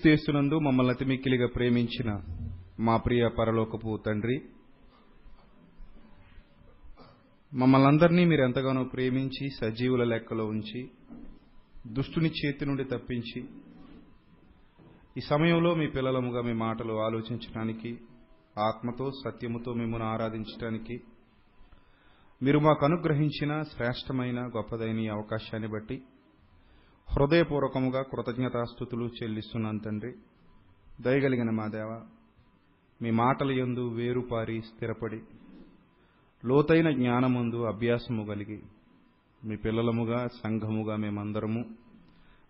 క్రీస్తు మమ్మల్ని అతిమిక్కిలిగా ప్రేమించిన మా ప్రియ పరలోకపు తండ్రి మమ్మల్ని అందరినీ మీరు ఎంతగానో ప్రేమించి సజీవుల లెక్కలో ఉంచి దుష్టుని చేతి నుండి తప్పించి ఈ సమయంలో మీ పిల్లలముగా మీ మాటలు ఆలోచించడానికి ఆత్మతో సత్యముతో మిమ్మల్ని ఆరాధించడానికి మీరు మాకు అనుగ్రహించిన శ్రేష్టమైన గొప్పదైన అవకాశాన్ని బట్టి హృదయపూర్వకముగా కృతజ్ఞతాస్థుతులు చెల్లిస్తున్నాను తండ్రి. దయగలిగిన మా దేవ మీ మాటల యందు వేరుపారి స్థిరపడి లోతైన జ్ఞానమందు అభ్యాసము కలిగి మీ పిల్లలముగా సంఘముగా మేమందరము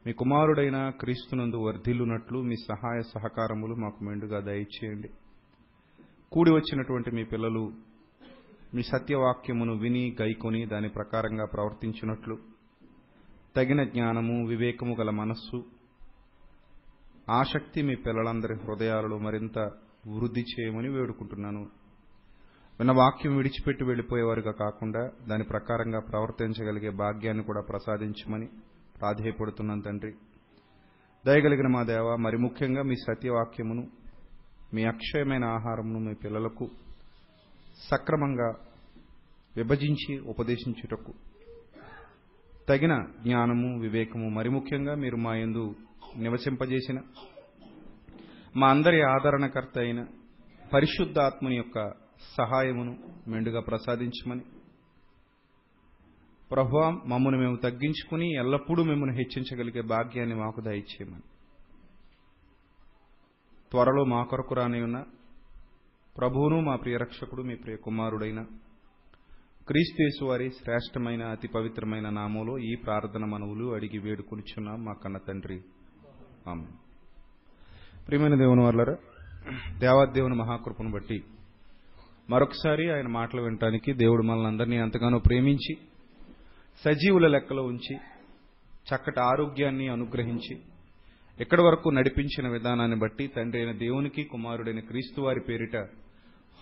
మీ కుమారుడైన క్రీస్తునందు వర్ధిల్లునట్లు మీ సహాయ సహకారములు మాకు మెండుగా దయచేయండి. కూడి వచ్చినటువంటి మీ పిల్లలు మీ సత్యవాక్యమును విని గైకొని దాని ప్రకారంగా ప్రవర్తించినట్లు తగిన జ్ఞానము వివేకము గల మనస్సు ఆసక్తి మీ పిల్లలందరి హృదయాలలో మరింత వృద్ధి చేయమని వేడుకుంటున్నాను. విన్న వాక్యం విడిచిపెట్టి వెళ్ళిపోయేవారుగా కాకుండా దాని ప్రకారంగా ప్రవర్తించగలిగే భాగ్యాన్ని కూడా ప్రసాదించమని ప్రాధేయపడుతున్నాను తండ్రి. దయగలిగిన మా దేవ మరి ముఖ్యంగా మీ సత్యవాక్యమును మీ అక్షయమైన ఆహారమును మీ పిల్లలకు సక్రమంగా విభజించి ఉపదేశించుటకు తగిన జ్ఞానము వివేకము మరి ముఖ్యంగా మీరు మా యందు నివసింపజేసిన మా అందరి ఆదరణకర్త అయిన పరిశుద్ధాత్మని యొక్క సహాయమును మెండుగా ప్రసాదించమని. ప్రభు మమ్మను మేము తగ్గించుకుని ఎల్లప్పుడూ మిమ్మల్ని హెచ్చించగలిగే భాగ్యాన్ని మాకు దయచేయమని. త్వరలో మా కొరకు రాని ఉన్న ప్రభువును మా ప్రియరక్షకుడు మీ ప్రియ కుమారుడైన క్రీస్తు వారి శ్రేష్టమైన అతి పవిత్రమైన నామంలో ఈ ప్రార్థన మనవులు అడిగి వేడుకొనిచున్నాం మా కన్న తండ్రి. ఆమె ప్రియమైన దేవుని వల్లరా దేవాదేవుని మహాకృపను బట్టి మరొకసారి ఆయన మాటలు వినటానికి దేవుడు మనల్ని అందరినీ ఎంతగానో ప్రేమించి సజీవుల లెక్కలో ఉంచి చక్కటి ఆరోగ్యాన్ని అనుగ్రహించి ఎక్కడి వరకు నడిపించిన విధానాన్ని బట్టి తండ్రి అయిన దేవునికి కుమారుడైన క్రీస్తు వారి పేరిట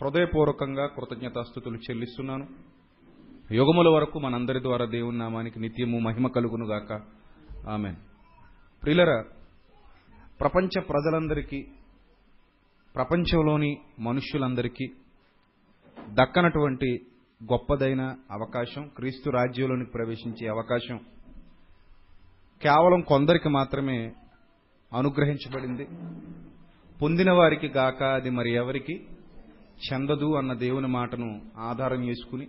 హృదయపూర్వకంగా కృతజ్ఞతాస్థుతులు చెల్లిస్తున్నాను. యుగముల వరకు మనందరి ద్వారా దేవుని నామానికి నిత్యము మహిమ కలుగునుగాక. ఆమె ప్రిలర ప్రపంచ ప్రజలందరికీ ప్రపంచంలోని మనుష్యులందరికీ దక్కనటువంటి గొప్పదైన అవకాశం క్రీస్తు రాజ్యంలోనికి ప్రవేశించే అవకాశం కేవలం కొందరికి మాత్రమే అనుగ్రహించబడింది. పొందిన వారికి గాక అది మరి ఎవరికి? చెందదు అన్న దేవుని మాటను ఆధారం చేసుకుని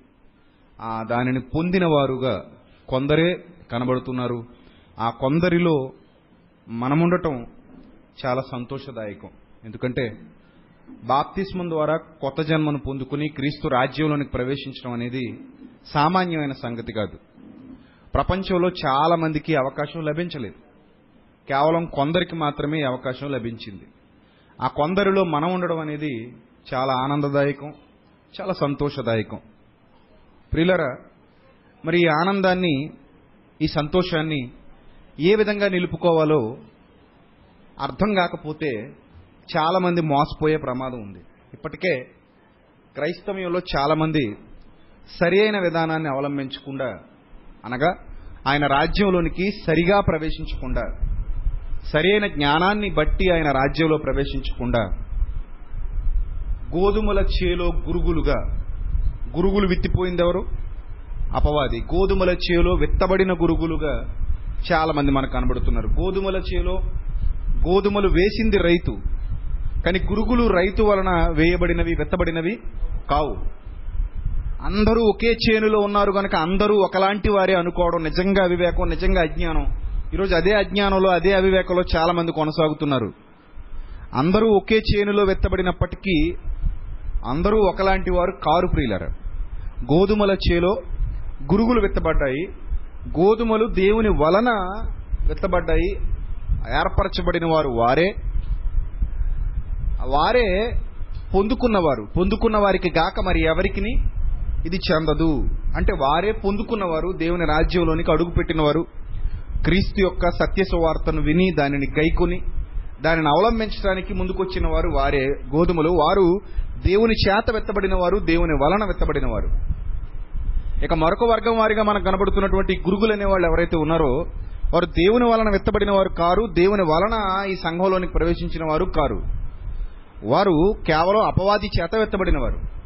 ఆ దానిని పొందిన వారుగా కొందరే కనబడుతున్నారు. ఆ కొందరిలో మనముండటం చాలా సంతోషదాయకం. ఎందుకంటే బాప్తిస్మం ద్వారా కొత్త జన్మను పొందుకుని క్రీస్తు రాజ్యంలోనికి ప్రవేశించడం అనేది సామాన్యమైన సంగతి కాదు. ప్రపంచంలో చాలా మందికి అవకాశం లభించలేదు. కేవలం కొందరికి మాత్రమే అవకాశం లభించింది. ఆ కొందరిలో మనం ఉండడం అనేది చాలా ఆనందదాయకం చాలా సంతోషదాయకం. ప్రియులరా మరి ఈ ఆనందాన్ని ఈ సంతోషాన్ని ఏ విధంగా నిలుపుకోవాలో అర్థం కాకపోతే చాలామంది మోసపోయే ప్రమాదం ఉంది. ఇప్పటికే క్రైస్తవ్యంలో చాలామంది సరి అయిన విధానాన్ని అవలంబించకుండా అనగా ఆయన రాజ్యంలోనికి సరిగా ప్రవేశించకుండా సరి అయిన జ్ఞానాన్ని బట్టి ఆయన రాజ్యంలో ప్రవేశించకుండా గోధుమల చేలో గురుగులుగా గురుగులు విత్తిపోయింది ఎవరు అపవాది. గోధుమల చేలో విత్తబడిన గురుగులుగా చాలా మంది మనకు కనబడుతున్నారు. గోధుమల చేలో గోధుమలు వేసింది రైతు. కానీ గురుగులు రైతు వలన వేయబడినవి విత్తబడినవి కావు. అందరూ ఒకే చేనులో ఉన్నారు కనుక అందరూ ఒకలాంటి వారే అనుకోవడం నిజంగా అవివేకం నిజంగా అజ్ఞానం. ఈరోజు అదే అజ్ఞానంలో అదే అవివేకంలో చాలా మంది కొనసాగుతున్నారు. అందరూ ఒకే చేనులో వెత్తబడినప్పటికీ అందరూ ఒకలాంటి వారు కారు ప్రియులరు. గోధుమల చేలో గురుగులు విత్తబడ్డాయి. గోధుమలు దేవుని వలన విత్తబడ్డాయి. ఏర్పరచబడిన వారు వారే. వారే పొందుకున్నవారు. పొందుకున్న వారికి గాక మరి ఎవరికి ఇది చెందదు. అంటే వారే పొందుకున్నవారు దేవుని రాజ్యంలోనికి అడుగుపెట్టినవారు. క్రీస్తు యొక్క సత్య సువార్తను విని దానిని గైకొని దానిని అవలంబించడానికి ముందుకొచ్చిన వారు వారే గోధుమలు. వారు దేవుని చేత వెత్తబడిన వారు దేవుని వలన వెత్తబడిన వారు. ఇక మరొక వర్గం వారిగా మనకు కనబడుతున్నటువంటి గురుగులు అనే వాళ్ళు ఎవరైతే ఉన్నారో వారు దేవుని వలన విత్తబడిన వారు కారు దేవుని వలన ఈ సంఘంలోనికి ప్రవేశించిన వారు కారు. వారు కేవలం అపవాది చేత వెత్తబడిన వారు.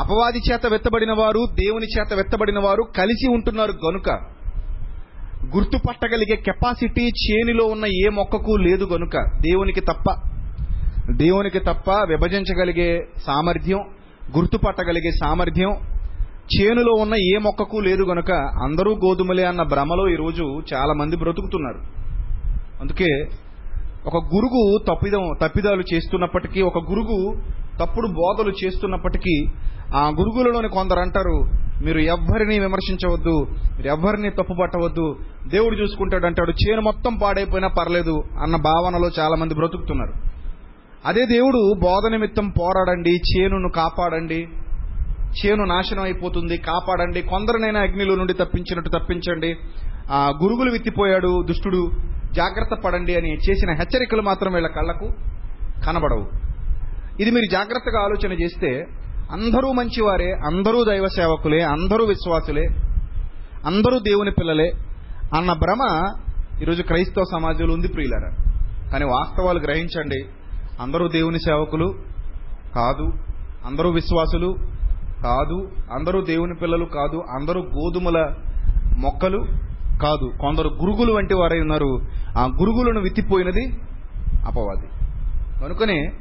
అపవాది చేత వెత్తబడిన వారు దేవుని చేత వెత్తబడిన వారు కలిసి ఉంటున్నారు గనుక గుర్తుపట్టగలిగే కెపాసిటీ చేనిలో ఉన్న ఏ మొక్కకు లేదు గనుక దేవునికి తప్ప దేవునికి తప్ప విభజించగలిగే సామర్థ్యం గుర్తుపట్టగలిగే సామర్థ్యం చేనులో ఉన్న ఏ మొక్కకు లేదు గనుక అందరూ గోధుమలే అన్న భ్రమలో ఈరోజు చాలా మంది బ్రతుకుతున్నారు. అందుకే ఒక గురుగు తప్పిదం తప్పిదాలు చేస్తున్నప్పటికీ ఒక గురుగు తప్పుడు బోధలు చేస్తున్నప్పటికీ ఆ గురుగులలోని కొందరు అంటారు మీరు ఎవ్వరిని విమర్శించవద్దు మీరు ఎవ్వరిని తప్పుపట్టవద్దు దేవుడు చూసుకుంటాడు అంటాడు చేను మొత్తం పాడైపోయినా పర్లేదు అన్న భావనలో చాలా మంది బ్రతుకుతున్నారు. అదే దేవుడు బోధ నిమిత్తం పోరాడండి చేనును కాపాడండి చేను నాశనం అయిపోతుంది కాపాడండి కొందరినైనా అగ్నిలో నుండి తప్పించినట్టు తప్పించండి. ఆ గురుగులు విత్తిపోయాడు దుష్టుడు జాగ్రత్త పడండి అని చేసిన హెచ్చరికలు మాత్రం వీళ్ళ కళ్ళకు కనబడవు. ఇది మీరు జాగ్రత్తగా ఆలోచన చేస్తే అందరూ మంచివారే అందరూ దైవ సేవకులే అందరూ విశ్వాసులే అందరూ దేవుని పిల్లలే అన్న భ్రమ ఈరోజు క్రైస్తవ సమాజంలో ఉంది ప్రియులరా. కానీ వాస్తవాలు గ్రహించండి. అందరూ దేవుని సేవకులు కాదు అందరూ విశ్వాసులు కాదు అందరూ దేవుని పిల్లలు కాదు అందరూ గోధుమల మొక్కలు కాదు. కొందరు గురుగులు వంటి వారై ఉన్నారు. ఆ గురుగులను విత్తిపోయినది అపవాది. కనుకనే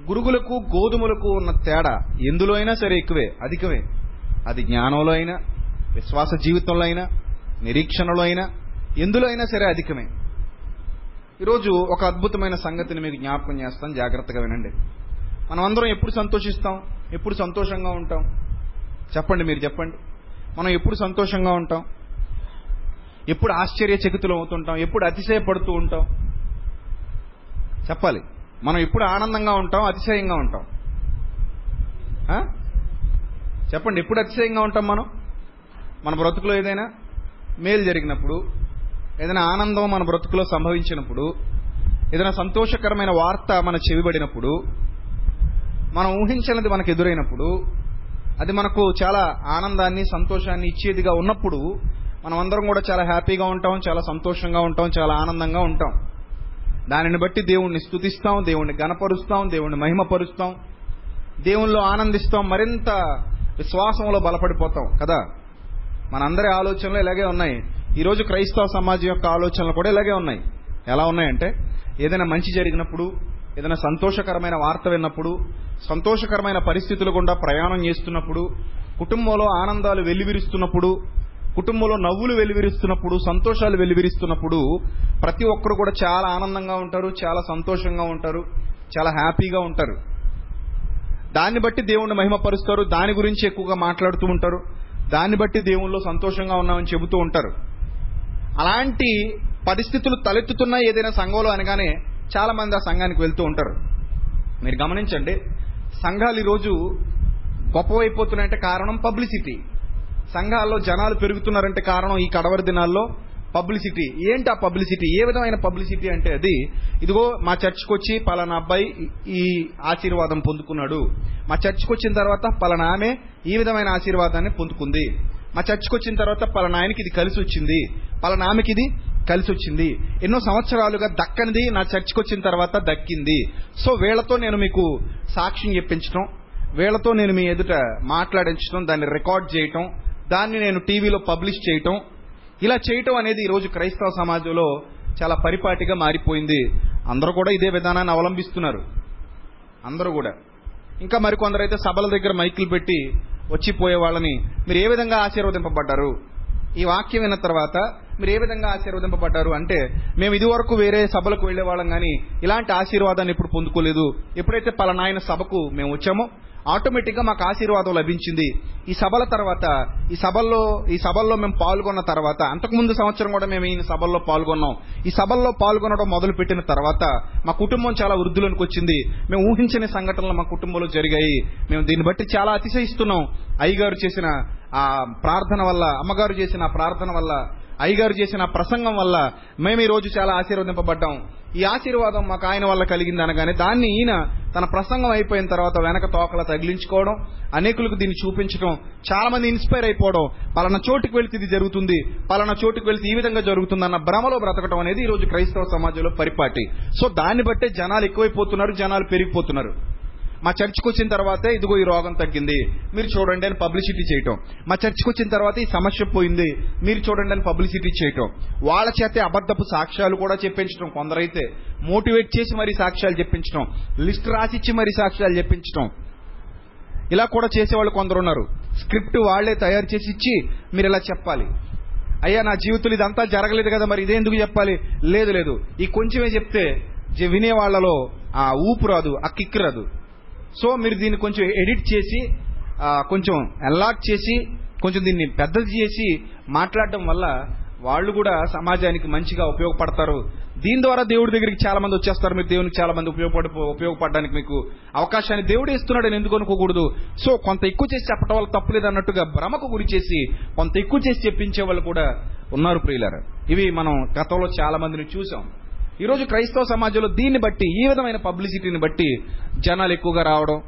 గురుగులకు గోధుమలకు ఉన్న తేడా ఎందులో అయినా సరే ఎక్కువే అధికమే. అది జ్ఞానంలో అయినా విశ్వాస జీవితంలో అయినా నిరీక్షణలో అయినా ఎందులో అయినా సరే అధికమే. ఈరోజు ఒక అద్భుతమైన సంగతిని మీకు జ్ఞాపకం చేస్తాం జాగ్రత్తగా వినండి. మనం అందరం ఎప్పుడు సంతోషిస్తాం? ఎప్పుడు సంతోషంగా ఉంటాం? చెప్పండి మీరు చెప్పండి. మనం ఎప్పుడు సంతోషంగా ఉంటాం? ఎప్పుడు ఆశ్చర్యచకితులు అవుతుంటాం ఎప్పుడు అతిశయపడుతూ ఉంటాం? చెప్పాలి. మనం ఎప్పుడు ఆనందంగా ఉంటాం అతిశయంగా ఉంటాం. చెప్పండి ఎప్పుడు అతిశయంగా ఉంటాం మనం? మన బ్రతుకులో ఏదైనా మేలు జరిగినప్పుడు ఏదైనా ఆనందం మన బ్రతుకులో సంభవించినప్పుడు ఏదైనా సంతోషకరమైన వార్త మన చెవిబడినప్పుడు మనం ఊహించినది మనకు ఎదురైనప్పుడు అది మనకు చాలా ఆనందాన్ని సంతోషాన్ని ఇచ్చేదిగా ఉన్నప్పుడు మనం అందరం కూడా చాలా హ్యాపీగా ఉంటాం చాలా సంతోషంగా ఉంటాం చాలా ఆనందంగా ఉంటాం. దానిని బట్టి దేవుణ్ణి స్తుతిస్తాం దేవుణ్ణి గణపరుస్తాం దేవుణ్ణి మహిమపరుస్తాం. దేవుణ్ణిలో ఆనందిస్తాం మరింత విశ్వాసంలో బలపడిపోతాం కదా? మనందరి ఆలోచనలు ఇలాగే ఉన్నాయి. ఈరోజు క్రైస్తవ సమాజం యొక్క ఆలోచనలు కూడా ఇలాగే ఉన్నాయి. ఎలా ఉన్నాయంటే ఏదైనా మంచి జరిగినప్పుడు ఏదైనా సంతోషకరమైన వార్త విన్నప్పుడు సంతోషకరమైన పరిస్థితులు గుండా ప్రయాణం చేస్తున్నప్పుడు కుటుంబంలో ఆనందాలు వెల్లివిరుస్తున్నప్పుడు కుటుంబంలో నవ్వులు వెలువరిస్తున్నప్పుడు సంతోషాలు వెలువరిస్తున్నప్పుడు ప్రతి ఒక్కరు కూడా చాలా ఆనందంగా ఉంటారు చాలా సంతోషంగా ఉంటారు చాలా హ్యాపీగా ఉంటారు. దాన్ని బట్టి దేవుణ్ణి మహిమపరుస్తారు దాని గురించి ఎక్కువగా మాట్లాడుతూ ఉంటారు దాన్ని బట్టి దేవుణ్ణిలో సంతోషంగా ఉన్నామని చెబుతూ ఉంటారు. అలాంటి పరిస్థితులు తలెత్తుతున్న ఏదైనా సంఘంలో అనగానే చాలా మంది ఆ సంఘానికి వెళ్తూ ఉంటారు. మీరు గమనించండి సంఘాలు ఈరోజు గొప్పవైపోతున్నాయంటే కారణం పబ్లిసిటీ. సంఘాల్లో జనాలు పెరుగుతున్నారంటే కారణం ఈ కడవరి దినాల్లో పబ్లిసిటీ. ఏంటి ఆ పబ్లిసిటీ? ఏ విధమైన పబ్లిసిటీ అంటే అది? ఇదిగో మా చర్చ్కి వచ్చి పలానా అబ్బాయి ఈ ఆశీర్వాదం పొందుకున్నాడు. మా చర్చ్కి వచ్చిన తర్వాత పలానా ఆమె ఈ విధమైన ఆశీర్వాదాన్ని పొందుకుంది. మా చర్చ్కి వచ్చిన తర్వాత పలానా ఆయనకి ఇది కలిసి వచ్చింది పలానా ఆమెకి ఇది కలిసి వచ్చింది ఎన్నో సంవత్సరాలుగా దక్కనిది నా చర్చ్కి వచ్చిన తర్వాత దక్కింది. సో వీళ్ళతో నేను మీకు సాక్ష్యం చెప్పించడం వీళ్ళతో నేను మీ ఎదుట మాట్లాడించడం దాన్ని రికార్డ్ చేయటం దాన్ని నేను టీవీలో పబ్లిష్ చేయటం. ఇలా చేయటం అనేది ఈరోజు క్రైస్తవ సమాజంలో చాలా పరిపాటిగా మారిపోయింది. అందరూ కూడా ఇదే విధానాన్ని అవలంబిస్తున్నారు. అందరూ కూడా. ఇంకా మరికొందరైతే సభల దగ్గర మైకులు పెట్టి వచ్చిపోయే వాళ్ళని మీరు ఏ విధంగా ఆశీర్వదింపబడ్డారు? ఈ వాక్యం విన్న తర్వాత మీరు ఏ విధంగా ఆశీర్వదింపబడ్డారు అంటే మేము ఇదివరకు వేరే సభలకు వెళ్ళే వాళ్ళం కానీ ఇలాంటి ఆశీర్వాదాన్ని ఇప్పుడు పొందుకోలేదు. ఎప్పుడైతే పలానాయన సభకు మేము వచ్చామో ఆటోమేటిక్గా మాకు ఆశీర్వాదం లభించింది. ఈ సభల తర్వాత ఈ సభల్లో ఈ సభల్లో మేము పాల్గొన్న తర్వాత అంతకుముందు సంవత్సరం కూడా మేము ఈ సభల్లో పాల్గొన్నాం. ఈ సభల్లో పాల్గొనడం మొదలు పెట్టిన తర్వాత మా కుటుంబం చాలా వృద్ధిలోనికి వచ్చింది. మేము ఊహించని సంఘటనలు మా కుటుంబంలో జరిగాయి. మేము దీన్ని బట్టి చాలా అతిశయిస్తున్నాం. అయ్యగారు చేసిన ఆ ప్రార్థన వల్ల అమ్మగారు చేసిన ప్రార్థన వల్ల అయ్యగారు చేసిన ప్రసంగం వల్ల మేము ఈ రోజు చాలా ఆశీర్వదింపబడ్డాం. ఈ ఆశీర్వాదం మాకు ఆయన వల్ల కలిగింది అనగానే దాన్ని ఈయన తన ప్రసంగం అయిపోయిన తర్వాత వెనక తోకల తగిలించుకోవడం అనేకులకు దీన్ని చూపించడం చాలా మంది ఇన్స్పైర్ అయిపోవడం పలానా చోటుకు వెళితే ఇది జరుగుతుంది పలానా చోటుకు వెళితే ఈ విధంగా జరుగుతుందన్న భ్రమలో బ్రతకడం అనేది ఈ రోజు క్రైస్తవ సమాజంలో పరిపాటి. సో దాన్ని బట్టే జనాలు ఎక్కువైపోతున్నారు జనాలు పెరిగిపోతున్నారు. మా చర్చికి వచ్చిన తర్వాతే ఇదిగో ఈ రోగం తగ్గింది. మీరు చూడండి అని పబ్లిసిటీ చేయటం. మా చర్చికి వచ్చిన తర్వాత ఈ సమస్య పోయింది. మీరు చూడండి అని పబ్లిసిటీ చేయటం. వాళ్ళ చేతే అబద్ధపు సాక్ష్యాలు కూడా చెప్పించడం కొందరైతే. మోటివేట్ చేసి మరి సాక్ష్యాలు చెప్పించడం లిస్ట్ రాసిచ్చి మరి సాక్ష్యాలు చెప్పించడం ఇలా కూడా చేసేవాళ్ళు కొందరు ఉన్నారు స్క్రిప్ట్ వాళ్ళే తయారు చేసి ఇచ్చి మీరు ఇలా చెప్పాలి. అయ్యా నా జీవితంలో ఇదంతా జరగలేదు కదా మరి ఇదే ఎందుకు చెప్పాలి? లేదు లేదు. ఈ కొంచెమే చెప్తే జ- వినే వాళ్ళలో ఆ ఊపు రాదు ఆ కిక్ రాదు. సో మీరు దీన్ని కొంచెం ఎడిట్ చేసి కొంచెం ఎన్లాక్ చేసి కొంచెం దీన్ని పెద్దది చేసి మాట్లాడటం వల్ల వాళ్ళు కూడా సమాజానికి మంచిగా ఉపయోగపడతారు. దీని ద్వారా దేవుడి దగ్గరికి చాలా మంది వచ్చేస్తారు. మీరు దేవునికి చాలా మంది ఉపయోగపడి ఉపయోగపడడానికి మీకు అవకాశాన్ని దేవుడే ఇస్తున్నాడు అని ఎందుకు అనుకోకూడదు? సో కొంత ఎక్కువ చేసి చెప్పడం వల్ల తప్పులేదు అన్నట్టుగా భ్రమకు గురి చేసి కొంత ఎక్కువ చేసి చెప్పించే వాళ్ళు కూడా ఉన్నారు ప్రియులారు. ఇవి మనం గతంలో చాలా మందిని చూసాం. ఈరోజు క్రైస్తవ సమాజంలో దీన్ని బట్టి ఈ విధమైన పబ్లిసిటీని బట్టి జనాలు ఎక్కువగా రావడం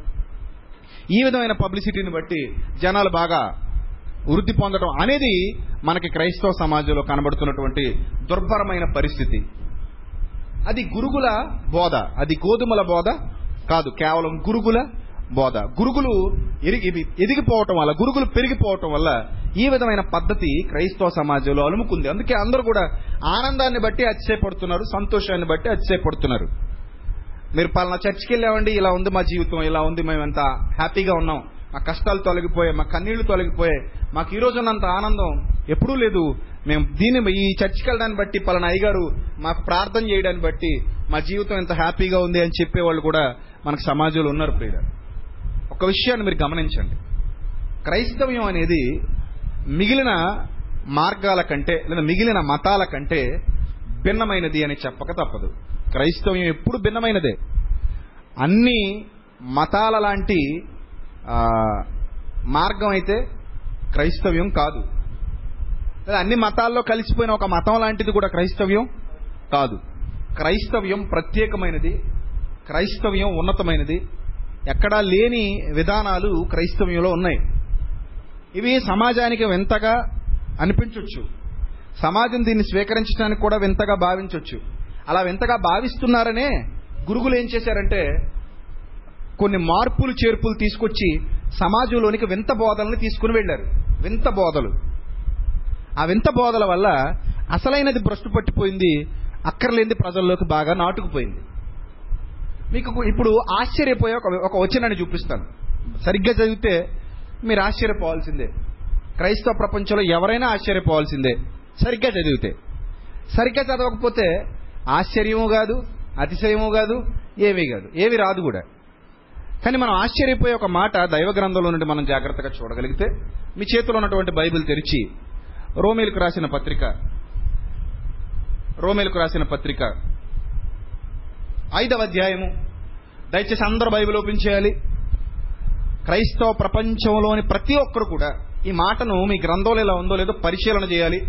ఈ విధమైన పబ్లిసిటీని బట్టి జనాలు బాగా వృద్ధి పొందడం అనేది మనకి క్రైస్తవ సమాజంలో కనబడుతున్నటువంటి దుర్భరమైన పరిస్థితి. అది గురుగుల బోధ. అది గోధుమల బోధ కాదు కేవలం గురుగుల బోధ. గురుగులు ఎరిగి ఎదిగిపోవటం వల్ల గురుగులు పెరిగిపోవటం వల్ల ఈ విధమైన పద్ధతి క్రైస్తవ సమాజంలో అలుముకుంది. అందుకే అందరూ కూడా ఆనందాన్ని బట్టి అతిశయపడుతున్నారు సంతోషాన్ని బట్టి అతిశయపడుతున్నారు. మీరు పలానా చర్చికి వెళ్ళామండి ఇలా ఉంది మా జీవితం ఇలా ఉంది మేము ఎంత హ్యాపీగా ఉన్నాం. మా కష్టాలు తొలగిపోయాయి మా కన్నీళ్ళు తొలగిపోయాయి. మాకు ఈ రోజునంత ఆనందం ఎప్పుడూ లేదు. మేము దీన్ని ఈ చర్చికి వెళ్ళడాన్ని బట్టి పలానా అయ్యగారు మాకు ప్రార్థన చేయడాన్ని బట్టి మా జీవితం ఎంత హ్యాపీగా ఉంది అని చెప్పేవాళ్ళు కూడా మనకు సమాజంలో ఉన్నారు ప్రియుడు ఒక విషయాన్ని మీరు గమనించండి. క్రైస్తవ్యం అనేది మిగిలిన మార్గాల కంటే లేదా మిగిలిన మతాల కంటే భిన్నమైనది అని చెప్పక తప్పదు. క్రైస్తవ్యం ఎప్పుడు భిన్నమైనదే. అన్ని మతాల లాంటి మార్గం అయితే క్రైస్తవ్యం కాదు. లేదా అన్ని మతాల్లో కలిసిపోయిన ఒక మతం లాంటిది కూడా క్రైస్తవ్యం కాదు. క్రైస్తవ్యం ప్రత్యేకమైనది క్రైస్తవ్యం ఉన్నతమైనది. ఎక్కడా లేని విధానాలు క్రైస్తవ్యంలో ఉన్నాయి. ఇవి సమాజానికి వింతగా అనిపించవచ్చు సమాజం దీన్ని స్వీకరించడానికి కూడా వింతగా భావించవచ్చు అలా వింతగా భావిస్తున్నారనే గురువులు ఏం చేశారంటే కొన్ని మార్పులు చేర్పులు తీసుకొచ్చి సమాజంలోనికి వింత బోధనలు తీసుకుని వెళ్ళారు. వింత బోధలు. ఆ వింత బోధల వల్ల అసలైనది భ్రష్టు పట్టిపోయింది అక్కర్లేనిది ప్రజల్లోకి బాగా నాటుకుపోయింది. మీకు ఇప్పుడు ఆశ్చర్యపోయే ఒక ఒక వచనాన్ని చూపిస్తాను. సరిగ్గా చదివితే మీరు ఆశ్చర్యపోవాల్సిందే. క్రైస్తవ ప్రపంచంలో ఎవరైనా ఆశ్చర్యపోవాల్సిందే. సరిగ్గా చదివితే. సరిగ్గా చదవకపోతే ఆశ్చర్యము కాదు అతిశయము కాదు ఏమీ కాదు. ఏవి రాదు కూడా. కానీ మనం ఆశ్చర్యపోయే ఒక మాట దైవ గ్రంథంలో నుండి మనం జాగ్రత్తగా చూడగలిగితే మీ చేతిలో ఉన్నటువంటి బైబిల్ తెరిచి రోమేలకు రాసిన పత్రిక రోమేలకు రాసిన పత్రిక ఐదవ అధ్యాయము. దయచేసి అందరూ బైబిల్ ఓపెన్ చేయాలి. క్రైస్తవ ప్రపంచంలోని ప్రతి ఒక్కరు కూడా ఈ మాటను మీ గ్రంథంలో ఎలా ఉందో లేదో పరిశీలన చేయాలి.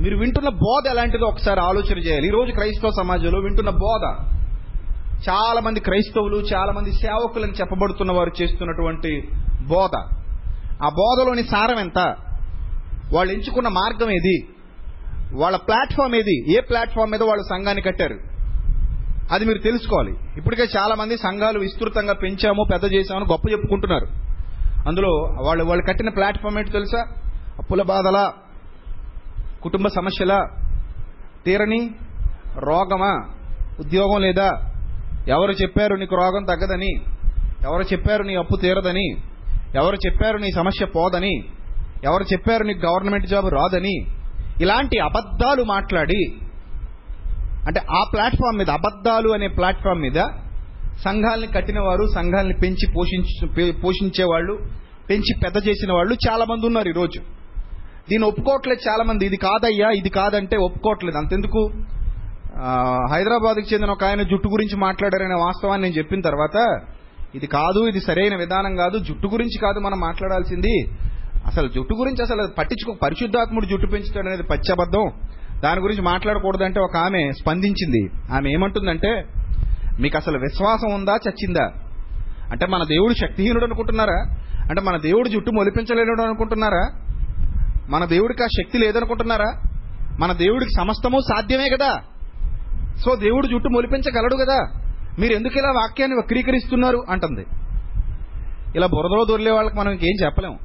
మీరు వింటున్న బోధ ఎలాంటిదో ఒకసారి ఆలోచన చేయాలి. ఈ రోజు క్రైస్తవ సమాజంలో వింటున్న బోధ. చాలా మంది క్రైస్తవులు చాలా మంది సేవకులని చెప్పబడుతున్న వారు చేస్తున్నటువంటి బోధ. ఆ బోధలోని సారం ఎంత? వాళ్ళు ఎంచుకున్న మార్గం ఏది? వాళ్ళ ప్లాట్ఫామ్ ఏది? ఏ ప్లాట్ఫామ్ మీద వాళ్ళు సంఘాన్ని కట్టారు? అది మీరు తెలుసుకోవాలి. ఇప్పటికే చాలా మంది సంఘాలు విస్తృతంగా పెంచాము పెద్ద చేశామని గొప్ప చెప్పుకుంటున్నారు. అందులో వాళ్ళు వాళ్ళు కట్టిన ప్లాట్ఫామ్ ఏంటి తెలుసా? అప్పుల బాధల కుటుంబ సమస్యల తీరని రోగమా? ఉద్యోగం లేదా? ఎవరు చెప్పారు నీకు రోగం తగ్గదని? ఎవరు చెప్పారు నీ అప్పు తీరదని? ఎవరు చెప్పారు నీ సమస్య పోదని? ఎవరు చెప్పారు నీకు గవర్నమెంట్ జాబ్ రాదని? ఇలాంటి అబద్ధాలు మాట్లాడి అంటే ఆ ప్లాట్ఫామ్ మీద అబద్ధాలు అనే ప్లాట్ఫామ్ మీద సంఘాలని కట్టిన వారు సంఘాలని పెంచి పోషించ పోషించే వాళ్ళు పెంచి పెద్ద చేసిన వాళ్ళు చాలా మంది ఉన్నారు ఈరోజు. దీన్ని ఒప్పుకోవట్లేదు చాలా మంది ఇది కాదయ్యా ఇది కాదంటే ఒప్పుకోవట్లేదు. అంతెందుకు? హైదరాబాద్కి చెందిన ఒక ఆయన జుట్టు గురించి మాట్లాడారనే వాస్తవాన్ని నేను చెప్పిన తర్వాత ఇది కాదు ఇది సరైన విధానం కాదు జుట్టు గురించి కాదు మనం మాట్లాడాల్సింది. అసలు జుట్టు గురించి అసలు పట్టించుకో పరిశుద్ధాత్ముడు జుట్టు పెంచుతాడు అనేది పచ్చబద్ధం. దాని గురించి మాట్లాడకూడదంటే ఒక ఆమె స్పందించింది. ఆమె ఏమంటుందంటే మీకు అసలు విశ్వాసం ఉందా? చచ్చిందా? అంటే మన దేవుడు శక్తిహీనుడు అనుకుంటున్నారా? అంటే మన దేవుడు జుట్టు మొలిపించలేడు అనుకుంటున్నారా? మన దేవుడికి ఆ శక్తి లేదనుకుంటున్నారా? మన దేవుడికి సమస్తము సాధ్యమే కదా? సో దేవుడు జుట్టు మొలిపించగలడు కదా? మీరు ఎందుకు ఇలా వాక్యాన్ని వక్రీకరిస్తున్నారు? అంటుంది. ఇలా బురదలో దొరిలే వాళ్ళకి మనం ఇంకేం చెప్పలేము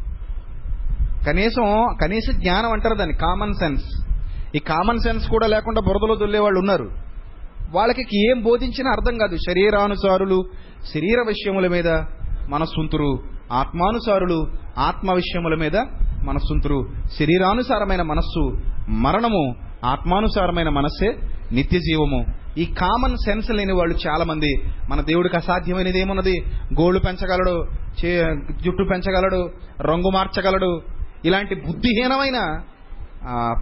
కనీసం కనీస జ్ఞానం అంటారు దాన్ని కామన్ సెన్స్ ఈ కామన్ సెన్స్ కూడా లేకుండా బురదలో దొల్లే వాళ్ళు ఉన్నారు. వాళ్ళకి ఏం బోధించినా అర్థం కాదు. శరీరానుసారులు శరీర విషయముల మీద మనస్సుంతురు. ఆత్మానుసారులు ఆత్మ విషయముల మీద మనస్సుంతురు. శరీరానుసారమైన మనస్సు మరణము ఆత్మానుసారమైన మనస్సే నిత్య జీవము ఈ కామన్ సెన్స్ లేని వాళ్ళు చాలా మంది మన దేవుడికి అసాధ్యమైనది ఏమున్నది గోళ్ళు పెంచగలడు చే- జుట్టు పెంచగలడు రంగు మార్చగలడు. ఇలాంటి బుద్ధిహీనమైన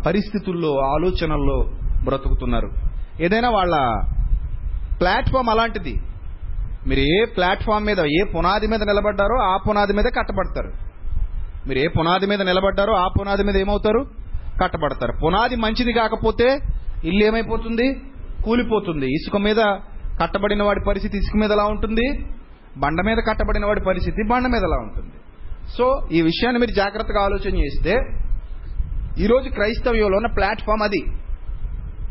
పరిస్థితుల్లో ఆలోచనల్లో బ్రతుకుతున్నారు. ఏదైనా వాళ్ళ ప్లాట్ఫామ్ అలాంటిది. మీరు ఏ ప్లాట్ఫామ్ మీద ఏ పునాది మీద నిలబడ్డారో ఆ పునాది మీద కట్టబడతారు. మీరు ఏ పునాది మీద నిలబడ్డారో ఆ పునాది మీద ఏమవుతారు? కట్టబడతారు. పునాది మంచిది కాకపోతే ఇల్లు ఏమైపోతుంది? కూలిపోతుంది. ఇసుక మీద కట్టబడిన వాడి పరిస్థితి ఇసుక మీద ఎలా ఉంటుంది? బండ మీద కట్టబడిన వాడి పరిస్థితి బండ మీద ఎలా ఉంటుంది? సో ఈ విషయాన్ని మీరు జాగ్రత్తగా ఆలోచన చేస్తే ఈరోజు క్రైస్తవ్యంలో ఉన్న ప్లాట్ఫామ్ అది.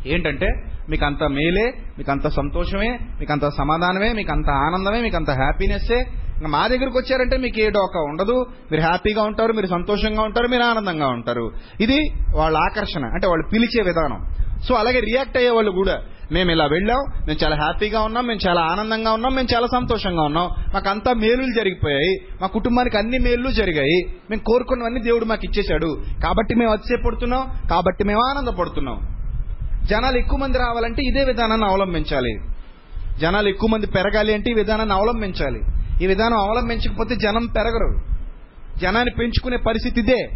ఏంటంటే మీకు అంత మేలే మీకు అంత సంతోషమే మీకు అంత సమాధానమే మీకు అంత ఆనందమే మీకు అంత హ్యాపీనెస్సే. ఇంకా మా దగ్గరకు వచ్చారంటే మీకు ఏ డోక ఉండదు. మీరు హ్యాపీగా ఉంటారు మీరు సంతోషంగా ఉంటారు మీరు ఆనందంగా ఉంటారు. ఇది వాళ్ళ ఆకర్షణ అంటే వాళ్ళు పిలిచే విధానం. సో అలాగే రియాక్ట్ అయ్యే వాళ్ళు కూడా. మేము ఇలా వెళ్ళాం మేము చాలా హ్యాపీగా ఉన్నాం మేము చాలా ఆనందంగా ఉన్నాం మేము చాలా సంతోషంగా ఉన్నాం. మాకు అంతా మేలులు జరిగిపోయాయి మా కుటుంబానికి అన్ని మేలు జరిగాయి. మేము కోరుకున్నవన్నీ దేవుడు మాకు ఇచ్చేశాడు. కాబట్టి మేము అతిశయపడుతున్నాం కాబట్టి మేము ఆనందపడుతున్నాం. జనాలు ఎక్కువ మంది రావాలంటే ఇదే విధానాన్ని అవలంబించాలి. జనాలు ఎక్కువ మంది పెరగాలి అంటే ఈ విధానాన్ని అవలంబించాలి. ఈ విధానం అవలంబించకపోతే జనం పెరగరు. జనాన్ని పెంచుకునే పరిస్థితి ఇదే.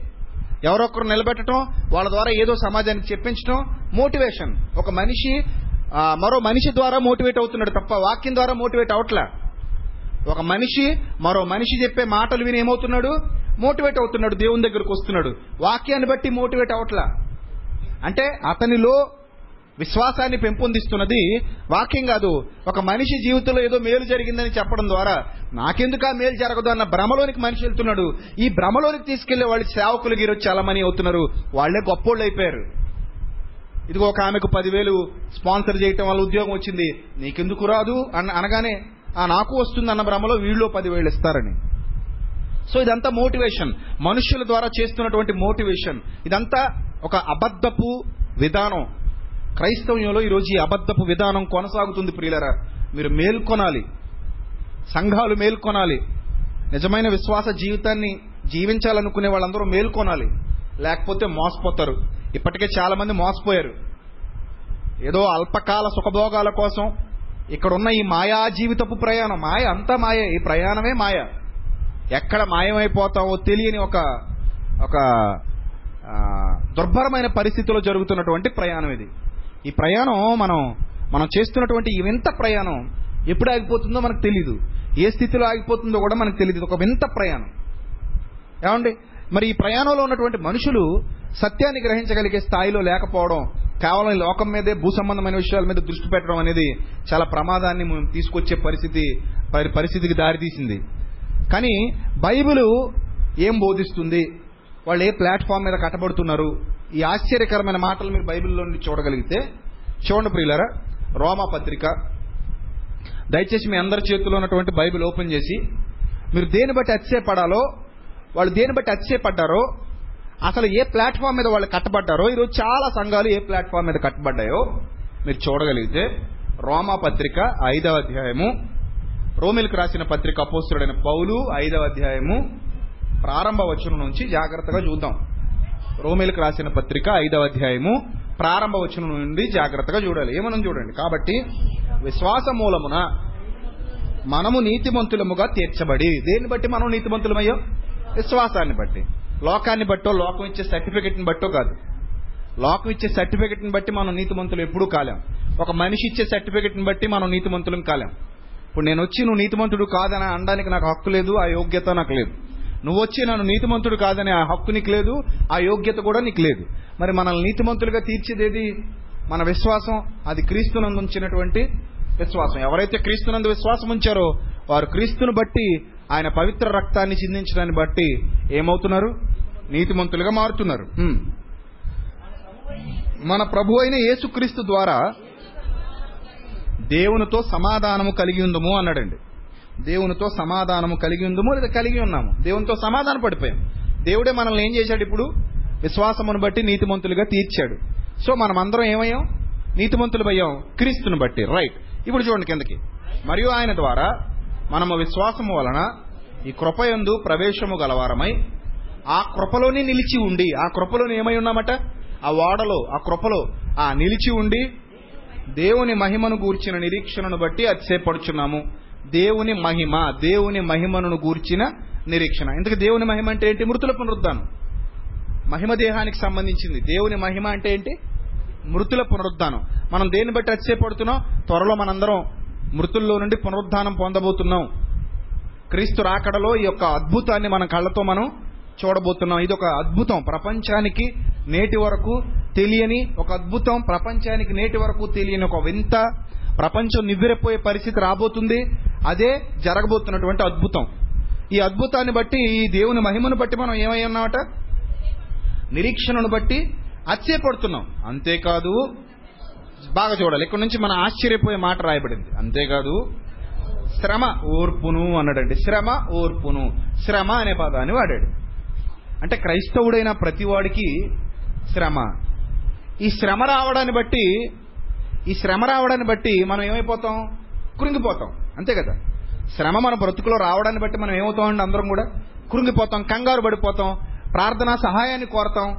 ఎవరొకరు నిలబెట్టడం వాళ్ళ ద్వారా ఏదో సమాజానికి చెప్పించడం మోటివేషన్. ఒక మనిషి మరో మనిషి ద్వారా మోటివేట్ అవుతున్నాడు తప్ప వాక్యం ద్వారా మోటివేట్ అవట్లా. ఒక మనిషి మరో మనిషి చెప్పే మాటలు విని ఏమవుతున్నాడు? మోటివేట్ అవుతున్నాడు దేవుని దగ్గరకు వస్తున్నాడు. వాక్యాన్ని బట్టి మోటివేట్ అవట్లా? అంటే అతనిలో విశ్వాసాన్ని పెంపొందిస్తున్నది వాక్యం కాదు. ఒక మనిషి జీవితంలో ఏదో మేలు జరిగిందని చెప్పడం ద్వారా నాకెందుకు ఆ మేలు జరగదు అన్న భ్రమలోనికి మనిషి వెళ్తున్నాడు. ఈ భ్రమలోనికి తీసుకెళ్ళే వాళ్ళు సేవకులు గీరొచ్చి అలమని అవుతున్నారు. వాళ్ళే గొప్పోళ్ళు అయిపోయారు. ఇదిగో ఒక ఆమెకు పదివేలు స్పాన్సర్ చేయటం వల్ల ఉద్యోగం వచ్చింది. నీకెందుకు రాదు? అన్న అనగానే ఆ నాకు వస్తుంది అన్న భ్రమలో వీళ్ళు పదివేలు ఇస్తారని. సో ఇదంతా మోటివేషన్. మనుషుల ద్వారా చేస్తున్నటువంటి మోటివేషన్. ఇదంతా ఒక అబద్ధపు విధానం. క్రైస్తవ్యంలో ఈరోజు ఈ అబద్ధపు విధానం కొనసాగుతుంది ప్రియులరా. మీరు మేల్కొనాలి. సంఘాలు మేల్కొనాలి. నిజమైన విశ్వాస జీవితాన్ని జీవించాలనుకునే వాళ్ళందరూ మేల్కొనాలి. లేకపోతే మోసపోతారు. ఇప్పటికే చాలా మంది మోసపోయారు. ఏదో అల్పకాల సుఖభోగాల కోసం ఇక్కడున్న ఈ మాయా జీవితపు ప్రయాణం. మాయ అంతా మాయ. ఈ ప్రయాణమే మాయ. ఎక్కడ మాయమైపోతామో తెలియని ఒక ఒక దుర్భరమైన పరిస్థితిలో జరుగుతున్నటువంటి ప్రయాణం ఇది. ఈ ప్రయాణం మనం మనం చేస్తున్నటువంటి ఈ వింత ప్రయాణం ఎప్పుడు ఆగిపోతుందో మనకు తెలియదు ఏ స్థితిలో ఆగిపోతుందో కూడా మనకు తెలియదు ఇది ఒక వింత ప్రయాణం. ఏమండి? మరి ఈ ప్రయాణంలో ఉన్నటువంటి మనుషులు సత్యాన్ని గ్రహించగలిగే స్థాయిలో లేకపోవడం కేవలం లోకం మీదే భూ సంబంధమైన విషయాల మీద దృష్టి పెట్టడం అనేది చాలా ప్రమాదాన్ని మనం తీసుకొచ్చే పరిస్థితి పరిస్థితికి దారితీసింది. కానీ బైబిల్ ఏం బోధిస్తుంది? వాళ్ళు ఏ ప్లాట్ఫామ్ మీద కట్టబడుతున్నారు? ఈ ఆశ్చర్యకరమైన మాటలు మీరు బైబిల్లో నుండి చూడగలిగితే చూడండి ప్రియులరా రోమా పత్రిక. దయచేసి మీ అందరి చేతిలో ఉన్నటువంటి బైబిల్ ఓపెన్ చేసి మీరు దేని బట్టి అతిశయపడాలో వాళ్ళు దేని బట్టి అతిశయపడ్డారో అసలు ఏ ప్లాట్ఫామ్ మీద వాళ్ళు కట్టబడ్డారో ఈరోజు చాలా సంఘాలు ఏ ప్లాట్ఫామ్ మీద కట్టబడ్డాయో మీరు చూడగలిగితే రోమా పత్రిక ఐదవ అధ్యాయము రోమిల్కి రాసిన పత్రిక అపోస్తుడైన పౌలు ఐదవ అధ్యాయము ప్రారంభ వచనం నుంచి జాగ్రత్తగా చూద్దాం. రోమిల్కి రాసిన పత్రిక ఐదవ అధ్యాయము ప్రారంభ వచనం నుండి జాగ్రత్తగా చూడాలి. ఏమనం చూడండి? కాబట్టి విశ్వాస మూలమున మనము నీతిమంతులముగా తీర్చబడి దేన్ని బట్టి మనం నీతిమంతులమయ్యో? విశ్వాసాన్ని బట్టి. లోకాన్ని బట్టో లోకం ఇచ్చే సర్టిఫికెట్ని బట్టో కాదు. లోకం ఇచ్చే సర్టిఫికెట్ని బట్టి మనం నీతిమంతులు ఎప్పుడూ కాలేం. ఒక మనిషి ఇచ్చే సర్టిఫికెట్ని బట్టి మనం నీతిమంతులం కాలేం. ఇప్పుడు నేను వచ్చి నువ్వు నీతిమంతుడు కాదని అనడానికి నాకు హక్కు లేదు ఆ యోగ్యత నాకు లేదు. నువ్వు వచ్చి నన్ను నీతిమంతుడు కాదని ఆ హక్కు నీకు లేదు ఆ యోగ్యత కూడా నీకు లేదు. మరి మనల్ని నీతిమంతులుగా తీర్చిదేది? మన విశ్వాసం అది క్రీస్తునందు ఉంచినటువంటి విశ్వాసం. ఎవరైతే క్రీస్తునందు విశ్వాసం ఉంచారో వారు క్రీస్తును బట్టి ఆయన పవిత్ర రక్తాన్ని చిందించడాన్ని బట్టి ఏమవుతున్నారు? నీతిమంతులుగా మారుతున్నారు. హ్మ్. మన ప్రభు అయిన యేసుక్రీస్తు ద్వారా దేవునితో సమాధానము కలిగి ఉందము అన్నాడండి. దేవునితో సమాధానము కలిగి ఉందము లేదా కలిగి ఉన్నాము? దేవునితో సమాధాన పడిపోయాం. దేవుడే మనల్ని ఏం చేశాడు ఇప్పుడు? విశ్వాసమును బట్టి నీతిమంతులుగా తీర్చాడు. సో మనం అందరం ఏమయ్యాం? నీతిమంతులు అయ్యాం. క్రీస్తుని బట్టి. రైట్ ఇప్పుడు చూడండి కిందకి. మరియు ఆయన ద్వారా మనము విశ్వాసము వలన ఈ కృపయందు ప్రవేశము గలవారమై ఆ కృపలోనే నిలిచి ఉండి ఆ కృపలోని ఏమై ఉన్నామట? ఆ వాడలో ఆ కృపలో ఆ నిలిచి ఉండి దేవుని మహిమను గూర్చిన నిరీక్షణను బట్టి అతిశయపడుచున్నాము. దేవుని మహిమ దేవుని మహిమను గూర్చిన నిరీక్షణ. ఇంతకు దేవుని మహిమ అంటే ఏంటి? మృతుల పునరుద్ధానం. మహిమ దేహానికి సంబంధించింది. దేవుని మహిమ అంటే ఏంటి? మృతుల పునరుద్ధానం. మనం దేన్ని బట్టి అతిశయపడుతున్నాం? త్వరలో మనందరం మృతుల్లో నుండి పునరుద్ధానం పొందబోతున్నాం. క్రీస్తు రాకడలో ఈ యొక్క అద్భుతాన్ని మన కళ్ళతో మనం చూడబోతున్నాం. ఇది ఒక అద్భుతం. ప్రపంచానికి నేటి వరకు తెలియని ఒక అద్భుతం. ప్రపంచానికి నేటి వరకు తెలియని ఒక వింత. ప్రపంచం నివ్వెరపోయే పరిస్థితి రాబోతుంది. అదే జరగబోతున్నటువంటి అద్భుతం. ఈ అద్భుతాన్ని బట్టి ఈ దేవుని మహిమను బట్టి మనం ఏమై ఉన్నామట? నిరీక్షణను బట్టి అత్యపడుతున్నాం అంతేకాదు బాగా చూడాలి. ఇక్కడ నుంచి మన ఆశ్చర్యపోయే మాట రాయబడింది. అంతేకాదు శ్రమ ఓర్పును అన్నాడండి. శ్రమ ఓర్పును. శ్రమ అనే పదాన్ని వాడాడు. అంటే క్రైస్తవుడైన ప్రతివాడికి శ్రమ. ఈ శ్రమ రావడాన్ని బట్టి ఈ శ్రమ రావడాన్ని బట్టి మనం ఏమైపోతాం? కృంగిపోతాం. అంతే కదా? శ్రమ మన బ్రతుకులో రావడాన్ని బట్టి మనం ఏమవుతామండి అందరం కూడా? కృంగిపోతాం కంగారు పడిపోతాం ప్రార్థనా సహాయాన్ని కోరతాం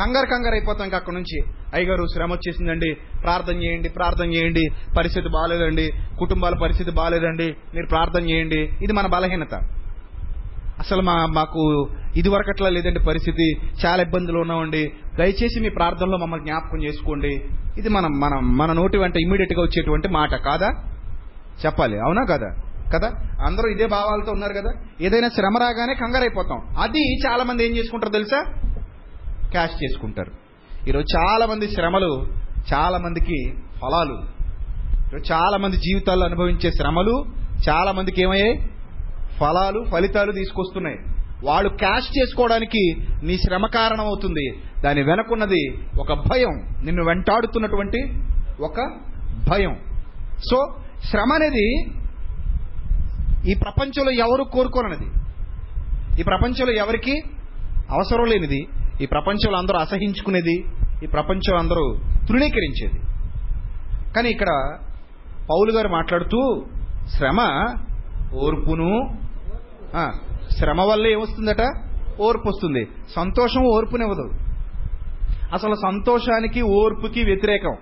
కంగారు కంగారు అయిపోతాం ఇంకా అక్కడ నుంచి. అయ్యగారు శ్రమ వచ్చేసిందండి. ప్రార్థన చేయండి ప్రార్థన చేయండి. పరిస్థితి బాగాలేదండి కుటుంబాల పరిస్థితి బాగాలేదండి మీరు ప్రార్థన చేయండి. ఇది మన బలహీనత. అసలు మా మాకు ఇది వరకు లేదండి పరిస్థితి. చాలా ఇబ్బందులు ఉన్నామండి. దయచేసి మీ ప్రార్థనలో మమ్మల్ని జ్ఞాపకం చేసుకోండి. ఇది మనం మనం మన నోటి వెంట ఇమీడియట్గా వచ్చేటువంటి మాట కాదా? చెప్పాలి. అవునా కదా? కదా? అందరూ ఇదే భావాలతో ఉన్నారు కదా? ఏదైనా శ్రమ రాగానే కంగారైపోతాం. అది చాలా మంది ఏం చేసుకుంటారు తెలుసా? క్యాష్ చేసుకుంటారు. ఈరోజు చాలామంది శ్రమలు చాలామందికి ఫలాలు. ఈరోజు చాలామంది జీవితాల్లో అనుభవించే శ్రమలు చాలామందికి ఏమయ్యాయి? ఫలాలు ఫలితాలు తీసుకొస్తున్నాయి. వాళ్ళు క్యాష్ చేసుకోవడానికి నీ శ్రమ కారణం అవుతుంది దాని వెనకున్నది ఒక భయం నిన్ను వెంటాడుతున్నటువంటి ఒక భయం. సో శ్రమ అనేది ఈ ప్రపంచంలో ఎవరు కోరుకోనది ఈ ప్రపంచంలో ఎవరికి అవసరం లేనిది? ఈ ప్రపంచంలో అందరూ అసహించుకునేది ఈ ప్రపంచం అందరూ తృణీకరించేది. కానీ ఇక్కడ పౌలు గారు మాట్లాడుతూ శ్రమ ఓర్పును శ్రమ వల్ల ఏమొస్తుందట? ఓర్పు వస్తుంది. సంతోషం ఓర్పునివ్వదు. అసలు సంతోషానికి ఓర్పుకి వ్యతిరేకం.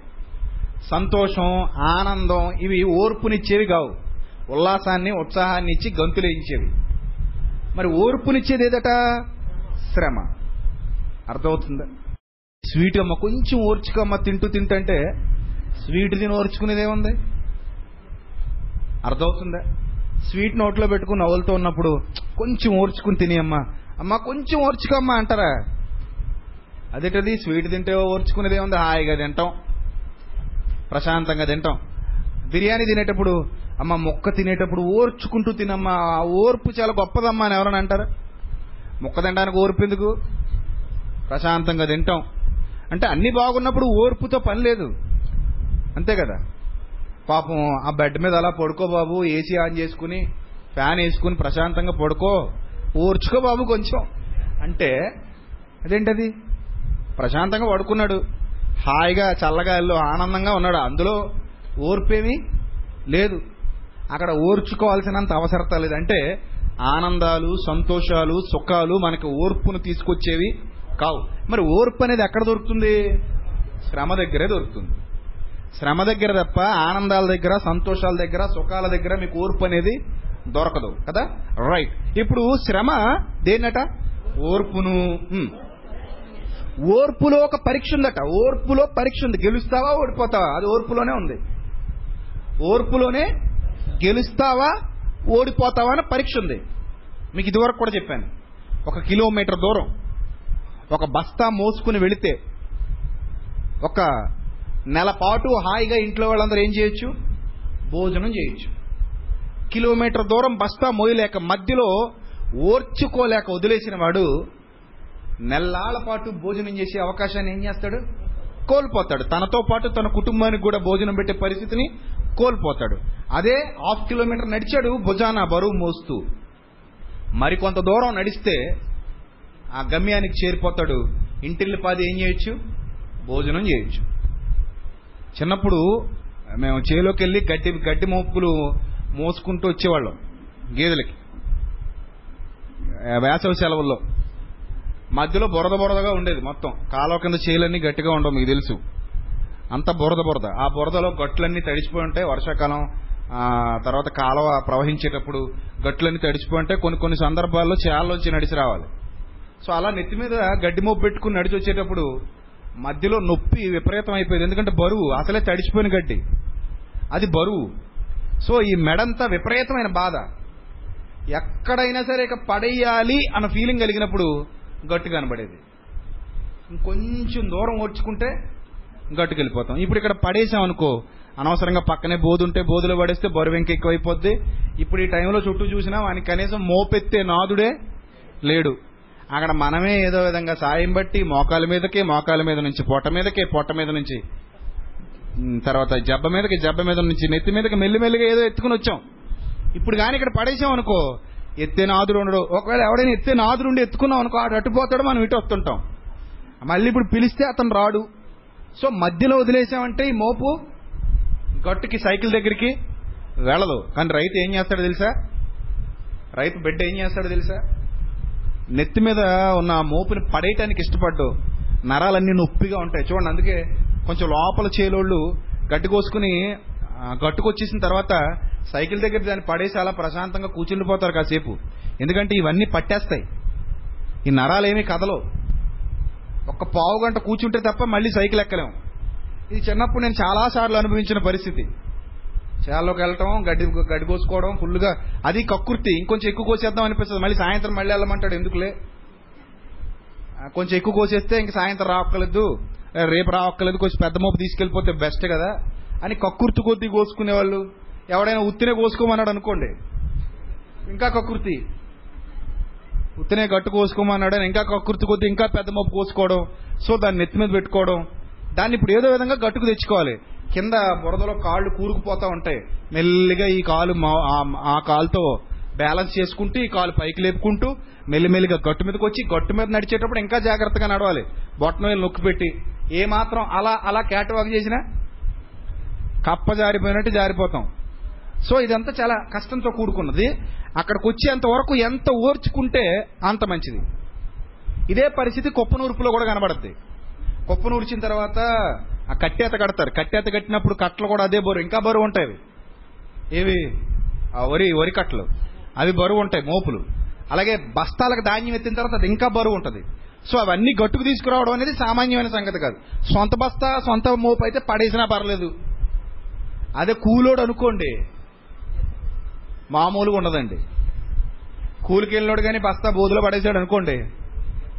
సంతోషం ఆనందం ఇవి ఓర్పునిచ్చేవి కావు. ఉల్లాసాన్ని ఉత్సాహాన్ని ఇచ్చి గంతులేయించేవి మరి ఓర్పునిచ్చేది ఏదట? శ్రమ. అర్థమవుతుందా? స్వీట్ అమ్మ కొంచెం ఓర్చుకమ్మ తింటూ తింటంటే స్వీట్ తిని ఓర్చుకునేదేముంది అర్థమవుతుందా? స్వీట్ నోట్లో పెట్టుకుని నవ్వులతో ఉన్నప్పుడు కొంచెం ఓర్చుకుని తిని అమ్మా. అమ్మ కొంచెం ఓర్చుకోమ్మా అంటారా? అదేటది? స్వీట్ తింటే ఓర్చుకునేదేముంది హాయిగా తింటాం. ప్రశాంతంగా తింటాం. బిర్యానీ తినేటప్పుడు అమ్మ మొక్క తినేటప్పుడు ఓర్చుకుంటూ తినమ్మా. ఆ ఓర్పు చాలా గొప్పదమ్మా అని ఎవరైనా అంటారా? మొక్క తినడానికి ఓర్పు ఎందుకు? ప్రశాంతంగా తింటాం. అంటే అన్ని బాగున్నప్పుడు ఓర్పుతో పని లేదు. అంతే కదా? పాపం ఆ బెడ్ మీద అలా పడుకో బాబు ఏసీ ఆన్ చేసుకుని ఫ్యాన్ వేసుకుని ప్రశాంతంగా పడుకో. ఓర్చుకో బాబు కొంచెం. అంటే అదేంటది? ప్రశాంతంగా పడుకున్నాడు. హాయిగా చల్లగా ఆనందంగా ఉన్నాడు. అందులో ఓర్పేమీ లేదు. అక్కడ ఓర్చుకోవాల్సినంత అవసరత లేదు. అంటే ఆనందాలు సంతోషాలు సుఖాలు మనకి ఓర్పును తీసుకొచ్చేవి కావు. మరి ఓర్పు అనేది ఎక్కడ దొరుకుతుంది? శ్రమ దగ్గరే దొరుకుతుంది. శ్రమ దగ్గర తప్ప ఆనందాల దగ్గర సంతోషాల దగ్గర సుఖాల దగ్గర మీకు ఓర్పు అనేది దొరకదు. కదా? రైట్. ఇప్పుడు శ్రమ దేన్నట? ఓర్పును. ఓర్పులో ఒక పరీక్ష ఉందట. ఓర్పులో పరీక్ష ఉంది. గెలుస్తావా ఓడిపోతావా? అది ఓర్పులోనే ఉంది. ఓర్పులోనే గెలుస్తావా ఓడిపోతావా అని పరీక్ష ఉంది. మీకు ఇదివరకు కూడా చెప్పాను. ఒక కిలోమీటర్ దూరం. ఒక బస్తా మోసుకుని వెళితే ఒక నెల పాటు హాయిగా ఇంట్లో వాళ్ళందరూ ఏం చేయొచ్చు? భోజనం చేయొచ్చు. కిలోమీటర్ దూరం బస్తా మోయలేక మధ్యలో ఓర్చుకోలేక వదిలేసిన వాడు నెల్లాళ్ళ పాటు భోజనం చేసే అవకాశాన్ని ఏం చేస్తాడు? కోల్పోతాడు. తనతో పాటు తన కుటుంబానికి కూడా భోజనం పెట్టే పరిస్థితిని కోల్పోతాడు. అదే హాఫ్ కిలోమీటర్ నడిచాడు భుజాన బరువు మోస్తూ. మరికొంత దూరం నడిస్తే ఆ గమ్యానికి చేరిపోతాడు. ఇంటిల్లి పాది ఏం చేయొచ్చు? భోజనం చేయొచ్చు. చిన్నప్పుడు మేము చేలోకి వెళ్ళి గడ్డి గడ్డి మోపులు మోసుకుంటూ వచ్చేవాళ్ళం గేదెలకి. వేసవి సెలవుల్లో. మధ్యలో బురద బురదగా ఉండేది మొత్తం. కాలువ కింద చేలన్నీ గట్టిగా ఉండవు మీకు తెలుసు. అంత బురద బురద. ఆ బురదలో గట్లన్నీ తడిచిపోయి ఉంటాయి. వర్షాకాలం తర్వాత కాలువ ప్రవహించేటప్పుడు గట్లన్నీ తడిచిపోయి ఉంటాయి. కొన్ని కొన్ని సందర్భాల్లో చేలలోంచి నడిచి రావాలి. సో అలా నెత్తి మీద గడ్డి మోపు పెట్టుకుని నడిచి వచ్చేటప్పుడు మధ్యలో నొప్పి విపరీతం అయిపోయింది ఎందుకంటే బరువు అసలే తడిచిపోయిన గడ్డి. అది బరువు. సో ఈ మెడంతా విపరీతమైన బాధ. ఎక్కడైనా సరే ఇక పడేయాలి అన్న ఫీలింగ్ కలిగినప్పుడు గట్టు కనబడేది. ఇంకొంచెం దూరం ఓడ్చుకుంటే గట్టుకు వెళ్ళిపోతాం. ఇప్పుడు ఇక్కడ పడేసాం అనుకో అనవసరంగా పక్కనే బోధు ఉంటే బోధులో పడేస్తే బరువు ఇంకా ఎక్కువైపోద్ది. ఇప్పుడు ఈ టైంలో చుట్టూ చూసినా వానికి కనీసం మోపెత్తే నాదుడే లేడు. అక్కడ మనమే ఏదో విధంగా సాయం బట్టి మోకాల మీదకి మోకాల మీద నుంచి పొట్ట మీదకి పొట్ట మీద నుంచి. తర్వాత జబ్బ మీదకి జబ్బ మీద నుంచి నెత్తి మీదకి మెల్లిమెల్లిగా ఏదో ఎత్తుకుని వచ్చాం. ఇప్పుడు కానీ ఇక్కడ పడేసాం అనుకో ఎత్తే నాదుడు ఉండడు. ఒకవేళ ఎవడైనా ఎత్తే నాదుడు ఉండి ఎత్తుకున్నాం అనుకో ఆడు అట్టుపోతాడు మనం ఇటు వస్తుంటాం. మళ్ళీ ఇప్పుడు పిలిస్తే అతను రాడు. సో మధ్యలో వదిలేసామంటే ఈ మోపు గట్టుకి సైకిల్ దగ్గరికి వెళ్ళదు. కానీ రైతు ఏం చేస్తాడో తెలుసా? రైతు బిడ్డ ఏం చేస్తాడో తెలుసా? నెత్తి మీద ఉన్న ఆ మోపుని పడేయటానికి ఇష్టపడ్డు. నరాలన్నీ నొప్పిగా ఉంటాయి. చూడండి అందుకే కొంచెం లోపల చేలోళ్ళు గట్టుకోసుకుని గట్టుకొచ్చేసిన తర్వాత సైకిల్ దగ్గర దాన్ని పడేసి అలా ప్రశాంతంగా కూర్చుండిపోతారు కాసేపు. ఎందుకంటే ఇవన్నీ పట్టేస్తాయి. ఈ నరాలేమీ కదలవు. ఒక్క పావు గంట కూర్చుంటే తప్ప మళ్ళీ సైకిల్ ఎక్కలేం ఇది చిన్నప్పుడు నేను చాలా సార్లు అనుభవించిన పరిస్థితి. చేలోకి వెళ్ళటం గడ్డి గడ్డి కోసుకోవడం ఫుల్గా అది కక్కుర్తి ఇంకొంచెం ఎక్కువ కోసేద్దాం అనిపిస్తుంది. మళ్ళీ సాయంత్రం మళ్ళీ వెళ్ళమంటాడు. ఎందుకులే? కొంచెం ఎక్కువ కోసేస్తే ఇంక సాయంత్రం రావక్కలేదు రేపు రావక్కలేదు కొంచెం పెద్ద మోపు తీసుకెళ్ళిపోతే బెస్ట్ కదా. అని కక్కుర్తి కొద్దీ కోసుకునే వాళ్ళు ఎవడైనా ఉత్తినే కోసుకోమన్నాడు అనుకోండి. ఇంకా కక్కుర్తి ఉత్తినే గట్టు కోసుకోమన్నాడు అని ఇంకా కక్కుర్తి కొద్దీ ఇంకా పెద్ద మోపు కోసుకోవడం. సో దాన్ని నెత్తి మీద పెట్టుకోవడం. దాన్ని ఇప్పుడు ఏదో విధంగా గట్టుకు తెచ్చుకోవాలి. కింద బురదలో కాళ్ళు కూరుకుపోతా ఉంటాయి. మెల్లిగా ఈ కాలు మా- ఆ- కాలుతో బ్యాలెన్స్ చేసుకుంటూ ఈ కాలు పైకి లేపుకుంటూ మెల్లిమెల్లిగా గట్టు మీదకి వచ్చి గట్టు మీద నడిచేటప్పుడు ఇంకా జాగ్రత్తగా నడవాలి. బొట్టన మీద నొక్కి పెట్టి. ఏ మాత్రం అలా అలా క్యాటవాక్ చేసినా కప్ప జారిపోయినట్టు జారిపోతాం. సో ఇదంతా చాలా కష్టంతో కూడుకున్నది. అక్కడికి వచ్చేంత వరకు ఎంత ఓర్చుకుంటే అంత మంచిది. ఇదే పరిస్థితి కొప్పనూర్పులో కూడా కనబడద్ది. కొప్పనూర్చిన తర్వాత ఆ కట్టేత కడతారు. కట్టేత కట్టినప్పుడు కట్టలు కూడా అదే బరువు. ఇంకా బరువు ఉంటాయి. ఏవి? ఆ వరి వరి కట్టలు. అవి బరువు ఉంటాయి మోపులు. అలాగే బస్తాలకు ధాన్యం ఎత్తిన తర్వాత అది ఇంకా బరువు ఉంటుంది. సో అవన్నీ గట్టుకు తీసుకురావడం అనేది సామాన్యమైన సంగతి కాదు. సొంత బస్తా సొంత మోపు అయితే పడేసినా పర్లేదు. అదే కూలోడు అనుకోండి. మామూలుగా ఉండదండి. కూలికి వెళ్ళినోడు కానీ బస్తా బోధులో పడేసాడు అనుకోండి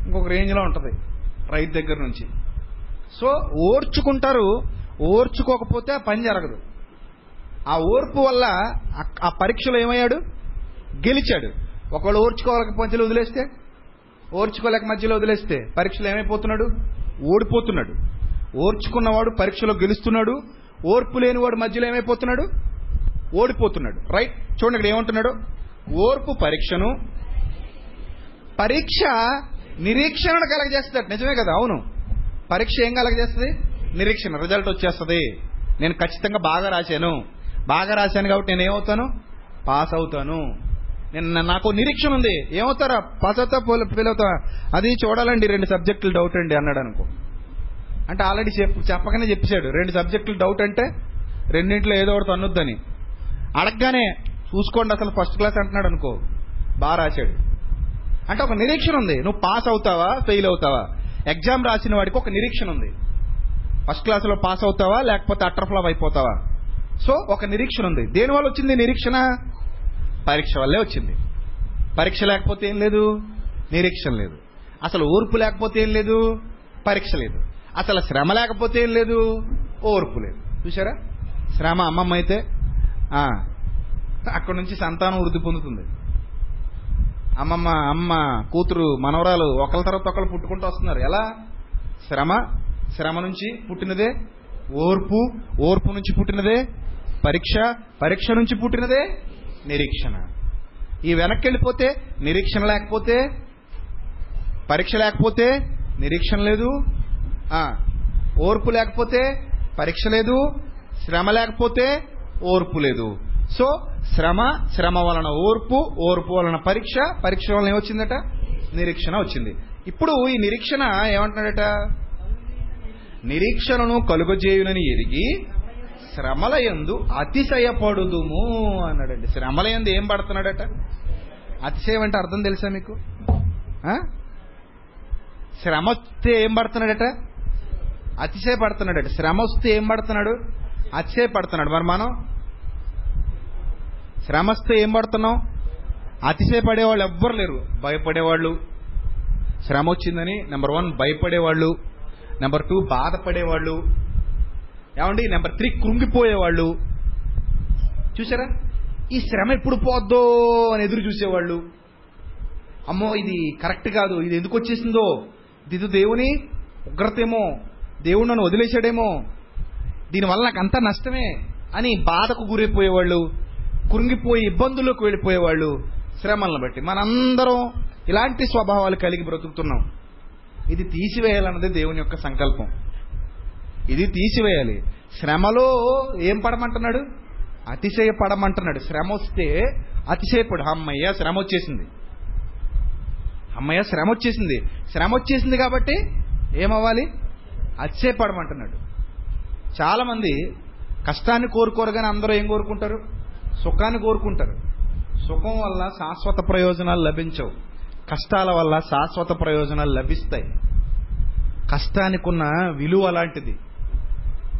ఇంకొక రేంజ్లో ఉంటుంది. రైతు దగ్గర నుంచి. సో ఓర్చుకుంటారు ఓర్చుకోకపోతే ఆ పని జరగదు. ఆ ఓర్పు వల్ల ఆ- పరీక్షలు పరీక్షలో ఏమయ్యాడు? గెలిచాడు. ఒకవేళ ఓర్చుకోలేక మధ్యలో వదిలేస్తే? ఓర్చుకోలేక మధ్యలో వదిలేస్తే పరీక్షలో ఏమైపోతున్నాడు? ఓడిపోతున్నాడు. ఓర్చుకున్నవాడు పరీక్షలో గెలుస్తున్నాడు. ఓర్పు లేనివాడు మధ్యలో ఏమైపోతున్నాడు? ఓడిపోతున్నాడు. రైట్? చూడండి ఇక్కడ ఏమంటున్నాడు? ఓర్పు పరీక్షను పరీక్ష నిరీక్షణను కలగజేస్తాడు నిజమే కదా? అవును. పరీక్ష ఏం కలగజేస్తుంది నిరీక్షణ రిజల్ట్ వచ్చేస్తుంది. నేను ఖచ్చితంగా బాగా రాశాను. బాగా రాశాను కాబట్టి నేను ఏమవుతాను? పాస్ అవుతాను. నేను నాకు నిరీక్షణ ఉంది. ఏమవుతారా? పాస్ అవుతా ఫెయిల్ అవుతా? అది చూడాలండి రెండు సబ్జెక్టులు డౌట్ అండి అన్నాడు అనుకో. అంటే ఆల్రెడీ చెప్పు చెప్పగానే చెప్పేశాడు. రెండు సబ్జెక్టులు డౌట్ అంటే రెండింటిలో ఏదో ఒకటి అనొద్దని అడగగానే చూసుకోండి అసలు ఫస్ట్ క్లాస్ అంటున్నాడు అనుకో. బాగా రాశాడు. అంటే ఒక నిరీక్షణ ఉంది. నువ్వు పాస్ అవుతావా? ఫెయిల్ అవుతావా? ఎగ్జామ్ రాసిన వాడికి ఒక నిరీక్షణ ఉంది. ఫస్ట్ క్లాస్లో పాస్ అవుతావా? లేకపోతే అటర్ ఫ్లాప్ అయిపోతావా? సో ఒక నిరీక్షణ ఉంది. దేనివల్ల వచ్చింది నిరీక్షణ? పరీక్ష వల్లే వచ్చింది. పరీక్ష లేకపోతే ఏం లేదు? నిరీక్షణ లేదు. అసలు ఓర్పు లేకపోతే ఏం లేదు? పరీక్ష లేదు. అసలు శ్రమ లేకపోతే ఏం లేదు? ఓర్పు లేదు. చూసారా శ్రమ అమ్మమ్మ అయితే అక్కడి అక్కడ నుంచి సంతానం వృద్ధి పొందుతుంది. అమ్మమ్మ అమ్మ కూతురు మనవరాలు ఒకళ్ళ తర్వాత ఒకళ్ళు పుట్టుకుంటూ వస్తున్నారు. ఎలా? శ్రమ. శ్రమ నుంచి పుట్టినదే ఓర్పు. ఓర్పు నుంచి పుట్టినదే పరీక్ష. పరీక్ష నుంచి పుట్టినదే నిరీక్షణ. ఈ వెనక్కి వెళ్ళిపోతే నిరీక్షణ లేకపోతే పరీక్ష లేకపోతే నిరీక్షణ లేదు. ఓర్పు లేకపోతే పరీక్ష లేదు. శ్రమ లేకపోతే ఓర్పు లేదు. సో శ్రమ శ్రమ వలన ఓర్పు ఓర్పు వలన పరీక్ష పరీక్ష వలన ఏమొచ్చిందట? నిరీక్షణ వచ్చింది. ఇప్పుడు ఈ నిరీక్షణ ఏమంటున్నాడట? నిరీక్షణను కలుగజేయునని ఎరిగి శ్రమలయందు అతిశయపడుదుము అన్నాడండి. శ్రమలయందు ఏం పడుతున్నాడట? అతిశయం అంటే అర్థం తెలుసా మీకు? శ్రమ వస్తే ఏం పడుతున్నాడట? అతిశయపడుతున్నాడట. శ్రమ వస్తే ఏం పడుతున్నాడు? అతిశయపడుతున్నాడు. మరి మనం శ్రమ వస్తే ఏం పడుతున్నాం అతిశయపడేవాళ్ళు ఎవ్వరు లేరు. భయపడేవాళ్ళు. శ్రమ వచ్చిందని నెంబర్ వన్ భయపడేవాళ్ళు. నెంబర్ టూ బాధపడేవాళ్ళు. ఏమండి? నెంబర్ త్రీ కృంగిపోయేవాళ్ళు. చూసారా ఈ శ్రమ ఎప్పుడు పోద్దో అని ఎదురు చూసేవాళ్ళు. అమ్మో ఇది కరెక్ట్ కాదు. ఇది ఎందుకు వచ్చేసిందో? ఇది దేవుని ఉగ్రతేమో? దేవుడు నన్ను వదిలేశాడేమో? దీనివల్ల నాకు అంతా నష్టమే? అని బాధకు గురైపోయేవాళ్ళు. కృంగిపోయి ఇబ్బందుల్లోకి వెళ్ళిపోయేవాళ్ళు శ్రమలను బట్టి. మనందరం ఇలాంటి స్వభావాలు కలిగి బ్రతుకుతున్నాం. ఇది తీసివేయాలన్నది దేవుని యొక్క సంకల్పం. ఇది తీసివేయాలి. శ్రమలో ఏం పడమంటున్నాడు? అతిశయపడమంటున్నాడు. శ్రమ వస్తే అతిశయపడు. అమ్మయ్య శ్రమ వచ్చేసింది. అమ్మయ్య శ్రమ వచ్చేసింది. శ్రమ వచ్చేసింది కాబట్టి ఏమవ్వాలి? అతిశయపడమంటున్నాడు. చాలామంది కష్టాన్ని కోరుకోరు కానీ అందరూ ఏం కోరుకుంటారు? సుఖాన్ని కోరుకుంటారు. సుఖం వల్ల శాశ్వత ప్రయోజనాలు లభించవు. కష్టాల వల్ల శాశ్వత ప్రయోజనాలు లభిస్తాయి. కష్టానికి ఉన్న విలువ అలాంటిది.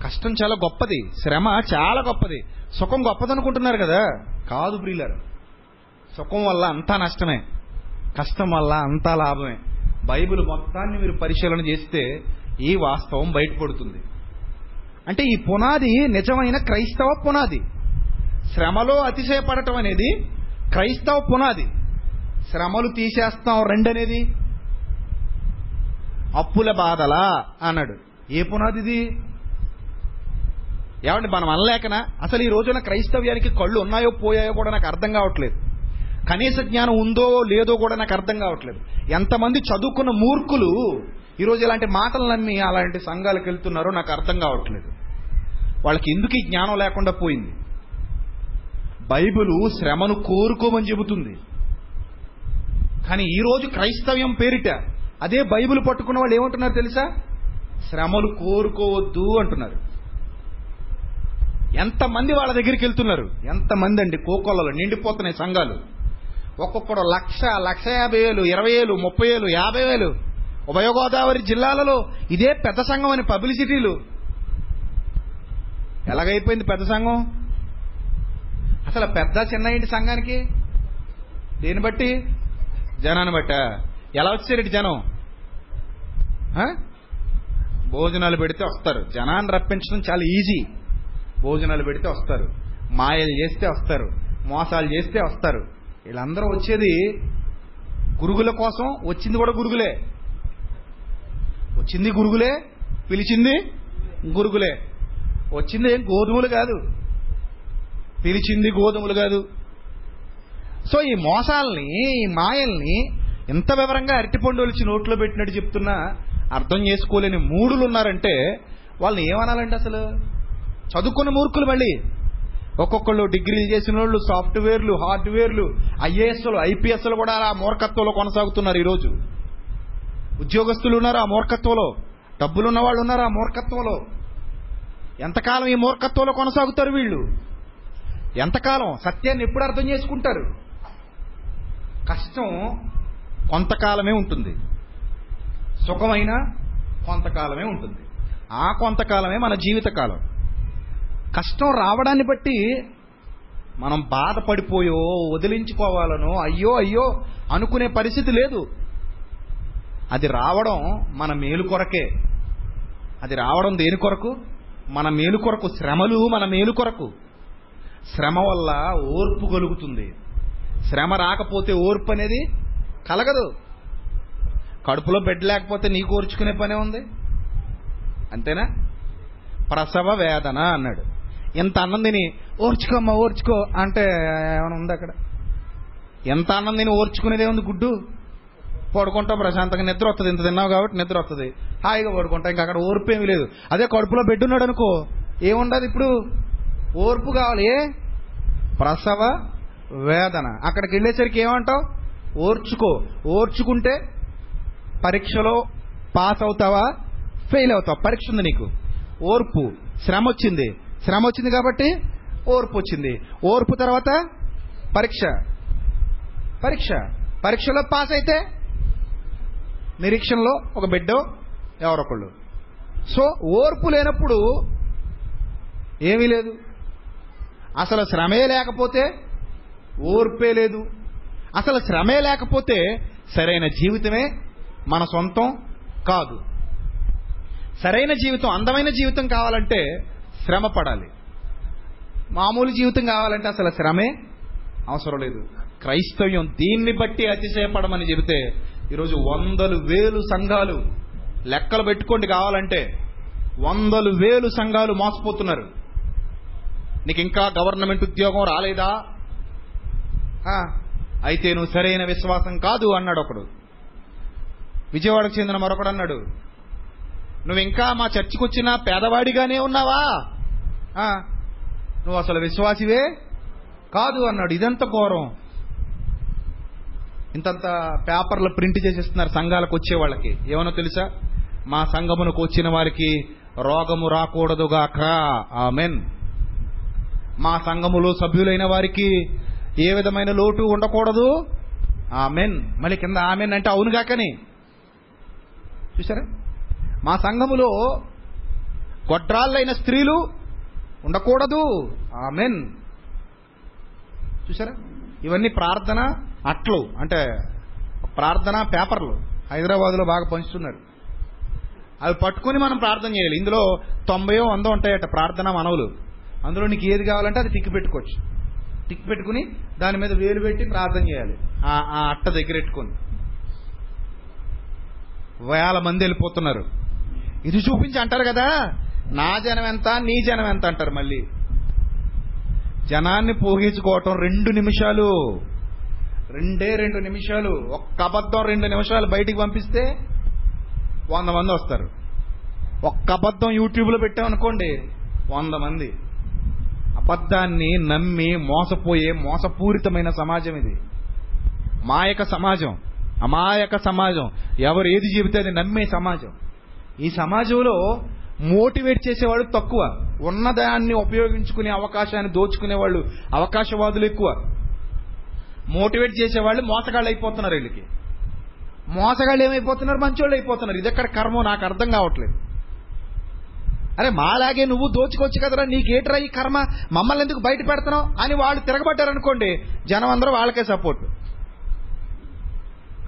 కష్టం చాలా గొప్పది. శ్రమ చాలా గొప్పది. సుఖం గొప్పదనుకుంటున్నారు కదా? కాదు ప్రియులారు. సుఖం వల్ల అంతా నష్టమే. కష్టం వల్ల అంతా లాభమే. బైబిల్ మొత్తాన్ని మీరు పరిశీలన చేస్తే ఈ వాస్తవం బయటపడుతుంది. అంటే ఈ పునాది నిజమైన క్రైస్తవ పునాది. శ్రమలో అతిశయపడటం అనేది క్రైస్తవ పునాది. శ్రమలు తీసేస్తాం రెండనేది? అప్పుల బాధలా అన్నాడు. ఏ పునాది ఇది ఏమండి మనం అనలేకనా? అసలు ఈ రోజున క్రైస్తవ్యానికి కళ్ళు ఉన్నాయో పోయాయో కూడా నాకు అర్థం కావట్లేదు. కనీస జ్ఞానం ఉందో లేదో కూడా నాకు అర్థం కావట్లేదు. ఎంతమంది చదువుకున్న మూర్ఖులు ఈరోజు ఇలాంటి మాటలన్నీ అలాంటి సంఘాలకు వెళ్తున్నారో నాకు అర్థం కావట్లేదు. వాళ్ళకి ఎందుకు ఈ జ్ఞానం లేకుండా పోయింది? బైబిలు శ్రమను కోరుకోమని చెబుతుంది. కానీ ఈరోజు క్రైస్తవ్యం పేరిట అదే బైబిల్ పట్టుకున్న వాళ్ళు ఏమంటున్నారు తెలుసా? శ్రమలు కోరుకోవద్దు అంటున్నారు. ఎంతమంది వాళ్ళ దగ్గరికి వెళ్తున్నారు? ఎంతమంది అండి? కోకొల్లలో నిండిపోతున్నాయి సంఘాలు. ఒక్కొక్కడు లక్ష లక్ష యాభై వేలు ఇరవై వేలు ముప్పై వేలు యాభై వేలు. ఉభయ గోదావరి జిల్లాలలో ఇదే పెద్ద సంఘం అని పబ్లిసిటీలు. ఎలాగైపోయింది పెద్ద సంఘం? అసలు పెద్ద చిన్న ఏంటి సంఘానికి? దేని బట్టి? జనాన్ని బట్ట. ఎలా వచ్చారు జనం? ఆ? భోజనాలు పెడితే వస్తారు. జనాన్ని రప్పించడం చాలా ఈజీ. భోజనాలు పెడితే వస్తారు. మాయలు చేస్తే వస్తారు. మోసాలు చేస్తే వస్తారు. వీళ్ళందరూ వచ్చేది గురుగుల కోసం. వచ్చింది కూడా గురుగులే. వచ్చింది గురుగులే పిలిచింది గురుగులే. వచ్చింది ఏం గోధుమలు కాదు. పిలిచింది గోధుమలు కాదు. సో ఈ మోసాలని ఈ మాయల్ని ఎంత వివరంగా అరటిపండు ఒలిచి నోట్లో పెట్టినట్టు చెప్తున్నా అర్థం చేసుకోలేని మూడులు ఉన్నారంటే వాళ్ళని ఏమనాలండి అసలు? చదువుకున్న మూర్ఖులు మళ్ళీ. ఒక్కొక్కళ్ళు డిగ్రీలు చేసిన వాళ్ళు సాఫ్ట్వేర్లు హార్డ్వేర్లు ఐఏఎస్లు ఐపీఎస్లు కూడా ఆ మూర్ఖత్వంలో కొనసాగుతున్నారు ఈరోజు. ఉద్యోగస్తులు ఉన్నారు ఆ మూర్ఖత్వంలో? డబ్బులున్న వాళ్ళు ఉన్నారు ఆ మూర్ఖత్వంలో? ఎంతకాలం ఈ మూర్ఖత్వంలో కొనసాగుతారు వీళ్ళు? ఎంతకాలం? సత్యాన్ని ఎప్పుడు అర్థం చేసుకుంటారు? కష్టం కొంతకాలమే ఉంటుంది. సుఖమైన కొంతకాలమే ఉంటుంది. ఆ కొంతకాలమే మన జీవితకాలం. కష్టం రావడాన్ని బట్టి మనం బాధపడిపోయో వదిలించుకోవాలనో అయ్యో అయ్యో అనుకునే పరిస్థితి లేదు. అది రావడం మన మేలు కొరకే. అది రావడం దేని కొరకు? మన మేలు కొరకు శ్రమలు మన మేలు కొరకు. శ్రమ వల్ల ఓర్పు కలుగుతుంది. శ్రమ రాకపోతే ఓర్పు అనేది కలగదు. కడుపులో బెడ్ లేకపోతే నీకు ఓర్చుకునే పనే ఉంది? అంతేనా? ప్రసవ వేదన అన్నాడు. ఎంత అన్నందిని ఓర్చుకోమ్మా ఓర్చుకో అంటే ఏమైనా ఉంది అక్కడ? ఎంత అన్నం ఓర్చుకునేదే ఉంది గుడ్డు? పడుకుంటాం ప్రశాంతంగా నిద్ర వస్తుంది ఇంత తిన్నావు కాబట్టి నిద్ర వస్తుంది హాయిగా పడుకుంటాం. ఇంకా అక్కడ ఓర్పు ఏమీ లేదు. అదే కడుపులో బెడ్ ఉన్నాడు అనుకో ఏముండదు ఇప్పుడు? ఓర్పు కావాలి. ఏ ప్రసవ వేదన. అక్కడికి వెళ్ళేసరికి ఏమంటావు? ఓర్చుకో. ఓర్చుకుంటే పరీక్షలో పాస్ అవుతావా? ఫెయిల్ అవుతావు. పరీక్ష ఉంది నీకు. ఓర్పు. శ్రమ వచ్చింది. శ్రమ వచ్చింది కాబట్టి ఓర్పు వచ్చింది. ఓర్పు తర్వాత పరీక్ష. పరీక్ష. పరీక్షలో పాస్ అయితే నిరీక్షణలో ఒక బిడ్డో ఎవరొకళ్ళు సో ఓర్పు లేనప్పుడు ఏమీ లేదు. అసలు శ్రమే లేకపోతే ఓర్పే లేదు. అసలు శ్రమే లేకపోతే సరైన జీవితమే మన సొంతం కాదు. సరైన జీవితం అందమైన జీవితం కావాలంటే శ్రమ పడాలి. మామూలు జీవితం కావాలంటే అసలు శ్రమే అవసరం లేదు. క్రైస్తవ్యం దీన్ని బట్టి అతిశయపడమని చెబితే ఈరోజు వందలు వేలు సంఘాలు లెక్కలు పెట్టుకోండి కావాలంటే వందలు వేలు సంఘాలు మోసపోతున్నారు. నీకు ఇంకా గవర్నమెంట్ ఉద్యోగం రాలేదా? అయితే నువ్వు సరైన విశ్వాసం కాదు అన్నాడు ఒకడు. విజయవాడకు చెందిన మరొకడు అన్నాడు. నువ్వు ఇంకా మా చర్చికి వచ్చిన పేదవాడిగానే ఉన్నావా? నువ్వు అసలు విశ్వాసివే? కాదు అన్నాడు. ఇదంత ఘోరం. ఇంతంత పేపర్లు ప్రింట్ చేసేస్తున్నారు సంఘాలకు వచ్చే వాళ్ళకి. ఏమనో తెలుసా? మా సంఘమునకు వచ్చిన వారికి రోగము రాకూడదుగాక. ఆమెన్. మా సంఘములో సభ్యులైన వారికి ఏ విధమైన లోటు ఉండకూడదు. ఆమెన్. మళ్ళీ కింద ఆమెన్ అంటే అవునుగాకని చూసారా మా సంఘములో గొడ్రాళ్ళైన స్త్రీలు ఉండకూడదు. ఆమెన్. చూసారా ఇవన్నీ ప్రార్థన అట్లు. అంటే ప్రార్థన పేపర్లు. హైదరాబాద్లో బాగా పంచుతున్నారు. అవి పట్టుకుని మనం ప్రార్థన చేయాలి. ఇందులో తొంభయో వందో ఉంటాయట ప్రార్థన మనవులు. అందులో నీకు ఏది కావాలంటే అది టిక్ పెట్టుకోవచ్చు. టిక్ పెట్టుకుని దాని మీద వేలు పెట్టి ప్రార్థన చేయాలి. ఆ అట్ట దగ్గర పెట్టుకొని. వేల మంది వెళ్ళిపోతున్నారు. ఇది చూపించి అంటారు కదా? నా జనం ఎంత నీ జనం ఎంత అంటారు మళ్ళీ. జనాన్ని పోగించుకోవటం రెండు నిమిషాలు. రెండే రెండు నిమిషాలు. ఒక్క అబద్ధం రెండు నిమిషాలు బయటికి పంపిస్తే వంద మంది వస్తారు. ఒక్క అబద్ధం యూట్యూబ్లో పెట్టామనుకోండి వంద మంది. అబద్ధాన్ని నమ్మి మోసపోయే మోసపూరితమైన సమాజం ఇది. మాయక సమాజం. అమాయక సమాజం. ఎవరు ఏది చెబితే అది నమ్మే సమాజం. ఈ సమాజంలో మోటివేట్ చేసేవాళ్ళు తక్కువ. ఉన్నదాన్ని ఉపయోగించుకునే అవకాశాన్ని దోచుకునే వాళ్ళు అవకాశవాదులు ఎక్కువ. మోటివేట్ చేసేవాళ్ళు మోసగాళ్ళు అయిపోతున్నారు వీళ్ళకి. మోసగాళ్ళు ఏమైపోతున్నారు మంచోళ్ళు అయిపోతున్నారు ఇది ఎక్కడ కర్మో? నాకు అర్థం కావట్లేదు. అరే మాలాగే నువ్వు దోచుకోవచ్చు కదరా నీకేట్రా ఈ కర్మ? మమ్మల్ని ఎందుకు బయట పెడుతున్నావు? అని వాళ్ళు తిరగబడ్డారనుకోండి జనం అందరూ వాళ్ళకే సపోర్ట్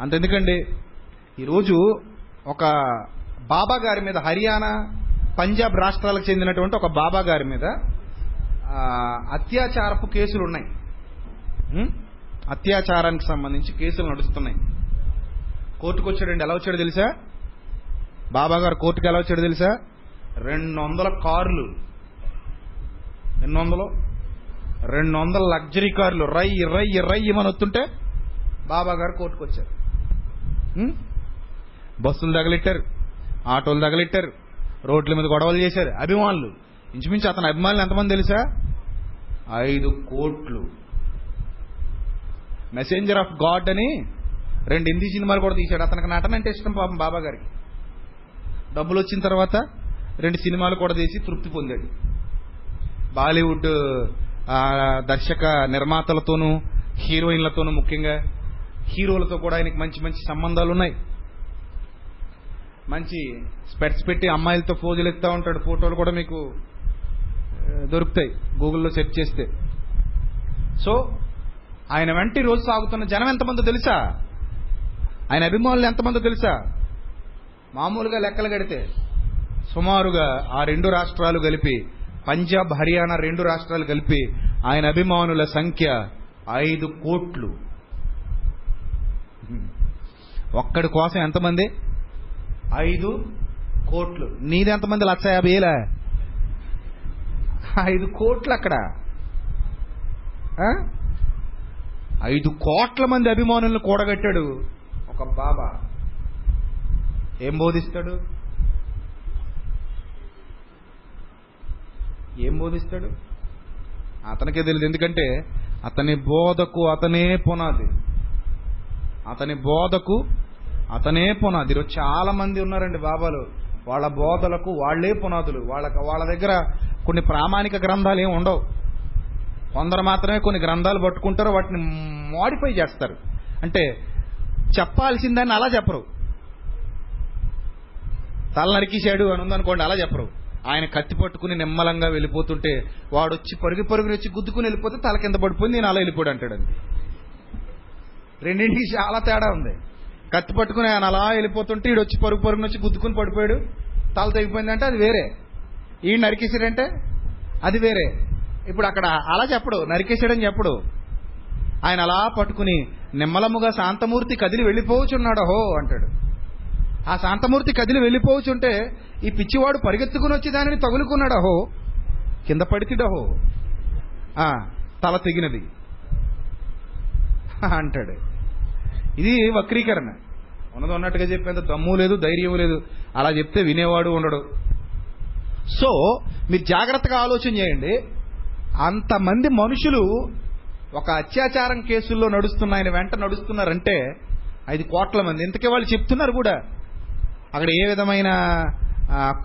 అంతెందుకండి? ఈరోజు ఒక బాబా గారి మీద హర్యానా పంజాబ్ రాష్ట్రాలకు చెందినటువంటి ఒక బాబా గారి మీద అత్యాచారపు కేసులు ఉన్నాయి అత్యాచారానికి సంబంధించి కేసులు నడుస్తున్నాయి. కోర్టుకు వచ్చాడండి ఎలా వచ్చాడో తెలుసా? బాబా గారు కోర్టుకు ఎలా వచ్చాడో తెలుసా? రెండు వందల కార్లు. ఎన్ని వందలు రెండు వందల లగ్జరీ కార్లు. రై రై రై అని వస్తుంటే బాబా గారు కోర్టుకు వచ్చారు బస్సులు తగలెట్టారు. ఆటోలు తగలెట్టారు. రోడ్ల మీద గొడవలు చేశారు. అభిమానులు. ఇంచుమించు అతని అభిమానులు ఎంతమంది తెలుసా? ఐదు కోట్లు. మెసెంజర్ ఆఫ్ గాడ్ అని రెండు హిందీ సినిమాలు కూడా తీశాడు. అతనికి నటన అంటే ఇష్టం పాపం బాబా గారికి. డబ్బులు వచ్చిన తర్వాత రెండు సినిమాలు కూడా తీసి తృప్తి పొందాడు. బాలీవుడ్ దర్శక నిర్మాతలతోనూ హీరోయిన్లతోనూ ముఖ్యంగా. హీరోలతో కూడా ఆయనకి మంచి మంచి సంబంధాలు ఉన్నాయి. మంచి స్పెట్స్ పెట్టి అమ్మాయిలతో ఫోజులు ఎత్తా ఉంటాడు. ఫోటోలు కూడా మీకు దొరుకుతాయి గూగుల్లో సెర్చ్ చేస్తే. సో ఆయన వెంట రోజు సాగుతున్న జనం ఎంతమందో తెలుసా? ఆయన అభిమానులు ఎంతమందో తెలుసా? మామూలుగా లెక్కలు కడితే. సుమారుగా ఆ రెండు రాష్ట్రాలు కలిపి పంజాబ్ హర్యానా రెండు రాష్ట్రాలు కలిపి ఆయన అభిమానుల సంఖ్య ఐదు కోట్లు. ఒక్కడి కోసం ఎంతమంది? ఐదు కోట్లు. నీది ఎంతమంది? లక్ష యాభై వేలా? ఐదు కోట్లు అక్కడ. ఐదు కోట్ల మంది అభిమానులను కూడగట్టాడు ఒక బాబా. ఏం బోధిస్తాడు? ఏం బోధిస్తాడు? అతనికే తెలియదు. ఎందుకంటే అతని బోధకు అతనే పునాది. అతని బోధకు అతనే పునాది. ఈరోజు చాలా మంది ఉన్నారండి బాబాలు. వాళ్ళ బోధలకు వాళ్ళే పునాదులు. వాళ్ళ వాళ్ళ దగ్గర కొన్ని ప్రామాణిక గ్రంథాలు ఏమి ఉండవు. కొందరు మాత్రమే కొన్ని గ్రంథాలు పట్టుకుంటారు. వాటిని మోడిఫై చేస్తారు. అంటే చెప్పాల్సిందని అలా చెప్పరు. తల నరికిశాడు అని ఉందనుకోండి అలా చెప్పరు. ఆయన కత్తి పట్టుకుని నిమ్మలంగా వెళ్ళిపోతుంటే వాడు వచ్చి పరుగు పరుగుని వచ్చి గుద్దుకుని వెళ్ళిపోతే తల కింద పడిపోయింది నేను అలా వెళ్ళిపోయాడు అంటాడు రెండింటికి చాలా తేడా ఉంది. కత్తి పట్టుకుని ఆయన అలా వెళ్ళిపోతుంటే ఈడు వచ్చి పరుగు పరుగుని వచ్చి గుద్దుకుని పడిపోయాడు. తల తెగిపోయిందంటే అది వేరే. ఈ నరికేసాడంటే అది వేరే. ఇప్పుడు అక్కడ అలా చెప్పడు నరికేశాడని చెప్పడు. ఆయన అలా పట్టుకుని నిమ్మలముగా శాంతమూర్తి కదిలి వెళ్ళిపోవచ్చున్నాడు హో అంటాడు. ఆ శాంతమూర్తి కదిలి వెళ్ళిపోవచ్చుంటే ఈ పిచ్చివాడు పరిగెత్తుకుని వచ్చి దానిని తగులుకున్నాడు. అహో కింద పడితిడహో తల తెగినది. అంటాడు. ఇది వక్రీకరణ. ఉన్నది ఉన్నట్టుగా చెప్పేంత దమ్ము లేదు ధైర్యం లేదు. అలా చెప్తే వినేవాడు ఉండడు. సో మీరు జాగ్రత్తగా ఆలోచన చేయండి. అంతమంది మనుషులు ఒక అత్యాచారం కేసుల్లో నడుస్తున్న ఆయన వెంట నడుస్తున్నారంటే ఐదు కోట్ల మంది. ఇంతకే వాళ్ళు చెప్తున్నారు కూడా. అక్కడ ఏ విధమైన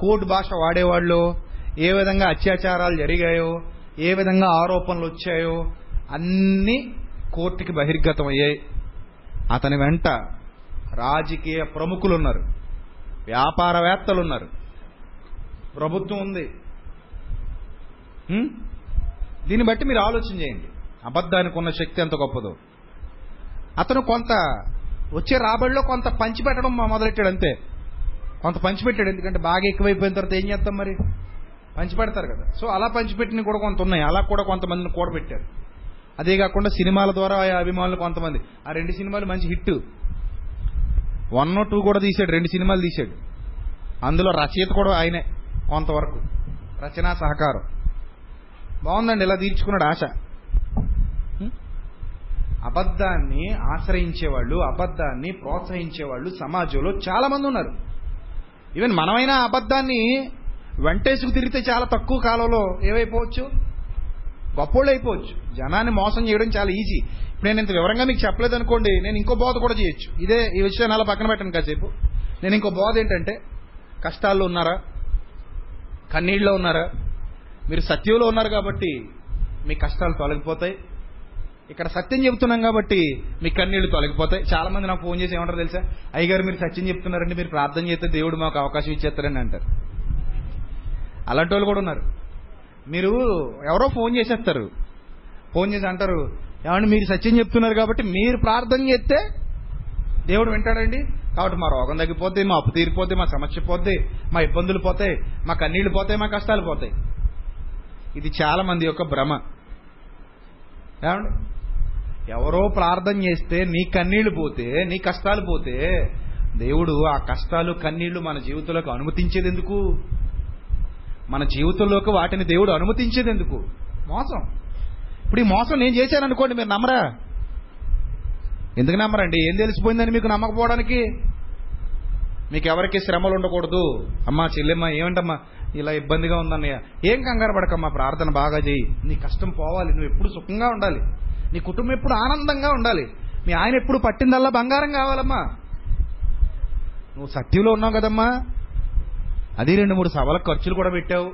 కోర్టు భాష వాడేవాళ్ళు ఏ విధంగా అత్యాచారాలు జరిగాయో ఏ విధంగా ఆరోపణలు వచ్చాయో అన్ని కోర్టుకి బహిర్గతం అయ్యాయి అతని వెంట రాజకీయ ప్రముఖులు ఉన్నారు వ్యాపారవేత్తలు ఉన్నారు ప్రభుత్వం ఉంది. దీన్ని బట్టి మీరు ఆలోచన చేయండి. అబద్ధానికి ఉన్న శక్తి ఎంత గొప్పదో. అతను కొంత వచ్చే రాబడిలో కొంత పంచిపెట్టడం మొదలెట్టాడు అంతే. కొంత పంచిపెట్టాడు ఎందుకంటే బాగా ఎక్కువైపోయిన తర్వాత ఏం చేస్తాం మరి? పంచిపెడతారు కదా. సో అలా పంచిపెట్టిన కూడా కొంత ఉన్నాయి. అలా కూడా కొంతమందిని కూడబెట్టారు. అదే కాకుండా సినిమాల ద్వారా ఆ అభిమానులు కొంతమంది. ఆ రెండు సినిమాలు మంచి హిట్. వన్ టూ కూడా తీశాడు రెండు సినిమాలు తీశాడు. అందులో రచయిత కూడా ఆయనే కొంతవరకు. రచనా సహకారం. బాగుందండి ఇలా తీర్చుకున్నాడు ఆశ. అబద్ధాన్ని ఆశ్రయించేవాళ్ళు అబద్ధాన్ని ప్రోత్సహించేవాళ్ళు సమాజంలో చాలా మంది ఉన్నారు. ఈవెన్ మనమైనా అబద్ధాన్ని వెంటేసుకు తిరిగితే చాలా తక్కువ కాలంలో ఏమైపోవచ్చు? గొప్పోళ్ళు అయిపోవచ్చు జనాన్ని మోసం చేయడం చాలా ఈజీ ఇప్పుడు నేను ఇంత వివరంగా మీకు చెప్పలేదు అనుకోండి నేను ఇంకో బోధ కూడా చేయొచ్చు. ఇదే ఈ విషయాన్ని అలా పక్కన పెట్టండి కాసేపు. నేను ఇంకో బోధ ఏంటంటే కష్టాల్లో ఉన్నారా? కన్నీళ్ళలో ఉన్నారా? మీరు సత్యంలో ఉన్నారు కాబట్టి మీ కష్టాలు తొలగిపోతాయి. ఇక్కడ సత్యం చెప్తున్నాం కాబట్టి మీ కన్నీళ్ళు తొలగిపోతాయి. చాలా మంది నాకు ఫోన్ చేసి ఏమంటారు తెలుసా? అయ్యగారు మీరు సత్యం చెప్తున్నారండి మీరు ప్రార్థన చేస్తే దేవుడు మాకు అవకాశం ఇచ్చేస్తారని అంటారు. అలాంటి వాళ్ళు కూడా ఉన్నారు. మీరు ఎవరో ఫోన్ చేసేస్తారు. ఫోన్ చేసి అంటారు ఏమండి మీరు సత్యం చెప్తున్నారు కాబట్టి మీరు ప్రార్థన చేస్తే దేవుడు వింటాడండి. కాబట్టి మా రోగం తగ్గిపోతే మా అప్పు తీరిపోతే మా సమస్య పోతే మా ఇబ్బందులు పోతాయి మా కన్నీళ్ళు పోతాయి మా కష్టాలు పోతాయి. ఇది చాలా మంది యొక్క భ్రమ. ఏమండి? ఎవరో ప్రార్థన చేస్తే నీ కన్నీళ్ళు పోతే నీ కష్టాలు పోతే దేవుడు ఆ కష్టాలు కన్నీళ్ళు మన జీవితంలోకి అనుమతించేది ఎందుకు మన జీవితంలోకి వాటిని దేవుడు అనుమతించేది ఎందుకు మోసం. ఇప్పుడు ఈ మోసం నేను చేశాను అనుకోండి మీరు నమ్మరా? ఎందుకు నమ్మరండి? ఏం తెలిసిపోయిందని మీకు నమ్మకపోవడానికి? మీకు ఎవరికి శ్రమలు ఉండకూడదు. అమ్మా చెల్లెమ్మ ఏమంటమ్మా? ఇలా ఇబ్బందిగా ఉందన్నయ్య. ఏం కంగారు పడకమ్మా ప్రార్థన బాగా చేయి. నీ కష్టం పోవాలి నువ్వు ఎప్పుడు సుఖంగా ఉండాలి. నీ కుటుంబం ఎప్పుడు ఆనందంగా ఉండాలి. మీ ఆయన ఎప్పుడు పట్టిందల్లా బంగారం కావాలమ్మా. నువ్వు సత్యంలో ఉన్నావు కదమ్మా. అది రెండు మూడు సభలకు ఖర్చులు కూడా పెట్టావు.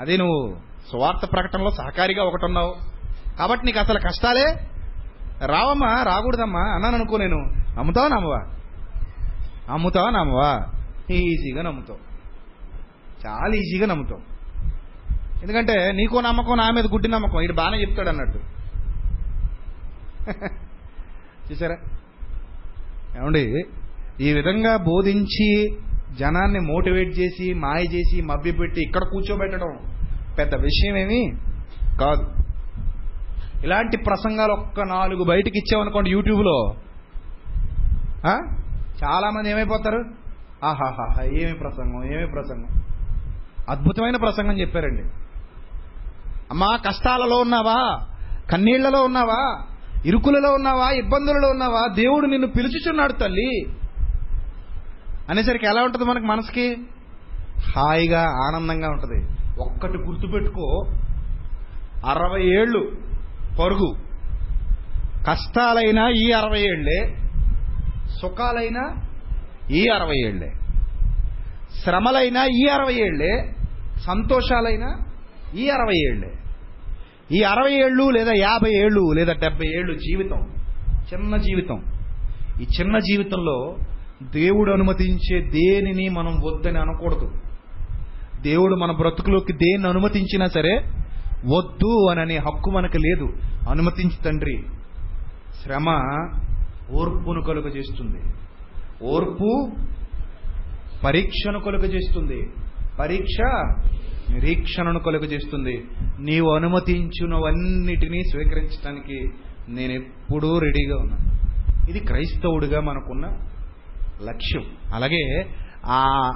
అదే నువ్వు స్వార్థ ప్రకటనలో సహకారిగా ఒకటి ఉన్నావు కాబట్టి నీకు అసలు కష్టాలే? రావమ్మా రాకూడదమ్మా. అన్నాను అనుకో నేను. నమ్ముతావా నమ్మవా? అమ్ముతావా నమ్మవా? ఈజీగా నమ్ముతావు. చాలా ఈజీగా నమ్ముతావు. ఎందుకంటే నీకో నమ్మకం నా మీద గుడ్డి నమ్మకం. ఇటు బాగానే చెప్తాడు అన్నట్టు. చూసారా? ఏమండి? ఈ విధంగా బోధించి జనాన్ని మోటివేట్ చేసి మాయ చేసి మభ్యపెట్టి ఇక్కడ కూర్చోబెట్టడం పెద్ద విషయం ఏమీ కాదు. ఇలాంటి ప్రసంగాలు ఒక్క నాలుగు బయటకి ఇచ్చామనుకోండి యూట్యూబ్లో. చాలామంది ఏమైపోతారు? ఆహాహా ఏమి ప్రసంగం ఏమి ప్రసంగం? అద్భుతమైన ప్రసంగం చెప్పారండి. అమ్మా కష్టాలలో ఉన్నావా? కన్నీళ్ళలో ఉన్నావా? ఇరుకులలో ఉన్నావా? ఇబ్బందులలో ఉన్నావా? దేవుడు నిన్ను పిలుచుచున్నాడు తల్లి. అనేసరికి ఎలా ఉంటుంది మనకి మనసుకి? హాయిగా ఆనందంగా ఉంటుంది. ఒక్కటి గుర్తుపెట్టుకో. అరవై ఏళ్ళు పరుగు. కష్టాలైనా ఈ అరవై ఏళ్ళే. సుఖాలైనా ఈ అరవై ఏళ్ళే. శ్రమలైనా ఈ అరవై ఏళ్ళే. సంతోషాలైనా ఈ అరవై ఏళ్ళే. ఈ అరవై ఏళ్ళు లేదా యాభై ఏళ్ళు లేదా డెబ్బై ఏళ్ళు జీవితం చిన్న జీవితం. ఈ చిన్న జీవితంలో దేవుడు అనుమతించే దేనిని మనం వద్దని అనకూడదు. దేవుడు మన బ్రతుకులోకి దేన్ని అనుమతించినా సరే వద్దు అని అనే హక్కు మనకు లేదు. అనుమతించి తండ్రి. శ్రమ ఓర్పును కలుగజేస్తుంది. ఓర్పు పరీక్షను కలుగజేస్తుంది. పరీక్ష నిరీక్షణను కలుగజేస్తుంది. నీవు అనుమతించినవన్నిటినీ స్వీకరించడానికి నేను ఎప్పుడూ రెడీగా ఉన్నాను. ఇది క్రైస్తవుడిగా మనకున్న లక్ష్యం. అలాగే ఆ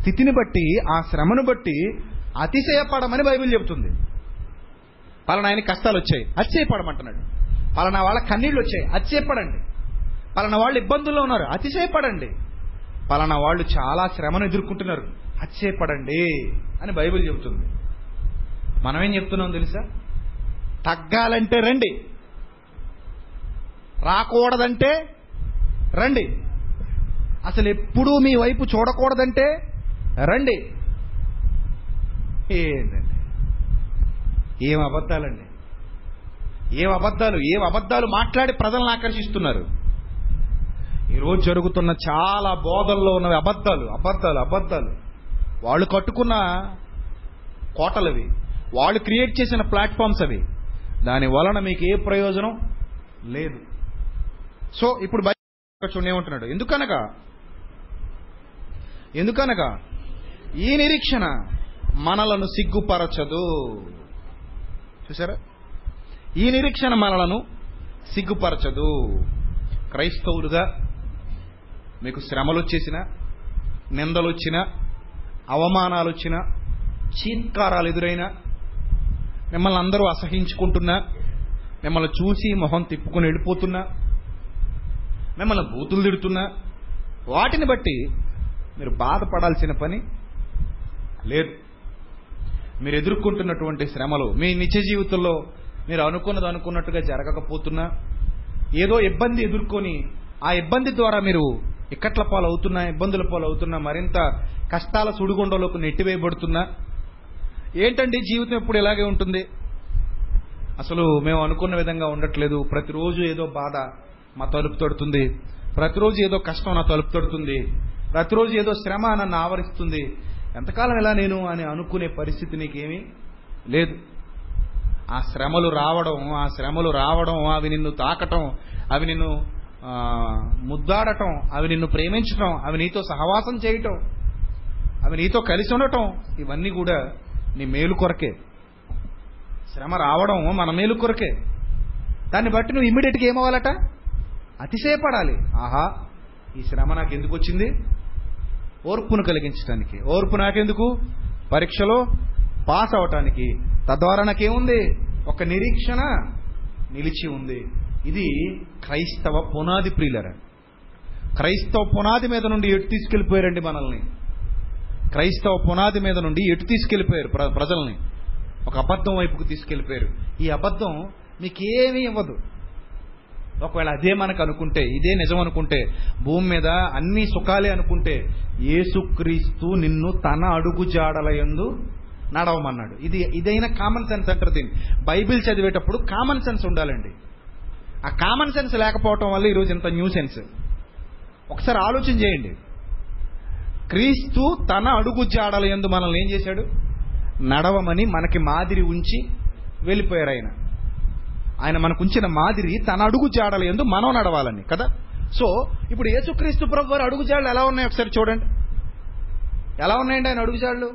స్థితిని బట్టి ఆ శ్రమను బట్టి అతిశయపడమని బైబిల్ చెబుతుంది. పలానా ఆయన కష్టాలు వచ్చాయి. అతిశయపడమంటున్నాడు. పలానా వాళ్ళ కన్నీళ్ళు వచ్చాయి. అతిశయపడండి. పలానా వాళ్ళు ఇబ్బందుల్లో ఉన్నారు. అతిశయపడండి. పలానా వాళ్ళు చాలా శ్రమను ఎదుర్కొంటున్నారు. ఆశ్చర్యపడండి అని బైబిల్ చెబుతుంది. మనమేం చెప్తున్నాం తెలుసా? తగ్గాలంటే రండి. రాకూడదంటే రండి. అసలు ఎప్పుడూ మీ వైపు చూడకూడదంటే రండి. ఏంటండి? ఏం అబద్ధాలండి? ఏం అబద్ధాలు? ఏం అబద్ధాలు మాట్లాడి ప్రజలను ఆకర్షిస్తున్నారు? ఈరోజు జరుగుతున్న చాలా బోధల్లో ఉన్నవి అబద్ధాలు అబద్ధాలు అబద్ధాలు. వాళ్ళు కట్టుకున్న కోటలవి వాళ్ళు క్రియేట్ చేసిన ప్లాట్ఫామ్స్ అవి. దాని వలన మీకు ఏ ప్రయోజనం లేదు. సో ఇప్పుడు బయట చూడండి ఏమంటున్నాడు? ఎందుకనగా ఎందుకనగా ఈ నిరీక్షణ మనలను సిగ్గుపరచదు. చూసారా ఈ నిరీక్షణ మనలను సిగ్గుపరచదు. క్రైస్తవులుగా మీకు శ్రమలు వచ్చేసిన నిందలు వచ్చిన అవమానాలు వచ్చిన చీత్కారాలు ఎదురైనా మిమ్మల్ని అందరూ అసహించుకుంటున్నా మిమ్మల్ని చూసి మొహం తిప్పుకొని వెళ్ళిపోతున్నా మిమ్మల్ని బూతులు తిడుతున్నా వాటిని బట్టి మీరు బాధపడాల్సిన పని లేదు. మీరు ఎదుర్కొంటున్నటువంటి శ్రమలు మీ నిత్య జీవితంలో మీరు అనుకున్నది అనుకున్నట్టుగా జరగకపోతున్నా ఏదో ఇబ్బంది ఎదుర్కొని ఆ ఇబ్బంది ద్వారా మీరు ఇక్కట్ల పాలవుతున్నా ఇబ్బందుల పాలవుతున్నా మరింత కష్టాల సుడిగుండంలోకి నెట్టివేయబడుతున్నా. ఏంటండి జీవితం ఎప్పుడు ఇలాగే ఉంటుంది? అసలు మేము అనుకున్న విధంగా ఉండట్లేదు. ప్రతిరోజు ఏదో బాధ మా తలుపు తడుతుంది. ప్రతిరోజు ఏదో కష్టం నా తలుపు తడుతుంది. ప్రతిరోజు ఏదో శ్రమ నన్ను ఆవరిస్తుంది. ఎంతకాలం ఇలా నేను అని అనుకునే పరిస్థితి నీకేమీ లేదు. ఆ శ్రమలు రావడం ఆ శ్రమలు రావడం అవి నిన్ను తాకటం అవి నిన్ను ముద్దాడటం అవి నిన్ను ప్రేమించటం అవి నీతో సహవాసం చేయటం. అవి నీతో కలిసి ఉండటం ఇవన్నీ కూడా నీ మేలు కొరకే. శ్రమ రావడం మన మేలు కొరకే. దాన్ని బట్టి నువ్వు ఇమ్మీడియట్గా ఏమవ్వాలట? అతిశయపడాలి. ఆహా ఈ శ్రమ నాకు ఎందుకు వచ్చింది? ఓర్పును కలిగించడానికి ఓర్పు నాకెందుకు? పరీక్షలో పాస్ అవటానికి. తద్వారా నాకేముంది? ఒక నిరీక్షణ నిలిచి ఉంది. ఇది క్రైస్తవ పునాది ప్రియులర. క్రైస్తవ పునాది మీద నుండి ఎటు తీసుకెళ్ళిపోయారండి మనల్ని? క్రైస్తవ పునాది మీద నుండి ఎటు తీసుకెళ్ళిపోయారు ప్ర- ప్రజల్ని? ఒక అబద్ధం వైపుకు తీసుకెళ్ళిపోయారు ఈ అబద్ధం మీకేమీ ఇవ్వదు. ఒకవేళ అదే మనకు అనుకుంటే ఇదే నిజం అనుకుంటే భూమి మీద అన్ని సుఖాలే అనుకుంటే ఏసుక్రీస్తు నిన్ను తన అడుగు జాడలయందు నడవమన్నాడు. ఇది ఇదైనా కామన్ సెన్స్ అంటారు దీన్ని. బైబిల్ చదివేటప్పుడు కామన్ సెన్స్ ఉండాలండి. ఆ కామన్ సెన్స్ లేకపోవటం వల్ల ఈరోజు ఇంత న్యూ సెన్స్ ఒకసారి ఆలోచన చేయండి. క్రీస్తు తన అడుగు జాడల ఎందు మనల్ని ఏం చేశాడు? నడవమని మనకి మాదిరి ఉంచి వెళ్ళిపోయారు ఆయన. ఆయన మనకు ఉంచిన మాదిరి తన అడుగు జాడల ఎందు మనం నడవాలని కదా? సో ఇప్పుడు యేసుక్రీస్తు ప్రభు వారి అడుగు జాడలు ఎలా ఉన్నాయి ఒకసారి చూడండి. ఎలా ఉన్నాయండి ఆయన అడుగు జాడలు?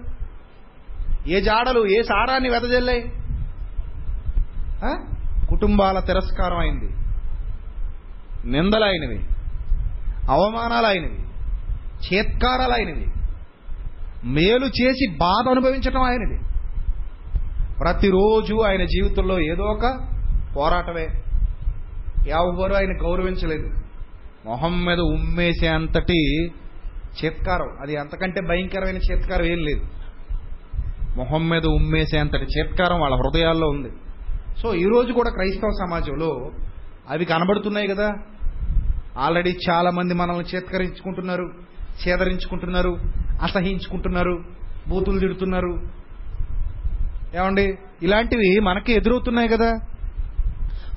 ఏ జాడలు ఏ సారాన్ని వెదజల్లాయి? కుటుంబాల తిరస్కారం అయింది. నిందలైనవి చేత్కారాలు ఆయనవి మేలు చేసి బాధ అనుభవించటం ఆయనది. ప్రతిరోజు ఆయన జీవితంలో ఏదో ఒక పోరాటమే. ఎవరు ఆయన గౌరవించలేదు. మొహం మీద ఉమ్మేసే అంతటి చేత్కారం. అది అంతకంటే భయంకరమైన చేత్కారం ఏం లేదు. మొహం మీద ఉమ్మేసే అంతటి చేత్కారం వాళ్ళ హృదయాల్లో ఉంది. సో ఈరోజు కూడా క్రైస్తవ సమాజంలో అవి కనబడుతున్నాయి కదా. ఆల్రెడీ చాలా మంది మనల్ని చేత్కరించుకుంటున్నారు. చేదరించుకుంటున్నారు అసహించుకుంటున్నారు బూతులు తిడుతున్నారు. ఏమండి? ఇలాంటివి మనకి ఎదురవుతున్నాయి కదా.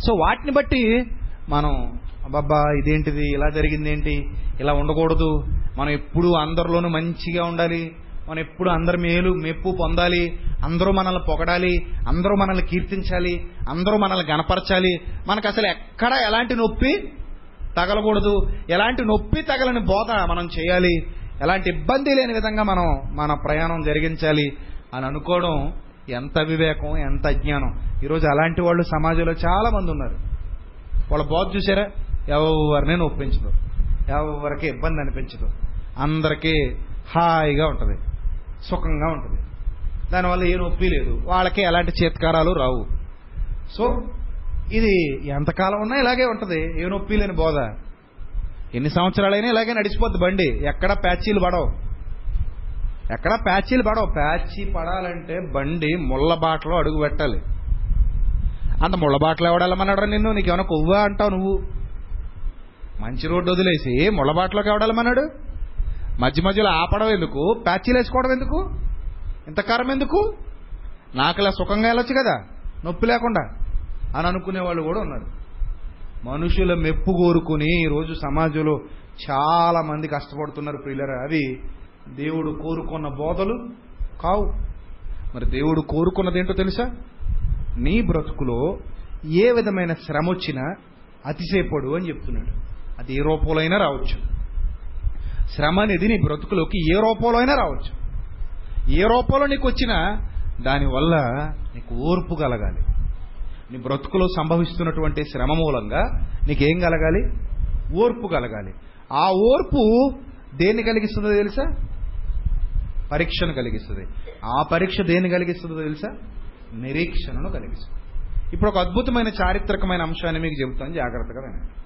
సో వాటిని బట్టి మనం అబ్బబ్బా ఇదేంటిది ఇలా జరిగింది ఏంటి ఇలా ఉండకూడదు. మనం ఎప్పుడు అందరిలోనూ మంచిగా ఉండాలి. మనం ఎప్పుడు అందరి మేలు మెప్పు పొందాలి. అందరూ మనల్ని పొగడాలి. అందరూ మనల్ని కీర్తించాలి. అందరూ మనల్ని గణపరచాలి. మనకు అసలు ఎక్కడ ఎలాంటి నొప్పి తగలకూడదు. ఎలాంటి నొప్పి తగలని బోధ మనం చేయాలి. ఎలాంటి ఇబ్బంది లేని విధంగా మనం మన ప్రయాణం జరిగించాలి అని అనుకోవడం ఎంత వివేకం ఎంత అజ్ఞానం ఈరోజు అలాంటి వాళ్ళు సమాజంలో చాలా మంది ఉన్నారు. వాళ్ళ బోధ చూసారా? ఎవరిని ఒప్పించదు ఎవరికి ఇబ్బంది అనిపించదు. అందరికీ హాయిగా ఉంటుంది. సుఖంగా ఉంటుంది. దానివల్ల ఏ నొప్పి లేదు. వాళ్ళకి ఎలాంటి చేత్కారాలు రావు. సో ఇది ఎంతకాలం ఉన్నా ఇలాగే ఉంటుంది. ఏ నొప్పి లేని బోధ. ఎన్ని సంవత్సరాలైనా ఇలాగే నడిచిపోద్ది బండి. ఎక్కడ ప్యాచీలు పడవు. ఎక్కడ ప్యాచీలు పడవు. ప్యాచీ పడాలంటే బండి ముళ్ళ బాటలో అడుగు పెట్టాలి. అంత ముళ్ళ బాటలో ఎవడాలమన్నాడు నిన్ను? నీకేమైనా కొవ్వా అంటావు నువ్వు? మంచి రోడ్డు వదిలేసి ముళ్ళ బాటలోకి ఎవడాలమన్నాడు మధ్య మధ్యలో ఆపడం ఎందుకు? ప్యాచీలు వేసుకోవడం ఎందుకు? ఇంత కారం ఎందుకు? నాకు ఇలా సుఖంగా వెళ్ళొచ్చు కదా? నొప్పి లేకుండా. అని అనుకునే వాళ్ళు కూడా ఉన్నారు. మనుషుల మెప్పు కోరుకుని ఈరోజు సమాజంలో చాలా మంది కష్టపడుతున్నారు ప్రియులరా. అవి దేవుడు కోరుకున్న బోధలు కావు. మరి దేవుడు కోరుకున్నది ఏంటో తెలుసా? నీ బ్రతుకులో ఏ విధమైన శ్రమ వచ్చినా అతిసేపడు అని చెప్తున్నాడు. అది ఏ రూపంలో అయినా రావచ్చు. శ్రమ అనేది నీ బ్రతుకులోకి ఏ రూపంలో అయినా రావచ్చు. ఏ రూపంలో నీకు వచ్చినా దానివల్ల నీకు ఓర్పు కలగాలి. నీ బ్రతుకులో సంభవిస్తున్నటువంటి శ్రమ మూలంగా నీకేం కలగాలి? ఓర్పు కలగాలి. ఆ ఓర్పు దేన్ని కలిగిస్తుందో తెలుసా? పరీక్షను కలిగిస్తుంది. ఆ పరీక్ష దేన్ని కలిగిస్తుందో తెలుసా? నిరీక్షణను కలిగిస్తుంది. ఇప్పుడు ఒక అద్భుతమైన చారిత్రకమైన అంశాన్ని మీకు చెబుతాను. జాగ్రత్తగా వినండి.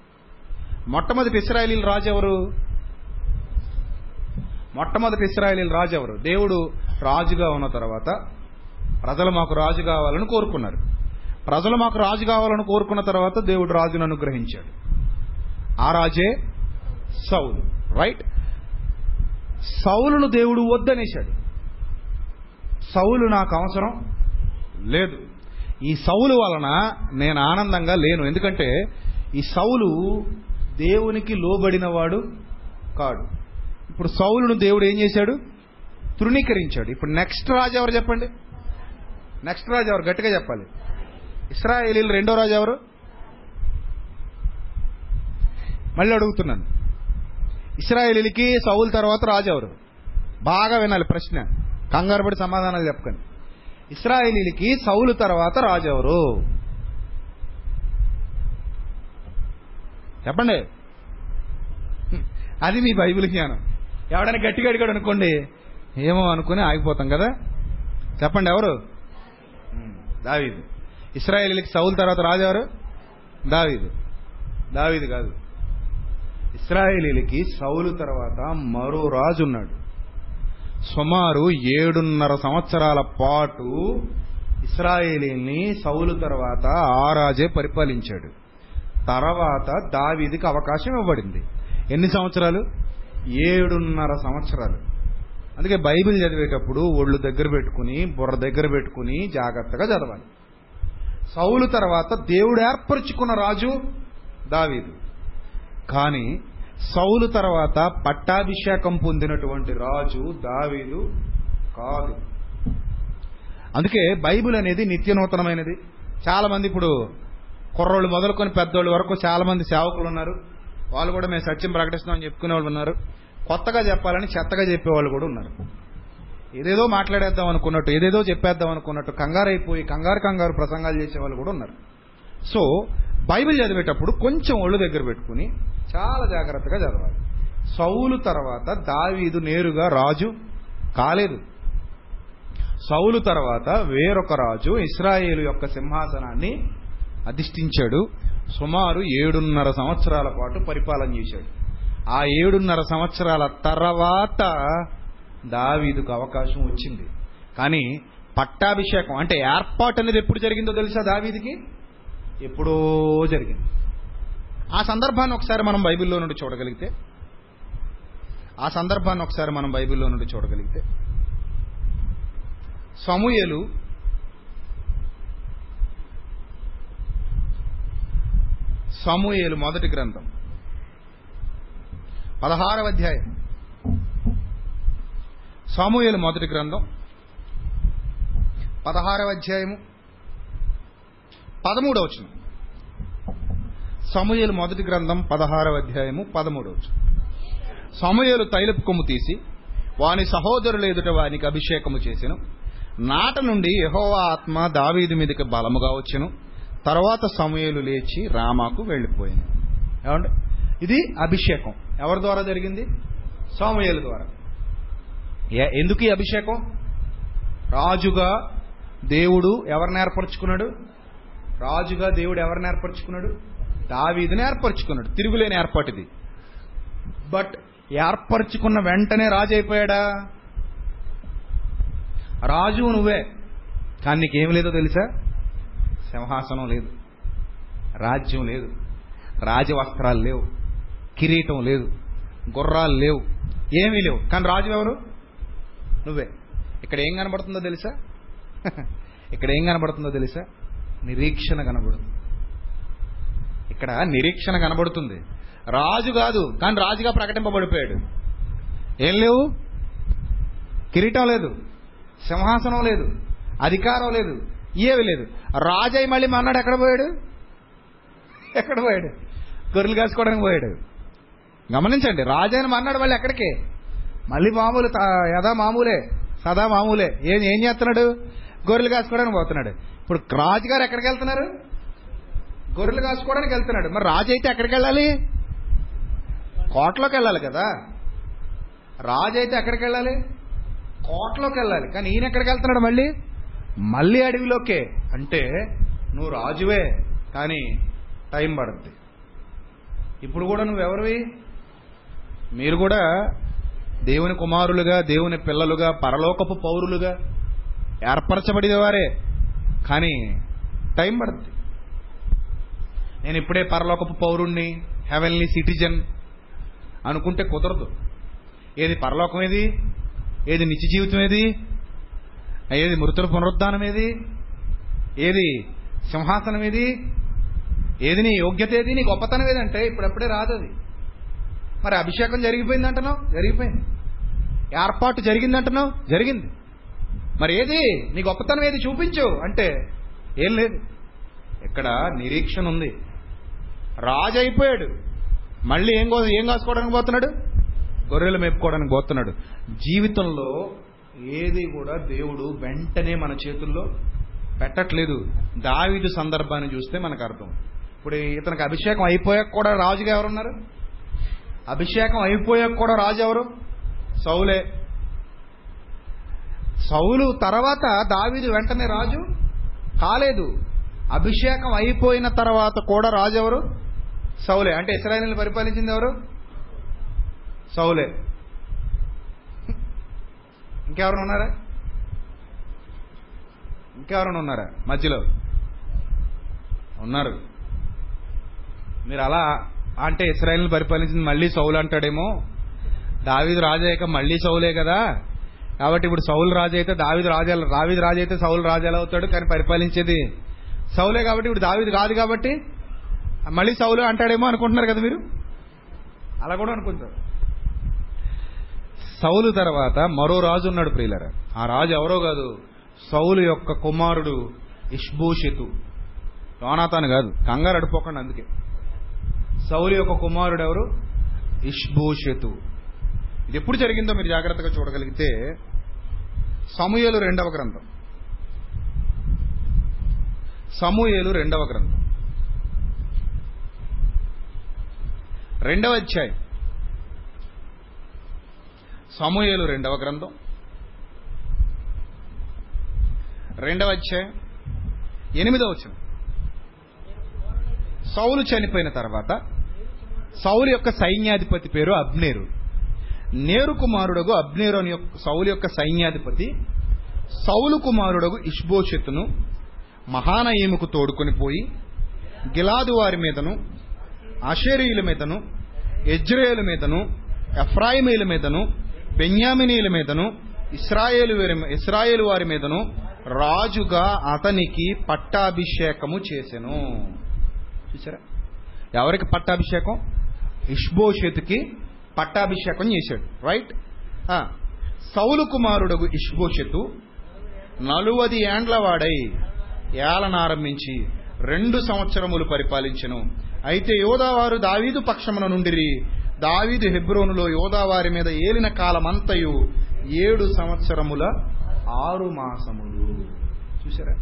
మొట్టమొదటి ఇస్రాయలీల రాజు ఎవరు? మొట్టమొదటి ఇస్రాయలీల రాజు ఎవరు? దేవుడు రాజుగా ఉన్న తర్వాత ప్రజలు మాకు రాజు కావాలని కోరుకున్నారు. ప్రజలు మాకు రాజు కావాలని కోరుకున్న తర్వాత దేవుడు రాజును అనుగ్రహించాడు. ఆ రాజే సౌలు రైట్ సౌలును దేవుడు వద్దనేశాడు. సౌలు నాకు అవసరం లేదు. ఈ సౌలు వలన నేను ఆనందంగా లేను. ఎందుకంటే ఈ సౌలు దేవునికి లోబడినవాడు కాడు. ఇప్పుడు సౌలును దేవుడు ఏం చేశాడు? తృణీకరించాడు. ఇప్పుడు నెక్స్ట్ రాజు ఎవరు చెప్పండి? నెక్స్ట్ రాజు ఎవరు? గట్టిగా చెప్పాలి. ఇస్రాయేలీలు రెండో రాజు ఎవరు? మళ్ళీ అడుగుతున్నాను. ఇస్రాయేలీలకి సౌల్ తర్వాత రాజు ఎవరు? బాగా వినాలి ప్రశ్న. కంగారు పడి సమాధానాలు చెప్పకండి. ఇస్రాయేలీలకి సౌలు తర్వాత రాజు ఎవరు? చెప్పండి. అది మీ బైబిల్ జ్ఞానం. ఎవడైనా గట్టిగా అడిగాడు అనుకోండి ఏమో అనుకుని ఆగిపోతాం కదా. చెప్పండి ఎవరు? హ్మ్. దావీదు. ఇస్రాయేలీలకి సౌల్ తర్వాత రాజు ఎవరు దావీదు. దావీదు కాదు. ఇస్రాయేలీలకి సౌలు తర్వాత మరో రాజు ఉన్నాడు. సుమారు ఏడున్నర సంవత్సరాల పాటు ఇస్రాయేలీని సౌలు తర్వాత ఆ రాజే పరిపాలించాడు. తర్వాత దావీదికి అవకాశం ఇవ్వబడింది. ఎన్ని సంవత్సరాలు? ఏడున్నర సంవత్సరాలు. అందుకే బైబిల్ చదివేటప్పుడు ఒళ్ళు దగ్గర పెట్టుకుని బుర్ర దగ్గర పెట్టుకుని జాగ్రత్తగా చదవాలి. సౌలు తర్వాత దేవుడు ఏర్పరచుకున్న రాజు దావీదు. కానీ సౌలు తర్వాత పట్టాభిషేకం పొందినటువంటి రాజు దావీదు కాదు. అందుకే బైబిల్ అనేది నిత్య నూతనమైనది చాలా మంది ఇప్పుడు కుర్రోళ్ళు మొదలుకొని పెద్దోళ్ళు వరకు చాలా మంది సేవకులు ఉన్నారు. వాళ్ళు కూడా మేము సత్యం ప్రకటిస్తున్నామని చెప్పుకునే వాళ్ళు ఉన్నారు. కొత్తగా చెప్పాలని చెత్తగా చెప్పేవాళ్ళు కూడా ఉన్నారు. ఏదేదో మాట్లాడేద్దాం అనుకున్నట్టు ఏదేదో చెప్పేద్దాం అనుకున్నట్టు కంగారు అయిపోయి కంగారు కంగారు ప్రసంగాలు చేసే వాళ్ళు కూడా ఉన్నారు. సో బైబిల్ చదివేటప్పుడు కొంచెం ఒళ్ళు దగ్గర పెట్టుకుని చాలా జాగ్రత్తగా చదవాలి. సౌలు తర్వాత దావీదు నేరుగా రాజు కాలేదు. సౌలు తర్వాత వేరొక రాజు ఇస్రాయేలు యొక్క సింహాసనాన్ని అధిష్ఠించాడు. సుమారు ఏడున్నర సంవత్సరాల పాటు పరిపాలన చేశాడు. ఆ ఏడున్నర సంవత్సరాల తర్వాత దావీదుకు అవకాశం వచ్చింది. కానీ పట్టాభిషేకం అంటే ఏర్పాటు అనేది ఎప్పుడు జరిగిందో తెలుసా దావీదికి? ఎప్పుడో జరిగింది. ఆ సందర్భాన్ని ఒకసారి మనం బైబిల్లో నుండి చూడగలిగితే ఆ సందర్భాన్ని ఒకసారి మనం బైబిల్లో నుండి చూడగలిగితే సమూయలు సమూయేలు మొదటి గ్రంథం పదహారవ అధ్యాయం. సమూయేలు మొదటి గ్రంథం. పదహారవ అధ్యాయము. పదమూడవ వచ్చిన సమూహలు మొదటి గ్రంథం పదహారవ అధ్యాయము పదమూడవ వచనం. సమూహలు తైలపు కొమ్ము తీసి వాని సహోదరుల ఎదుట వానికి అభిషేకము చేసెను. నాట నుండి యహోవా ఆత్మ దావీదు మీదకి బలముగా వచ్చెను. తర్వాత సమూహలు లేచి రామాకు వెళ్ళిపోయింది ఏమంటే ఇది అభిషేకం. ఎవరి ద్వారా జరిగింది? సమూయేలు ద్వారా. ఎందుకు ఈ అభిషేకం? రాజుగా దేవుడు ఎవరిని ఏర్పరచుకున్నాడు? రాజుగా దేవుడు ఎవరిని ఏర్పరచుకున్నాడు? దావీదిని ఏర్పరచుకున్నాడు తిరుగులేని ఏర్పాటు ఇది బట్ ఏర్పరచుకున్న వెంటనే రాజు అయిపోయాడా? రాజు నువ్వే కానీ నీకేం లేదో తెలుసా? సింహాసనం లేదు రాజ్యం లేదు రాజవస్త్రాలు లేవు కిరీటం లేదు గుర్రాలు లేవు ఏమీ లేవు. కానీ రాజు ఎవరు? నువ్వే. ఇక్కడ ఏం కనబడుతుందో తెలుసా? ఇక్కడ ఏం కనబడుతుందో తెలుసా? నిరీక్షణ కనబడుతుంది. ఇక్కడ నిరీక్షణ కనబడుతుంది. రాజు కాదు కానీ రాజుగా ప్రకటింపబడిపోయాడు. ఏం లేవు? కిరీటం లేదు. సింహాసనం లేదు. అధికారం లేదు. ఏవి లేదు. రాజయ్య మళ్ళీ మన్నాడు ఎక్కడ పోయాడు? ఎక్కడ పోయాడు? గొర్రెలు కాసుకోవడానికి పోయాడు. గమనించండి రాజైన మన్నాడు మళ్ళీ ఎక్కడికి? మళ్ళీ మామూలు యథా మామూలే సదా మామూలే. ఏం ఏం చేస్తున్నాడు? గొర్రెలు కాసుకోవడానికి పోతున్నాడు. ఇప్పుడు రాజుగారు ఎక్కడికి వెళ్తున్నారు? గొర్రెలు కాసుకోవడానికి వెళ్తున్నాడు. మరి రాజు అయితే ఎక్కడికి వెళ్ళాలి? కోటలోకి వెళ్ళాలి కదా. రాజు అయితే ఎక్కడికి వెళ్ళాలి? కోటలోకి వెళ్ళాలి. కానీ ఈయన ఎక్కడికి వెళ్తున్నాడు మళ్ళీ? మళ్ళీ అడవిలోకే. అంటే నువ్వు రాజువే కానీ టైం పడుద్ది. ఇప్పుడు కూడా నువ్వెవరివి? మీరు కూడా దేవుని కుమారులుగా దేవుని పిల్లలుగా పరలోకపు పౌరులుగా ఏర్పరచబడిన వారే కానీ టైం పడుతుంది. నేను ఇప్పుడే పరలోకపు పౌరుణ్ణి హెవెన్లీ సిటిజన్ అనుకుంటే కుదరదు. ఏది పరలోకం ఏది? ఏది నిత్య జీవితం ఏది? ఏది మృతుల పునరుద్ధానం ఏది? ఏది సింహాసనం ఏది? ఏది నీ యోగ్యత ఏది? నీ గొప్పతనం ఏదంటే ఇప్పుడప్పుడే రాదు అది. మరి అభిషేకం జరిగిపోయింది అంటున్నావు? జరిగిపోయింది. ఏర్పాటు జరిగిందంటున్నావు జరిగింది. మరి ఏది? నీ గొప్పతనం ఏది చూపించు అంటే ఏం లేదు. ఇక్కడ నిరీక్షణ ఉంది. రాజు అయిపోయాడు. మళ్ళీ ఏం కో ఏం కాసుకోవడానికి పోతున్నాడు? గొర్రెలు మేపుకోవడానికి పోతున్నాడు. జీవితంలో ఏది కూడా దేవుడు వెంటనే మన చేతుల్లో పెట్టట్లేదు. దావిదు సందర్భాన్ని చూస్తే మనకు అర్థం. ఇప్పుడు ఇతనికి అభిషేకం అయిపోయాక కూడా రాజుగా ఎవరున్నారు? అభిషేకం అయిపోయాక కూడా రాజు ఎవరు సౌలే. సౌలు తర్వాత దావీదు వెంటనే రాజు? కాలేదు. అభిషేకం అయిపోయిన తర్వాత కూడా రాజు ఎవరు సౌలే. అంటే ఇస్రాయల్ని పరిపాలించింది ఎవరు? సౌలే. ఇంకెవరైనా ఉన్నారా? ఇంకెవరైనా ఉన్నారా? మధ్యలో? ఉన్నారు. మీరు అలా అంటే ఇస్రాయల్ని పరిపాలించింది మళ్ళీ సౌలు అంటాడేమో. దావీదు రాజయ్యాక మళ్ళీ సౌలే కదా. కాబట్టి ఇప్పుడు సౌలు రాజు అయితే దావీదు రాజు ఎలా- రాజు అయితే సౌలు రాజు ఎలా అవుతాడు కానీ పరిపాలించేది సౌలే కాబట్టి ఇప్పుడు దావిది కాదు కాబట్టి మళ్ళీ సౌలు అంటాడేమో అనుకుంటున్నారు కదా మీరు? అలా కూడా అనుకుంటారు. సౌలు తర్వాత మరో రాజు ఉన్నాడు ప్రియులరా. ఆ రాజు ఎవరో కాదు సౌలు యొక్క కుమారుడు ఇష్భూషితు యోనాతాను కాదు కంగారు అడిపోకండి అందుకే. సౌలి యొక్క కుమారుడు ఎవరు? ఇష్భూషతు ఇది ఎప్పుడు జరిగిందో మీరు జాగ్రత్తగా చూడగలిగితే సమూహలు రెండవ గ్రంథం. సమూహలు రెండవ గ్రంథం. రెండవ అధ్యాయం. సమూహలు రెండవ గ్రంథం. రెండవ అధ్యాయం. ఎనిమిదవ వచ్చిన సౌలు చనిపోయిన తర్వాత సౌలు యొక్క సైన్యాధిపతి పేరు అబ్నేరు. నేరు కుమారుడగు అబ్నేరు అని యొక్క సౌలు యొక్క సైన్యాధిపతి సౌలు కుమారుడగు ఇష్బోషెత్తును మహానయీముకు తోడుకొని పోయి గిలాదు వారి మీదను అషేరీల మీదను ఎజ్రేయుల మీదను ఎఫ్రాయిమీల మీదను బెన్యామినీల మీదను ఇస్రాయేలు వారి- వారి మీదను రాజుగా అతనికి పట్టాభిషేకము చేసెను. చూసారా? ఎవరికి పట్టాభిషేకం? ఇష్బోషెతుకి పట్టాభిషేకం చేశాడు. రైట్ సౌలు కుమారుడగు ఇష్బోషెతు నలువది ఏండ్ల వాడై ఏలనారంభించి రెండు సంవత్సరములు పరిపాలించెను. అయితే యోదావారు దావీదు పక్షమున నుండిరి. దావీదు హెబ్రోనులో యోదావారి మీద ఏలిన కాలమంతయు ఏడు సంవత్సరముల ఆరు మాసములు. చూసారా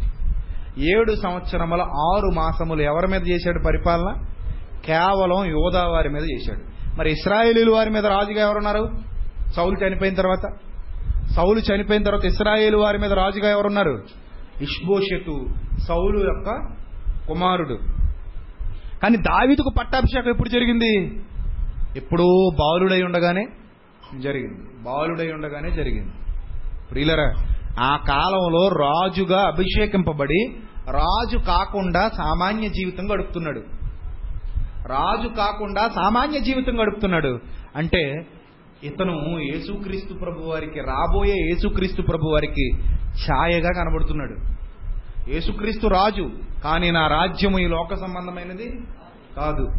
ఏడు సంవత్సరముల ఆరు మాసములు ఎవరి మీద చేశాడు పరిపాలన? కేవలం యోదావారి మీద చేశాడు. మరి ఇస్రాయేలీలు వారి మీద రాజుగా ఎవరున్నారు? సౌలు చనిపోయిన తర్వాత. సౌలు చనిపోయిన తర్వాత ఇస్రాయేలు వారి మీద రాజుగా ఎవరున్నారు? ఇష్బోషెతు సౌలు యొక్క కుమారుడు. కానీ దావీదుకు పట్టాభిషేకం ఎప్పుడు జరిగింది? ఎప్పుడో బాలుడై ఉండగానే జరిగింది. బాలుడై ఉండగానే జరిగింది. ప్రియులరా ఆ కాలంలో రాజుగా అభిషేకింపబడి రాజు కాకుండా సామాన్య జీవితం గడుపుతున్నాడు. రాజు కాకుండా సామాన్య జీవితం గడుపుతున్నాడు. అంటే ఇతను యేసుక్రీస్తు ప్రభు వారికి రాబోయే యేసుక్రీస్తు ప్రభు వారికి ఛాయగా కనబడుతున్నాడు. యేసుక్రీస్తు రాజు కానీ నా రాజ్యము ఈ లోక సంబంధమైనది కాదు.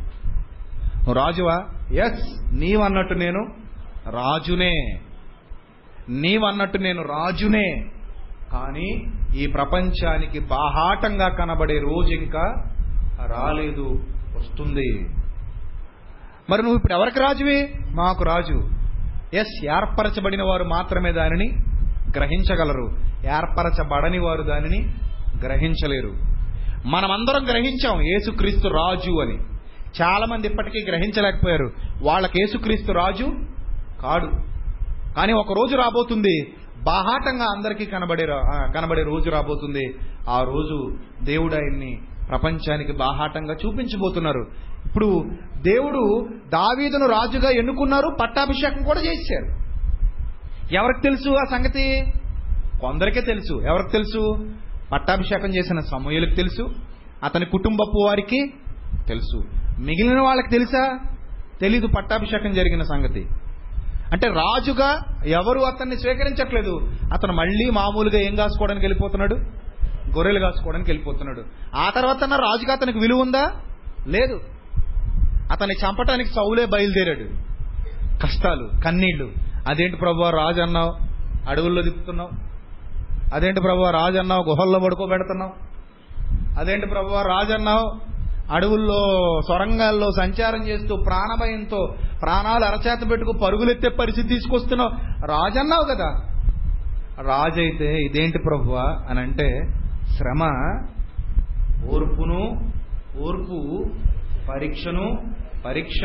రాజువా? ఎస్ నీవన్నట్టు నేను రాజునే. నీవన్నట్టు నేను రాజునే. కానీ ఈ ప్రపంచానికి బాహాటంగా కనబడే రోజు ఇంకా రాలేదు. వస్తుంది. మరి నువ్వు ఇప్పుడు ఎవరికి రాజువి? మాకు రాజు. ఎస్ ఏర్పరచబడిన వారు మాత్రమే దానిని గ్రహించగలరు. ఏర్పరచబడని వారు దానిని గ్రహించలేరు. మనమందరం గ్రహించాం యేసుక్రీస్తు రాజు అని. చాలా మంది ఇప్పటికీ గ్రహించలేకపోయారు. వాళ్ళకి యేసుక్రీస్తు రాజు కాడు. కానీ ఒక రోజు రాబోతుంది. బాహాటంగా అందరికీ కనబడే రా- కనబడే రోజు రాబోతుంది. ఆ రోజు దేవుడు ఆయన్ని ప్రపంచానికి బాహాటంగా చూపించబోతున్నారు. ఇప్పుడు దేవుడు దావీదును రాజుగా ఎన్నుకున్నారు పట్టాభిషేకం కూడా చేశారు. ఎవరికి తెలుసు ఆ సంగతి? కొందరికే తెలుసు. ఎవరికి తెలుసు? పట్టాభిషేకం చేసిన సమూహలకు తెలుసు. అతని కుటుంబపు వారికి తెలుసు. మిగిలిన వాళ్ళకి తెలుసా? తెలీదు పట్టాభిషేకం జరిగిన సంగతి. అంటే రాజుగా ఎవరు అతన్ని స్వీకరించట్లేదు. అతను మళ్ళీ మామూలుగా ఏం కాసుకోవడానికి వెళ్ళిపోతున్నాడు? గొర్రెలు కాసుకోవడానికి వెళ్ళిపోతున్నాడు. ఆ తర్వాత రాజుగా అతనికి విలువ ఉందా? లేదు. అతన్ని చంపటానికి సౌలే బయలుదేరాడు. కష్టాలు కన్నీళ్ళు. అదేంటి ప్రభు రాజు అన్నావు? అడవుల్లో దిప్పుతున్నావు అదేంటి ప్రభు రాజు అన్నావు? గుహల్లో పడుకోబెడుతున్నావు. అదేంటి ప్రభు రాజు అన్నావు? అడవుల్లో సొరంగాల్లో సంచారం చేస్తూ ప్రాణభయంతో ప్రాణాలు అరచేత పెట్టుకు పరుగులెత్తే పరిస్థితి తీసుకొస్తున్నావు. రాజు అన్నావు కదా. రాజు అయితే ఇదేంటి ప్రభువా అని అంటే శ్రమ ఓర్పును ఓర్పు పరీక్షను పరీక్ష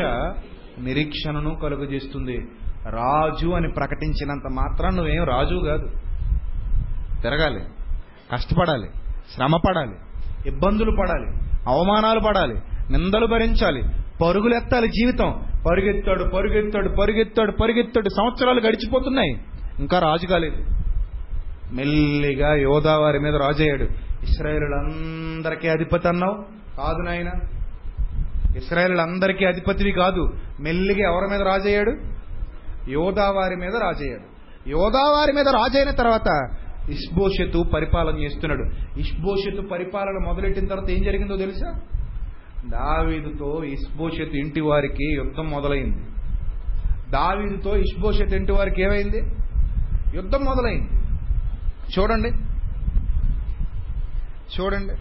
నిరీక్షణను కలుగజేస్తుంది. రాజు అని ప్రకటించినంత మాత్రం నువ్వేం రాజు కాదు. తిరగాలి కష్టపడాలి శ్రమ పడాలి ఇబ్బందులు పడాలి అవమానాలు పడాలి నిందలు భరించాలి పరుగులెత్తాలి జీవితం. పరుగెత్తాడు పరుగెత్తాడు పరుగెత్తాడు పరుగెత్తాడు సంవత్సరాలు గడిచిపోతున్నాయి. ఇంకా రాజు కాలేదు. మెల్లిగా యోధావారి మీద రాజయ్యాడు ఇస్రాయేలులందరికీ అధిపతి అన్నావు? కాదు నాయన. ఇస్రాయేలులందరికీ అధిపతివి కాదు. మెల్లిగా ఎవరి మీద రాజయ్యాడు యోధావారి మీద రాజయ్యాడు యోధావారి మీద రాజైన తర్వాత ఇష్బోషెతు పరిపాలన చేస్తున్నాడు. ఇష్బోషెతు పరిపాలన మొదలెట్టిన తర్వాత ఏం జరిగిందో తెలుసా? దావీదుతో ఇష్బోషెతు ఇంటి వారికి యుద్ధం మొదలైంది. దావీదుతో ఇష్బోషెతు ఇంటి వారికి ఏమైంది? యుద్ధం మొదలైంది. చూడండి. చూడండి.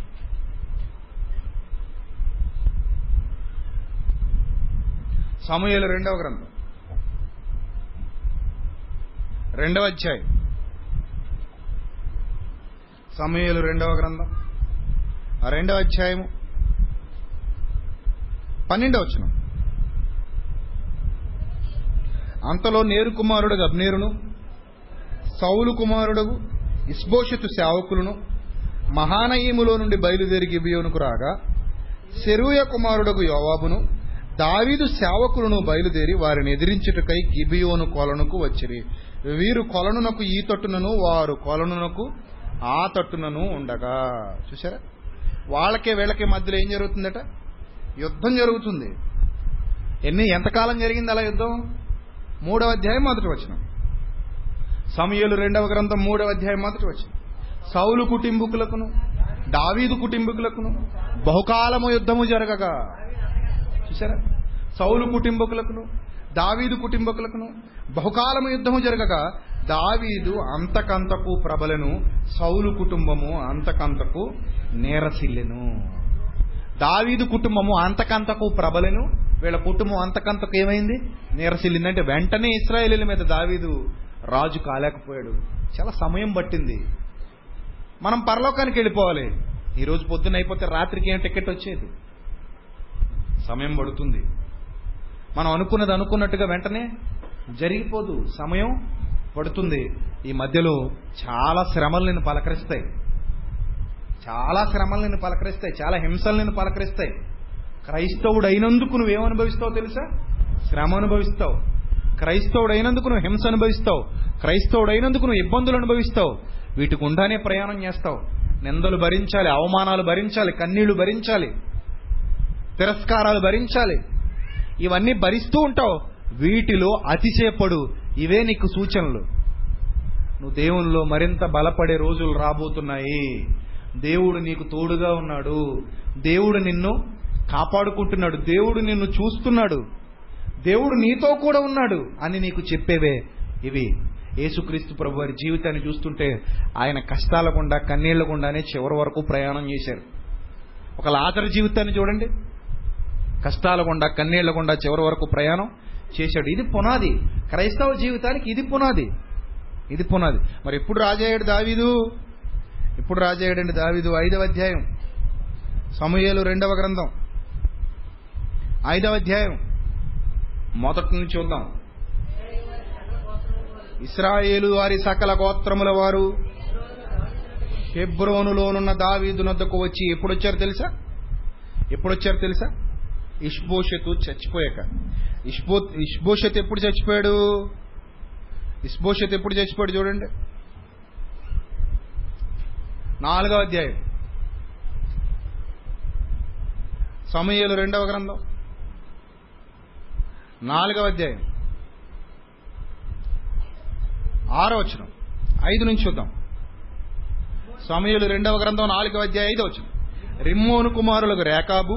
సమూహలు రెండవ గ్రంథం. రెండవ అధ్యాయం. సమూహలు రెండవ గ్రంథం. ఆ రెండవ అధ్యాయము. పన్నెండవ వచనం. అంతలో నేరు కుమారుడు అబ్నేరును సౌలు కుమారుడు ఇస్బోషతు సేవకులను మహానయీములో నుండి బయలుదేరి గిబియోనుకు రాగా సెరూయ కుమారుడకు యోవాబును దావీదు సేవకులను బయలుదేరి వారిని ఎదిరించుటకై గిబియోను కొలనుకు వచ్చిరి. వీరు కొలనునకు ఈ తట్టునను వారు కొలనునకు ఆ తట్టునను ఉండగా. చూసారా వాళ్ళకే వీళ్ళకి మధ్యలో ఏం జరుగుతుందట? యుద్ధం జరుగుతుంది. ఎన్ని ఎంతకాలం జరిగింది అలా యుద్ధం? మూడవ అధ్యాయం మొదటి వచ్చినాం సమయలు రెండవ గ్రంథం మూడవ అధ్యాయం మొదటి వచ్చింది సౌలు కుటుంబకులకును దావీదు కుటుంబకులకును బహుకాలము యుద్ధము జరగగా. చూసారా సౌలు కుటుంబకులకును దావీదు కుటుంబకులకును బహుకాలము యుద్ధము జరగగా. దావీదు అంతకంతకు ప్రబలను సౌలు కుటుంబము అంతకంతకు నేరసిల్లెను. దావీదు కుటుంబము అంతకంతకు ప్రబలను వీళ్ళ కుటుంబం అంతకంతకు ఏమైంది? నీరసిల్లిందంటే వెంటనే ఇస్రాయేలీల మీద దావీదు రాజు కాలేకపోయాడు. చాలా సమయం పట్టింది. మనం పరలోకానికి వెళ్ళిపోవాలి. ఈరోజు పొద్దున్న అయిపోతే రాత్రికి ఏం టికెట్ వచ్చేది? సమయం పడుతుంది. మనం అనుకున్నది అనుకున్నట్టుగా వెంటనే జరిగిపోదు. సమయం పడుతుంది. ఈ మధ్యలో చాలా శ్రమలు నేను పలకరిస్తాయి. చాలా శ్రమలు నేను పలకరిస్తాయి. చాలా హింసలు నేను పలకరిస్తాయి. క్రైస్తవుడు అయినందుకు నువ్వేమనుభవిస్తావు తెలుసా? శ్రమ అనుభవిస్తావు. క్రైస్తవుడైనందుకు నువ్వు హింస అనుభవిస్తావు. క్రైస్తవుడు అయినందుకు నువ్వు ఇబ్బందులు అనుభవిస్తావు. వీటి గుండానే ప్రయాణం చేస్తావు. నిందలు భరించాలి అవమానాలు భరించాలి కన్నీళ్ళు భరించాలి తిరస్కారాలు భరించాలి. ఇవన్నీ భరిస్తూ ఉంటావు. వీటిలో అతిశయపడు. ఇవే నీకు సూచనలు. నువ్వు దేవునిలో మరింత బలపడే రోజులు రాబోతున్నాయి. దేవుడు నీకు తోడుగా ఉన్నాడు. దేవుడు నిన్ను కాపాడుకుంటున్నాడు. దేవుడు నిన్ను చూస్తున్నాడు. దేవుడు నీతో కూడా ఉన్నాడు అని నీకు చెప్పేవే ఇవి. యేసుక్రీస్తు ప్రభు వారి జీవితాన్ని చూస్తుంటే ఆయన కష్టాల గుండా కన్నీళ్ళ గుండానే చివరి వరకు ప్రయాణం చేశారు. ఒక లాజర్ జీవితాన్ని చూడండి. కష్టాల గుండా కన్నీళ్ళ గుండా చివరి వరకు ప్రయాణం చేశాడు. ఇది పునాది. క్రైస్తవ జీవితానికి ఇది పునాది. ఇది పునాది. మరి ఎప్పుడు రాజయ్యాడు దావీదు? ఇప్పుడు రాజయ్యాడండి దావీదు? ఐదవ అధ్యాయం. సమూయేలు రెండవ గ్రంథం. ఐదవ అధ్యాయం. మొదటి నుంచి చూద్దాం. ఇస్రాయేలు వారి సకల గోత్రముల వారు హెబ్రోనులోనున్న దావీదునద్దకు వచ్చి ఎప్పుడు వచ్చారు తెలుసా? ఎప్పుడు వచ్చారు తెలుసా? ఇష్బోషతు చచ్చిపోయాక. ఇష్బో ఇష్బోషత్ ఎప్పుడు చచ్చిపోయాడు? ఇష్బోషత్ ఎప్పుడు చచ్చిపోయాడు చూడండి. నాలుగవ అధ్యాయం. సమయలు రెండవ గ్రంథం. నాలుగవ అధ్యాయం ఆరో వచ్చిన ఐదు నుంచి చూద్దాం. సమయలు రెండవ గ్రంథం నాలుగవ అధ్యాయం ఐదో వచ్చిన రిమ్మోను కుమారులకు రేకాబు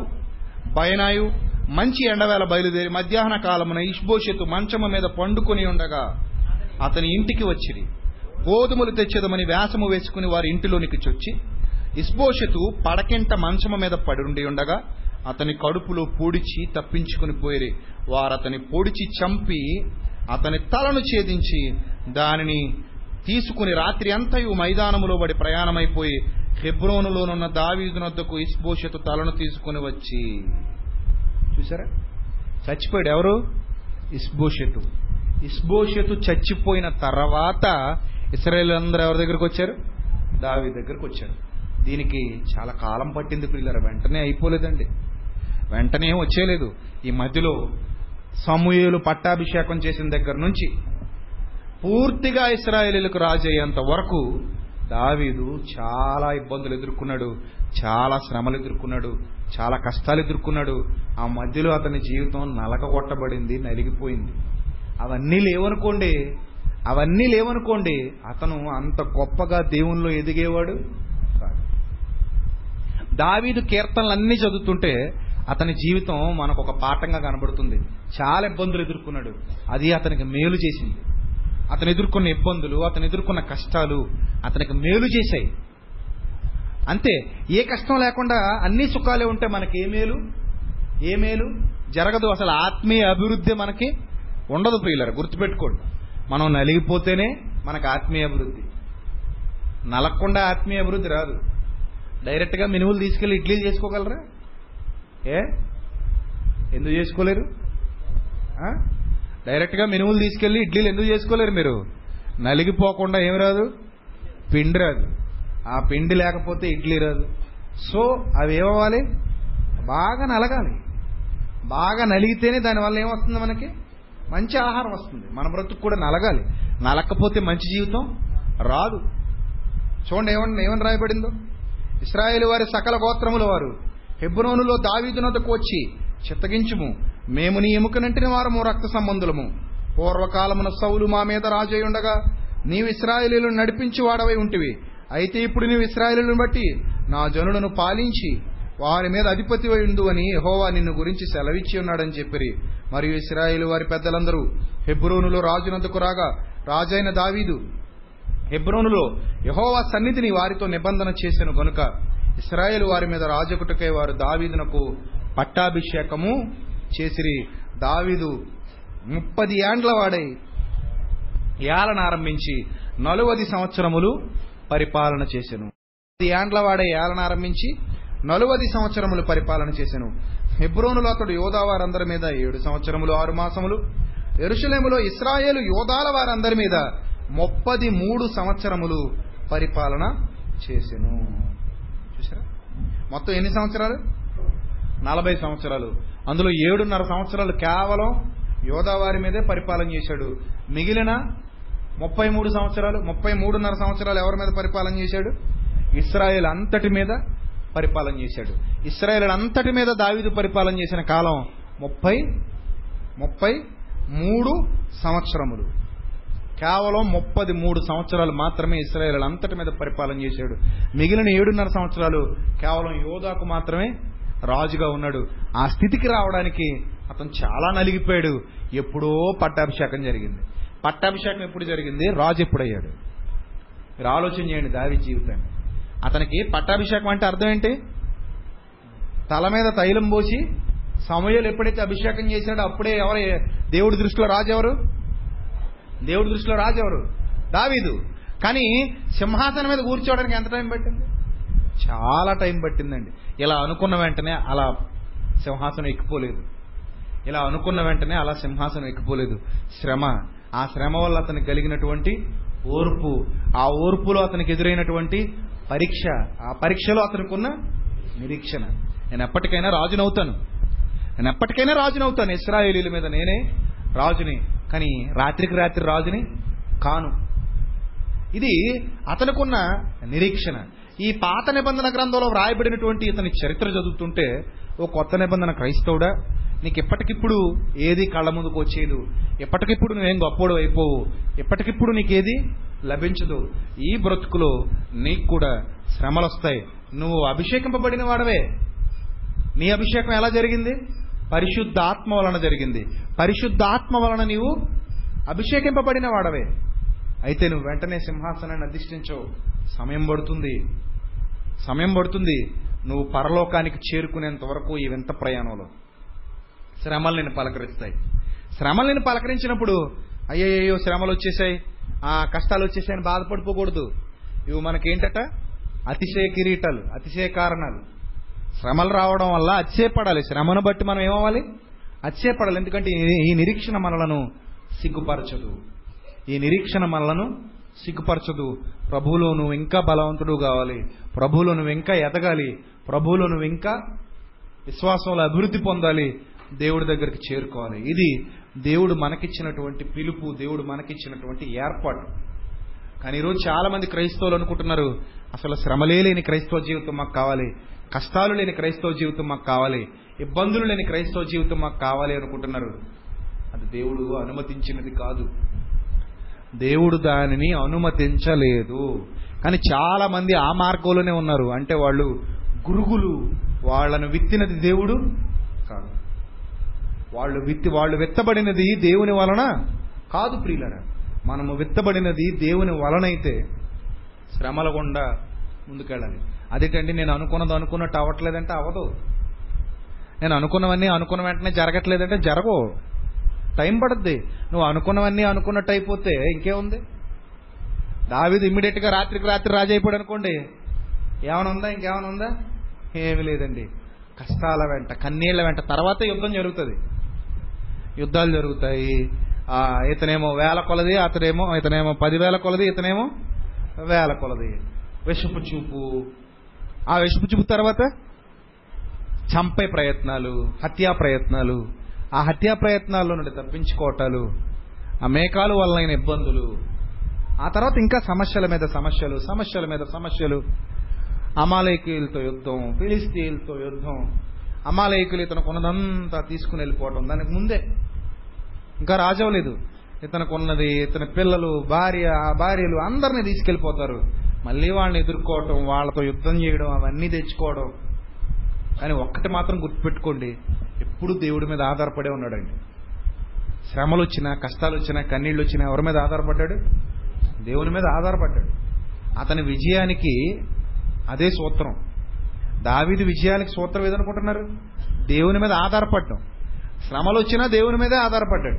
బయనాయు మంచి ఎండవేళ బయలుదేరి మధ్యాహ్న కాలమున ఇష్బోషెతు మంచము మీద పండుకొని ఉండగా అతని ఇంటికి వచ్చిరి. గోధుమలు తెచ్చేదమని వ్యాసము వేసుకుని వారి ఇంటిలోనికి చొచ్చి ఇస్బోషెతు పడకెంట మంచము మీద పడి ఉండగా అతని కడుపులో పొడిచి తప్పించుకుని పోయిరి. వారు అతని పొడిచి చంపి అతని తలను ఛేదించి దానిని తీసుకుని రాత్రి అంతయు మైదానములో పడి ప్రయాణమైపోయి హెబ్రోనులోనున్న దావీదునొద్దకు ఇస్బోషెతు తలను తీసుకుని వచ్చి. చూసారా చచ్చిపోయాడు ఎవరు? ఇస్బోషెతు. ఇస్బోషెతు చచ్చిపోయిన తర్వాత ఇస్రాయేల్ అందరూ ఎవరి దగ్గరకు వచ్చారు? దావి దగ్గరకు వచ్చారు. దీనికి చాలా కాలం పట్టింది పిల్లలు వెంటనే అయిపోలేదండి. వెంటనే ఏం ఈ మధ్యలో సమూహలు పట్టాభిషేకం చేసిన దగ్గర నుంచి పూర్తిగా ఇస్రాయేలీలకు రాజు అయ్యేంత వరకు దావీదు చాలా ఇబ్బందులు ఎదుర్కొన్నాడు చాలా శ్రమలు ఎదుర్కొన్నాడు చాలా కష్టాలు ఎదుర్కొన్నాడు. ఆ మధ్యలో అతని జీవితం నలక కొట్టబడింది నలిగిపోయింది. అవన్నీ లేవనుకోండి అవన్నీ లేవనుకోండి అతను అంత గొప్పగా దేవునిలో ఎదిగేవాడు కాదు దావీదు కీర్తనలన్నీ చదువుతుంటే అతని జీవితం మనకు ఒక పాఠంగా కనబడుతుంది. చాలా ఇబ్బందులు ఎదుర్కొన్నాడు. అది అతనికి మేలు చేసింది. అతను ఎదుర్కొన్న ఇబ్బందులు అతను ఎదుర్కొన్న కష్టాలు అతనికి మేలు చేశాయి. అంతే ఏ కష్టం లేకుండా అన్ని సుఖాలే ఉంటే మనకి ఏ మేలు? ఏ మేలు? జరగదు అసలు ఆత్మీయ అభివృద్ధి మనకి ఉండదు ప్రియులరు గుర్తుపెట్టుకోండి. మనం నలిగిపోతేనే మనకు ఆత్మీయ అభివృద్ధి. నలగకుండా ఆత్మీయ అభివృద్ధి రాదు. డైరెక్ట్గా మినువులు తీసుకెళ్ళి ఇడ్లీలు చేసుకోగలరా? ఏ? ఎందుకు చేసుకోలేరు? డైరెక్ట్గా మినుములు తీసుకెళ్ళి ఇడ్లీలు ఎందుకు చేసుకోలేరు మీరు? నలిగిపోకుండా ఏం రాదు? పిండి రాదు. ఆ పిండి లేకపోతే ఇడ్లీ రాదు. సో అవి ఏమవ్వాలి? బాగా నలగాలి. బాగా నలిగితేనే దానివల్ల ఏమొస్తుంది మనకి? మంచి ఆహారం వస్తుంది. మన బ్రతుకు కూడా నలగాలి. నలకపోతే మంచి జీవితం రాదు. చూడండి ఏమన్నా ఏమని రాయబడిందో? ఇస్రాయేల్ వారి సకల గోత్రముల వారు హెబ్రోనులో దావీదునతకు వచ్చి చిత్తగించుము. మేము నీ ఎముకనంటిన వారము రక్త సంబంధులము. పూర్వకాలమున సౌలు మా మీద రాజై ఉండగా నీవు ఇస్రాయేలీలను నడిపించి వాడవై ఉంటివి. అయితే ఇప్పుడు నీవు ఇస్రాయేలీలను బట్టి నా జనులను పాలించి వారి మీద అధిపతి ఉండు అని ఎహోవా నిన్ను గురించి సెలవిచ్చి ఉన్నాడని చెప్పిరి. మరియు ఇస్రాయేలు వారి పెద్దలందరూ హెబ్రోనులో రాజునందుకు రాగా రాజైన దావీదు హెబ్రోనులో యహోవా సన్నిధిని వారితో నిబంధన చేశాను గనుక ఇస్రాయేల్ వారి మీద రాజకుటకై వారు దావీదునకు పట్టాభిషేకము చేసిరి. దావీదు ముప్పది ఏండ్ల వాడై ఏలన ఆరంభించి నలువది సంవత్సరములు పరిపాలన చేశాను ముప్పది ఏండ్ల వాడే ఏలన ఆరంభించి నలువది సంవత్సరములు పరిపాలన చేశాను హెబ్రోనులో అతడు యోధా వారందరి మీద ఏడు సంవత్సరములు ఆరు మాసములు. ఎరుషులేములో ఇస్రాయేలు యోధాల వారందరి మీద ముప్పది మూడు సంవత్సరములు పరిపాలన చేసెను. చూసారా మొత్తం ఎన్ని సంవత్సరాలు? నలభై సంవత్సరాలు. అందులో ఏడున్నర సంవత్సరాలు కేవలం యోధావారి మీదే పరిపాలన చేశాడు. మిగిలిన ముప్పై మూడు సంవత్సరాలు ముప్పై మూడున్నర సంవత్సరాలు ఎవరి మీద పరిపాలన చేశాడు? ఇస్రాయేల్ అంతటి మీద పరిపాలన చేశాడు. ఇస్రాయేల్ అంతటి మీద దావీదు పరిపాలన చేసిన కాలం ముప్పై ముప్పై మూడు సంవత్సరములు. కేవలం ముప్పది మూడు సంవత్సరాలు మాత్రమే ఇస్రాయేల్ అంతటి మీద పరిపాలన చేశాడు. మిగిలిన ఏడున్నర సంవత్సరాలు కేవలం యోధాకు మాత్రమే రాజుగా ఉన్నాడు. ఆ స్థితికి రావడానికి అతను చాలా నలిగిపోయాడు. ఎప్పుడో పట్టాభిషేకం జరిగింది. పట్టాభిషేకం ఎప్పుడు జరిగింది? రాజు ఎప్పుడయ్యాడు? మీరు ఆలోచన చేయండి దావి జీవితాన్ని. అతనికి పట్టాభిషేకం అంటే అర్థం ఏంటి? తల మీద తైలం పోసి సమయాలు ఎప్పుడైతే అభిషేకం చేశాడో అప్పుడే ఎవరు దేవుడి దృష్టిలో రాజు ఎవరు? దేవుడి దృష్టిలో రాజు ఎవరు? దావీదు. కానీ సింహాసనం మీద కూర్చోవడానికి ఎంత టైం పట్టింది? చాలా టైం పట్టిందండి. ఇలా అనుకున్న వెంటనే అలా సింహాసనం ఎక్కిపోలేదు. ఇలా అనుకున్న వెంటనే అలా సింహాసనం ఎక్కిపోలేదు. శ్రమ. ఆ శ్రమ వల్ల అతనికి కలిగినటువంటి ఓర్పు. ఆ ఓర్పులో అతనికి ఎదురైనటువంటి పరీక్ష. ఆ పరీక్షలో అతనికి ఉన్న నిరీక్షణ. నేను ఎప్పటికైనా రాజునవుతాను. నేను ఎప్పటికైనా రాజునవుతాను. ఇస్రాయేలీల మీద నేనే రాజుని కానీ రాత్రికి రాత్రి రాజుని కాను. ఇది అతనుకున్న నిరీక్షణ. ఈ పాత నిబంధన గ్రంథంలో వ్రాయబడినటువంటి ఇతని చరిత్ర చదువుతుంటే ఓ కొత్త నిబంధన క్రైస్తవుడా నీకు ఇప్పటికిప్పుడు ఏది కళ్ళ ముందుకు వచ్చేదు? ఎప్పటికిప్పుడు నువ్వేం గొప్పోడు అయిపోవు? ఎప్పటికిప్పుడు నీకేది లభించదు? ఈ బ్రతుకులో నీకు కూడా శ్రమలు వస్తాయి నువ్వు అభిషేకింపబడిన వాడవే. నీ అభిషేకం ఎలా జరిగింది? పరిశుద్ధాత్మ వలన జరిగింది. పరిశుద్ధాత్మ వలన నీవు అభిషేకింపబడిన వాడవే. అయితే నువ్వు వెంటనే సింహాసనాన్ని అధిష్ఠించవు. సమయం పడుతుంది. సమయం పడుతుంది. నువ్వు పరలోకానికి చేరుకునేంత వరకు ఈ వింత ప్రయాణంలో. శ్రమలు నేను పలకరిస్తాయి. శ్రమలు నేను పలకరించినప్పుడు అయ్యయ్యో శ్రమలు వచ్చేసాయి. ఆ కష్టాలు వచ్చేసాయని బాధపడిపోకూడదు. ఇవి మనకేంటట? అతిశయ కిరీటాలు అతిశయ కారణాలు. శ్రమలు రావడం వల్ల అచ్చేపడాలి. శ్రమను బట్టి మనం ఏమవ్వాలి? అచ్చేపడాలి. ఎందుకంటే ఈ- నిరీక్షణ మనలను సిగ్గుపరచదు. ఈ నిరీక్షణ మనలను సిగ్గుపరచదు. ప్రభువులో నువ్వు ఇంకా బలవంతుడు కావాలి. ప్రభువులో నువ్వు ఇంకా ఎదగాలి. ప్రభువులో నువ్వు ఇంకా విశ్వాసంలో అభివృద్ధి పొందాలి. దేవుడి దగ్గరికి చేరుకోవాలి. ఇది దేవుడు మనకిచ్చినటువంటి పిలుపు దేవుడు మనకిచ్చినటువంటి ఏర్పాటు. కానీ ఈరోజు చాలా మంది క్రైస్తవులు అనుకుంటున్నారు అసలు శ్రమలే లేని క్రైస్తవ జీవితం మాకు కావాలి. కష్టాలు లేని క్రైస్తవ జీవితం మాకు కావాలి ఇబ్బందులు లేని క్రైస్తవ జీవితం మాకు కావాలి అనుకుంటున్నారు. అది దేవుడు అనుమతించినది కాదు. దేవుడు దానిని అనుమతించలేదు. కానీ చాలా మంది ఆ మార్గంలోనే ఉన్నారు. అంటే వాళ్ళు గురుగులు వాళ్ళను విత్తినది దేవుడు కాదు. వాళ్ళు విత్తి వాళ్ళు విత్తబడినది దేవుని వలన కాదు ప్రియులరా. మనము విత్తబడినది దేవుని వలనైతే శ్రమల గుండా ముందుకెళ్ళాలి. అదేంటండి నేను అనుకున్నది అనుకున్నట్టు అవ్వట్లేదంటే అవ్వదు. నేను అనుకున్నవన్నీ అనుకున్న వెంటనే జరగట్లేదంటే జరగవు. టైం పడుద్ది. నువ్వు అనుకున్నవన్నీ అనుకున్నట్టు అయిపోతే ఇంకేముంది? దావిది ఇమ్మీడియట్గా రాత్రికి రాత్రి రాజు అయిపోయాడు అనుకోండి. ఏమైనా ఉందా? ఇంకేమైనా ఉందా? ఏమి లేదండి. కష్టాల వెంట కన్నీళ్ళ వెంట తర్వాత యుద్ధం జరుగుతుంది. యుద్ధాలు జరుగుతాయి. ఇతనేమో వేల కొలది అతనేమో ఇతనేమో పదివేల కొలది ఇతనేమో వేల కొలది. విషపు చూపు. ఆ విషపు చూపు తర్వాత చంపే ప్రయత్నాలు హత్యా ప్రయత్నాలు. ఆ హత్యా ప్రయత్నాల్లో నుండి తప్పించుకోవటాలు ఆ మేకాలు వలన ఇబ్బందులు. ఆ తర్వాత ఇంకా సమస్యల మీద సమస్యలు సమస్యల మీద సమస్యలు. అమాలయకులతో యుద్ధం ఫిలిస్తీన్లతో యుద్ధం. అమాలయకులు ఇతను కొన్నదంతా తీసుకుని వెళ్ళిపోవటం. దానికి ముందే ఇంకా రాజవలేదు ఇతనికి ఉన్నది ఇతని పిల్లలు భార్య ఆ భార్యలు అందరినీ తీసుకెళ్ళిపోతారు మళ్ళీ వాళ్ళని ఎదుర్కోవటం వాళ్ళతో యుద్ధం చేయడం అవన్నీ తెచ్చుకోవడం కానీ ఒక్కటి మాత్రం గుర్తుపెట్టుకోండి. ఎప్పుడు దేవుడి మీద ఆధారపడే ఉన్నాడండి. శ్రమలు వచ్చినా కష్టాలు వచ్చినా కన్నీళ్ళు వచ్చినా ఎవరి మీద ఆధారపడ్డాడు? దేవుని మీద ఆధారపడ్డాడు. అతని విజయానికి అదే సూత్రం. దావిది విజయానికి సూత్రం ఏదనుకుంటున్నారు? దేవుని మీద ఆధారపడటం శ్రమలు వచ్చినా దేవుని మీదే ఆధారపడ్డాడు.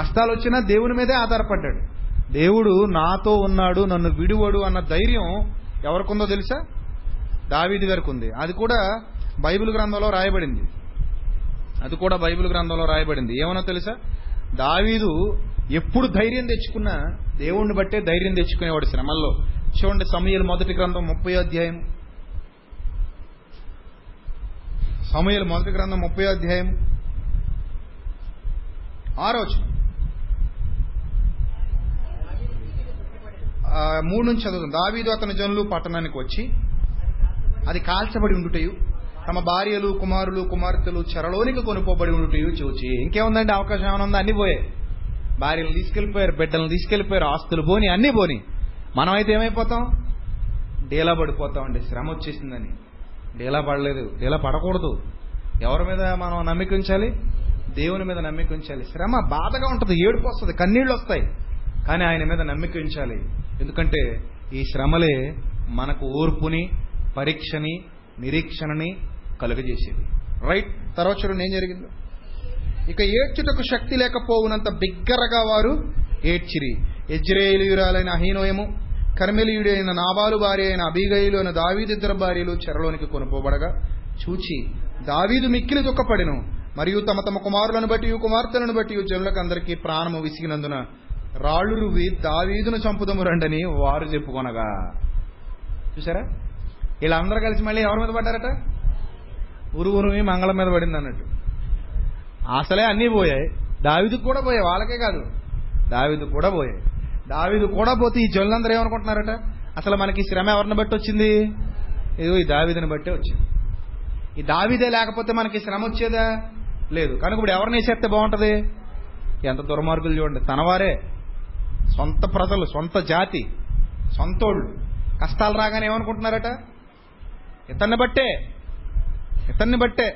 కష్టాలు వచ్చినా దేవుని మీదే ఆధారపడ్డాడు. దేవుడు నాతో ఉన్నాడు నన్ను విడువడు అన్న ధైర్యం ఎవరికుందో తెలుసా? దావీది గారికి ఉంది అది కూడా బైబిల్ గ్రంథంలో రాయబడింది. అది కూడా బైబిల్ గ్రంథంలో రాయబడింది. ఏమన్నా తెలుసా? దావీదు ఎప్పుడు ధైర్యం తెచ్చుకున్నా దేవుణ్ణి బట్టే ధైర్యం తెచ్చుకునేవాడు శ్రమల్లో. చూడండి సమయలు మొదటి గ్రంథం ముప్పై అధ్యాయం. సమయలు మొదటి గ్రంథం ముప్పై అధ్యాయం. ఆరోచన మూడు నుంచి చదువుతుంది దావీదు అతని జనులు పట్టణానికి వచ్చి అది కాల్చబడి ఉండుటయు తమ భార్యలు కుమారులు కుమార్తెలు చెరలోనికి కొనుకోబడి ఉండుటయు చూచి. ఇంకేముందండి? అవకాశం ఏమైనా ఉందా? అన్ని పోయాయి భార్యలు తీసుకెళ్ళిపోయారు బిడ్డలను తీసుకెళ్ళిపోయారు ఆస్తులు పోని అన్ని పోని. మనం అయితే ఏమైపోతాం? డేలా పడిపోతామండి శ్రమ వచ్చేసిందని. డేలా పడలేదు డేలా పడకూడదు ఎవరి మీద మనం నమ్మిక ఉంచాలి? దేవుని మీద నమ్మిక ఉంచాలి. శ్రమ బాధగా ఉంటుంది. ఏడుపు వస్తుంది. కన్నీళ్ళు వస్తాయి. కానీ ఆయన మీద నమ్మిక ఉంచాలి. ఎందుకంటే ఈ శ్రమలే మనకు ఓర్పుని పరీక్షని నిరీక్షణని కలుగజేసేది రైట్ తర్వాత చూడండి ఏం జరిగిందో. ఇక ఏడ్చుటకు శక్తి లేకపోవునంత బిగ్గరగా వారు ఏడ్చిరి. ఎజ్రేయురాలైన అహీనోయము కర్మెలియుడైన నాబాలు భార్య అయిన అబీగయులు అయిన దావీదిద్దరు భార్యలు చెరలోనికి కొనుపోబడగా చూచి దావీదు మిక్కిలి దుఃఖపడెను. మరియు తమ తమ కుమారులను బట్టి కుమార్తెలను బట్టి జనులకు అందరికీ ప్రాణము విసిగినందున రాళ్ళు రువి దావీదును చంపుదము రండని వారు చెప్పుకొనగా. చూసారా వీళ్ళందరూ కలిసి మళ్ళీ ఎవరి మీద పడ్డారట? ఉరు ఉరుమి మంగళం మీద పడింది అన్నట్టు అసలే అన్నీ పోయాయి. దావిదికి కూడా పోయాయి వాళ్ళకే కాదు. దావిదు కూడా పోయాయి. దావిది కూడా పోతే ఈ జనులందరూ ఏమనుకుంటున్నారట? అసలు మనకి ఈ శ్రమ ఎవరిని బట్టి వచ్చింది? ఏదో ఈ దావిదని బట్టే వచ్చింది. ఈ దావిదే లేకపోతే మనకి శ్రమ వచ్చేదా? లేదు. కనుక ఇప్పుడు ఎవరిని చేస్తే బాగుంటుంది? ఎంత దుర్మార్గులు చూడండి. తనవారే. సొంత ప్రజలు సొంత జాతి సొంతోళ్ళు. కష్టాలు రాగానే ఏమనుకుంటున్నారట? ఇతన్ని బట్టే ఇతన్ని బట్టే.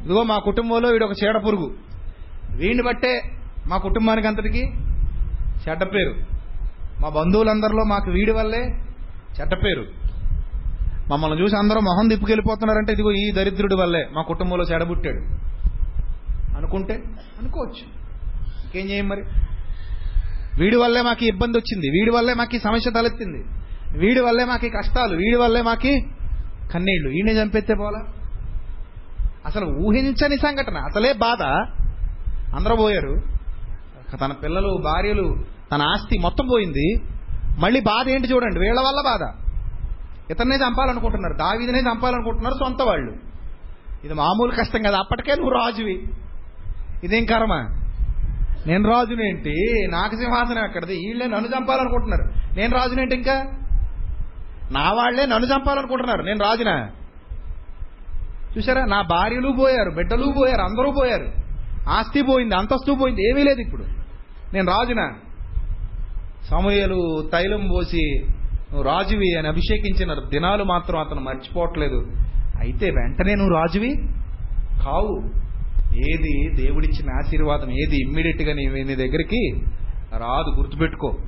ఇదిగో మా కుటుంబంలో వీడు ఒక చీడ పురుగు. వీడిని బట్టే మా కుటుంబానికి అంతటికి చెడ్డ పేరు. మా బంధువులందరిలో మాకు వీడి వల్లే చెడ్డ పేరు. మమ్మల్ని చూసి అందరూ మొహం దిప్పుకెళ్ళిపోతున్నారంటే ఇదిగో ఈ దరిద్రుడి వల్లే మా కుటుంబంలో చెడబుట్టాడు అనుకుంటే అనుకోవచ్చు. ఇంకేం చేయం మరి? వీడి వల్లే మాకు ఇబ్బంది వచ్చింది. వీడి వల్లే మాకు ఈ సమస్య తలెత్తింది. వీడి వల్లే మాకు కష్టాలు. వీడి వల్లే మాకి కన్నీళ్ళు. ఈయనే చంపెత్తే పోలా? అసలు ఊహించని సంఘటన. అసలే బాధ. అందరూ పోయారు. తన పిల్లలు భార్యలు తన ఆస్తి మొత్తం పోయింది. మళ్ళీ బాధ ఏంటి చూడండి. వీళ్ళ వల్ల బాధ. ఇతన్నే చంపాలనుకుంటున్నారు. దావీదనే చంపాలనుకుంటున్నారు సొంత వాళ్ళు. ఇది మామూలు కష్టం కదా. అప్పటికే నువ్వు రాజువి. ఇదేం కర్మ? నేను రాజునేంటి నాకు సింహాసనం ఎక్కడిది? వీళ్ళే నన్ను చంపాలనుకుంటున్నారు. నేను రాజునేంటి ఇంకా? నా వాళ్ళే నన్ను చంపాలనుకుంటున్నారు. నేను రాజునా? చూసారా నా భార్యలు పోయారు బిడ్డలు పోయారు అందరూ పోయారు. ఆస్తి పోయింది అంతస్తు పోయింది ఏమీ లేదు ఇప్పుడు. నేను రాజునా? సమయలు తైలం పోసి నువ్వు రాజువి అని అభిషేకించిన దినాలు మాత్రం అతను మర్చిపోవట్లేదు. అయితే వెంటనే నువ్వు రాజువి? కావు. ఏది దేవుడిచ్చిన ఆశీర్వాదం? ఏది ఇమ్మీడియట్గా నీ నీ దగ్గరికి రాదు గుర్తుపెట్టుకో.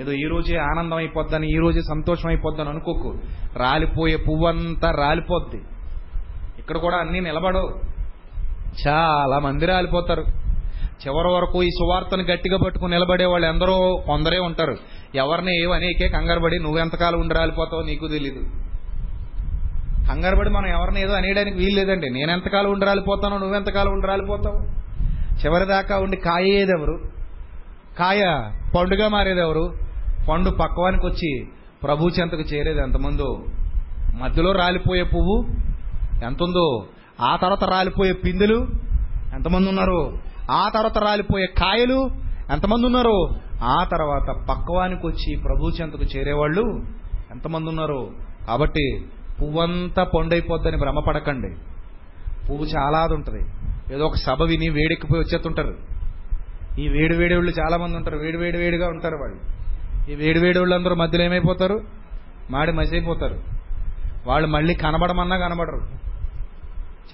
ఏదో ఈ రోజే ఆనందం అయిపోద్దని ఈ రోజే సంతోషం అయిపోద్దని అనుకోకు. రాలిపోయే పువ్వంతా రాలిపోద్ది. ఇక్కడ కూడా అన్ని నిలబడవు. చాలా మంది రాలిపోతారు. చివరి వరకు ఈ సువార్తను గట్టిగా పట్టుకుని నిలబడే వాళ్ళు ఎందరో కొందరే ఉంటారు. ఎవరిని ఏవనేకే కంగారుపడి నువ్వెంతకాలం ఉండి రాలిపోతావో నీకు తెలీదు. కంగారుపడి మనం ఎవరిని ఏదో అనేయడానికి వీలు లేదండి నేను ఎంతకాలం ఉండి రాలిపోతానో నువ్వెంతకాలం ఉండి రాలిపోతావు చివరిదాకా ఉండి కాయేదెవరు? కాయ పండుగ మారేదెవరు? పండు పక్వానికి వచ్చి ప్రభు చెంతకు చేరేది ఎంతమందో. మధ్యలో రాలిపోయే పువ్వు ఎంతుందో? ఆ తర్వాత రాలిపోయే పిందెలు ఎంతమంది ఉన్నారు? ఆ తర్వాత రాలిపోయే కాయలు ఎంతమంది ఉన్నారు? ఆ తర్వాత పక్వానికి వచ్చి ప్రభు చెంతకు చేరేవాళ్ళు ఎంతమంది ఉన్నారు? కాబట్టి పువ్వంతా పొండైపోద్దని భ్రమపడకండి. పువ్వు చాలా ఉంటుంది ఏదో ఒక సభ విని వేడెక్కిపోయి వచ్చేస్తుంటారు. ఈ వేడి వేడి వాళ్ళు చాలా మంది ఉంటారు. వేడి వేడి వేడిగా ఉంటారు వాళ్ళు. ఈ వేడి వేడి వాళ్ళు అందరూ మధ్యలో ఏమైపోతారు? మాడి మసైపోతారు వాళ్ళు మళ్ళీ కనబడమన్నా కనబడరు.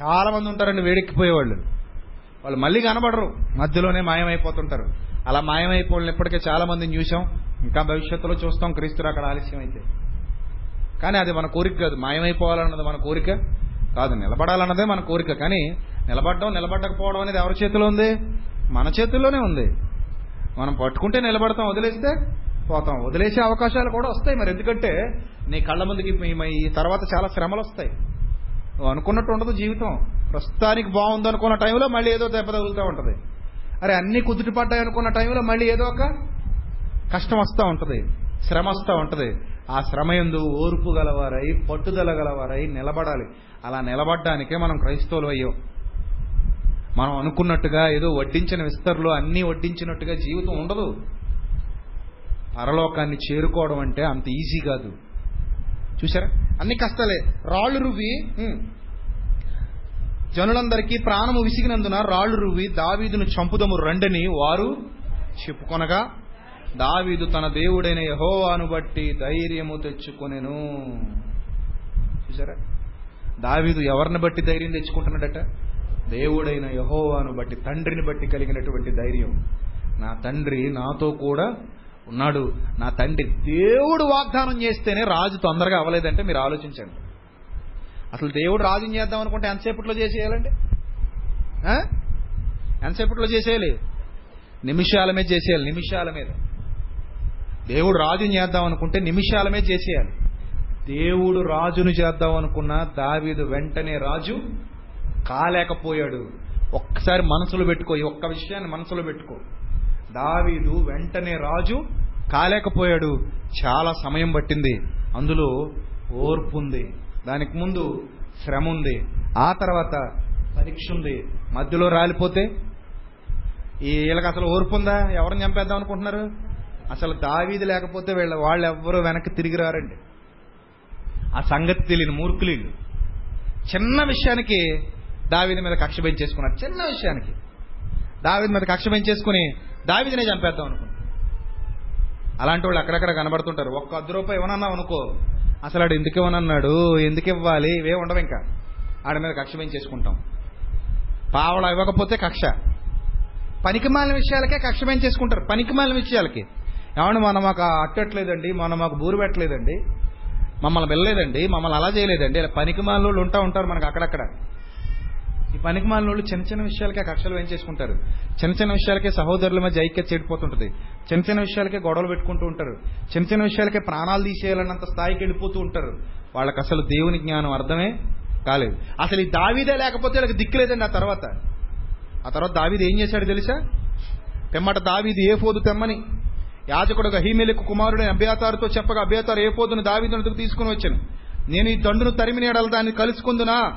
చాలా మంది ఉంటారండి వేడెక్కిపోయేవాళ్ళు. వాళ్ళు మళ్ళీ కనబడరు. మధ్యలోనే మాయమైపోతుంటారు. అలా మాయమైపోయిన ఇప్పటికే చాలా మందిని చూసాం ఇంకా భవిష్యత్తులో చూస్తాం. క్రీస్తు అక్కడ ఆలస్యం అయితే కానీ అది మన కోరిక కాదు. మాయమైపోవాలన్నది మన కోరిక కాదు. నిలబడాలన్నదే మన కోరిక. కానీ నిలబడడం నిలబడకపోవడం అనేది ఎవరి చేతిలో ఉంది? మన చేతుల్లోనే ఉంది. మనం పట్టుకుంటే నిలబడతాం వదిలేస్తే పోతాం. వదిలేసే అవకాశాలు కూడా వస్తాయి మరి. ఎందుకంటే నీ కళ్ళ ముందుకి ఈ- తర్వాత చాలా శ్రమలు వస్తాయి. నువ్వు అనుకున్నట్టు ఉండదు జీవితం. ప్రస్తుతానికి బాగుంది అనుకున్న టైంలో మళ్ళీ ఏదో దెబ్బ తగులుతూ ఉంటుంది. అరే అన్ని కుదుటి పడ్డాయి అనుకున్న టైంలో మళ్ళీ ఏదో ఒక కష్టం వస్తూ ఉంటుంది. శ్రమ వస్తూ ఉంటుంది. ఆ శ్రమయందు ఓర్పు గలవారై పట్టుదల గలవారై నిలబడాలి. అలా నిలబడ్డానికే మనం క్రైస్తవులు అయ్యాం మనం అనుకున్నట్టుగా ఏదో వడ్డించిన విస్తరులు అన్నీ వడ్డించినట్టుగా జీవితం ఉండదు. పరలోకాన్ని చేరుకోవడం అంటే అంత ఈజీ కాదు. చూసారా అన్ని కష్టాలే. రాళ్ళు రువ్వి జనులందరికీ ప్రాణము విసిగినందున రాళ్ళు రువ్వి దావీదును చంపుదము రండని వారు చెప్పుకొనగా దావీదు తన దేవుడైన యహోవాను బట్టి ధైర్యము తెచ్చుకొనెను. చూసారా? దావీదు ఎవరిని బట్టి ధైర్యం తెచ్చుకుంటున్నాడట? దేవుడైన యహోవాను బట్టి తండ్రిని బట్టి కలిగినటువంటి ధైర్యం. నా తండ్రి నాతో కూడా ఉన్నాడు. నా తండ్రి దేవుడు వాగ్దానం చేస్తేనే రాజు తొందరగా అవ్వలేదంటే మీరు ఆలోచించండి. అసలు దేవుడు రాజుని చేద్దాం అనుకుంటే ఎంతసేపట్లో చేసేయాలండి? ఎంతసేపట్లో చేసేయాలి? నిమిషాల మీద చేసేయాలి నిమిషాల మీద. దేవుడు రాజుని చేద్దాం అనుకుంటే నిమిషాలమే చేసేయాలి. దేవుడు రాజును చేద్దాం అనుకున్న దావీదు వెంటనే రాజు కాలేకపోయాడు. ఒక్కసారి మనసులో పెట్టుకో ఈ ఒక్క విషయాన్ని మనసులో పెట్టుకో. దావీదు వెంటనే రాజు కాలేకపోయాడు. చాలా సమయం పట్టింది. అందులో ఓర్పు ఉంది. దానికి ముందు శ్రమ ఉంది. ఆ తర్వాత పరీక్ష ఉంది. మధ్యలో రాలిపోతే ఈ వీళ్ళకి అసలు ఓర్పు ఉందా? ఎవరిని చంపేద్దాం అనుకుంటున్నారు? అసలు దావీది లేకపోతే వీళ్ళ వాళ్ళు ఎవ్వరూ వెనక్కి తిరిగి రారండి ఆ సంగతి తెలియని మూర్ఖులు వీళ్ళు. చిన్న విషయానికి దావీది మీద కక్ష పెంచేసుకున్నారు. చిన్న విషయానికి. దావీది మీద కక్ష పెంచేసుకుని దావీదినే చంపేద్దాం అనుకున్నారు అలాంటి వాళ్ళు అక్కడక్కడ కనబడుతుంటారు. ఒక్క అర్ధ రూపాయి ఇవ్వనన్నావు అనుకో అసలు ఆడు ఎందుకు ఇవ్వనన్నాడు? ఎందుకు ఇవ్వాలి? ఇవే ఉండవు ఇంకా. ఆడ మీద కక్ష పెంచేసుకుంటాం. పావలా ఇవ్వకపోతే కక్ష. పనికిమాలిన విషయాలకే కక్ష పెంచేసుకుంటారు. పనికిమాలిన విషయాలకి. ఏమన్నా మనం మాకు అట్టట్లేదండి మనం మాకు బూరు పెట్టలేదండి మమ్మల్ని వెళ్ళలేదండి మమ్మల్ని అలా చేయలేదండి ఇలా పనికి మాలోళ్ళు ఉంటా ఉంటారు మనకు అక్కడక్కడ. ఈ పనికి మాలోళ్ళు చిన్న చిన్న విషయాలకే కక్షలు వేయించేసుకుంటారు. చిన్న చిన్న విషయాలకే సహోదరుల మధ్య ఐక్యత చెడిపోతుంటది. చిన్న చిన్న విషయాలకే గొడవలు పెట్టుకుంటూ ఉంటారు. చిన్న చిన్న విషయాలకే ప్రాణాలు తీసేయాలన్నంత స్థాయికి వెళ్ళిపోతూ ఉంటారు. వాళ్ళకి అసలు దేవుని జ్ఞానం అర్థమే కాలేదు. అసలు ఈ దావీదే లేకపోతే వాళ్ళకి దిక్కులేదండి ఆ తర్వాత. ఆ తర్వాత దావీది ఏం చేశాడు తెలుసా? తెమ్మట దావీది ఏ ఫోదు తెమ్మని యాజకుడు హీమెలకు కుమారుడైన అభ్యాతారుతో చెప్పగా అభ్యాతారు ఏ పోదును దావీదునకు తీసుకుని వచ్చాను. నేను ఈ దండును తరిమిన ఎడల దాన్ని కలుసుకుందునా?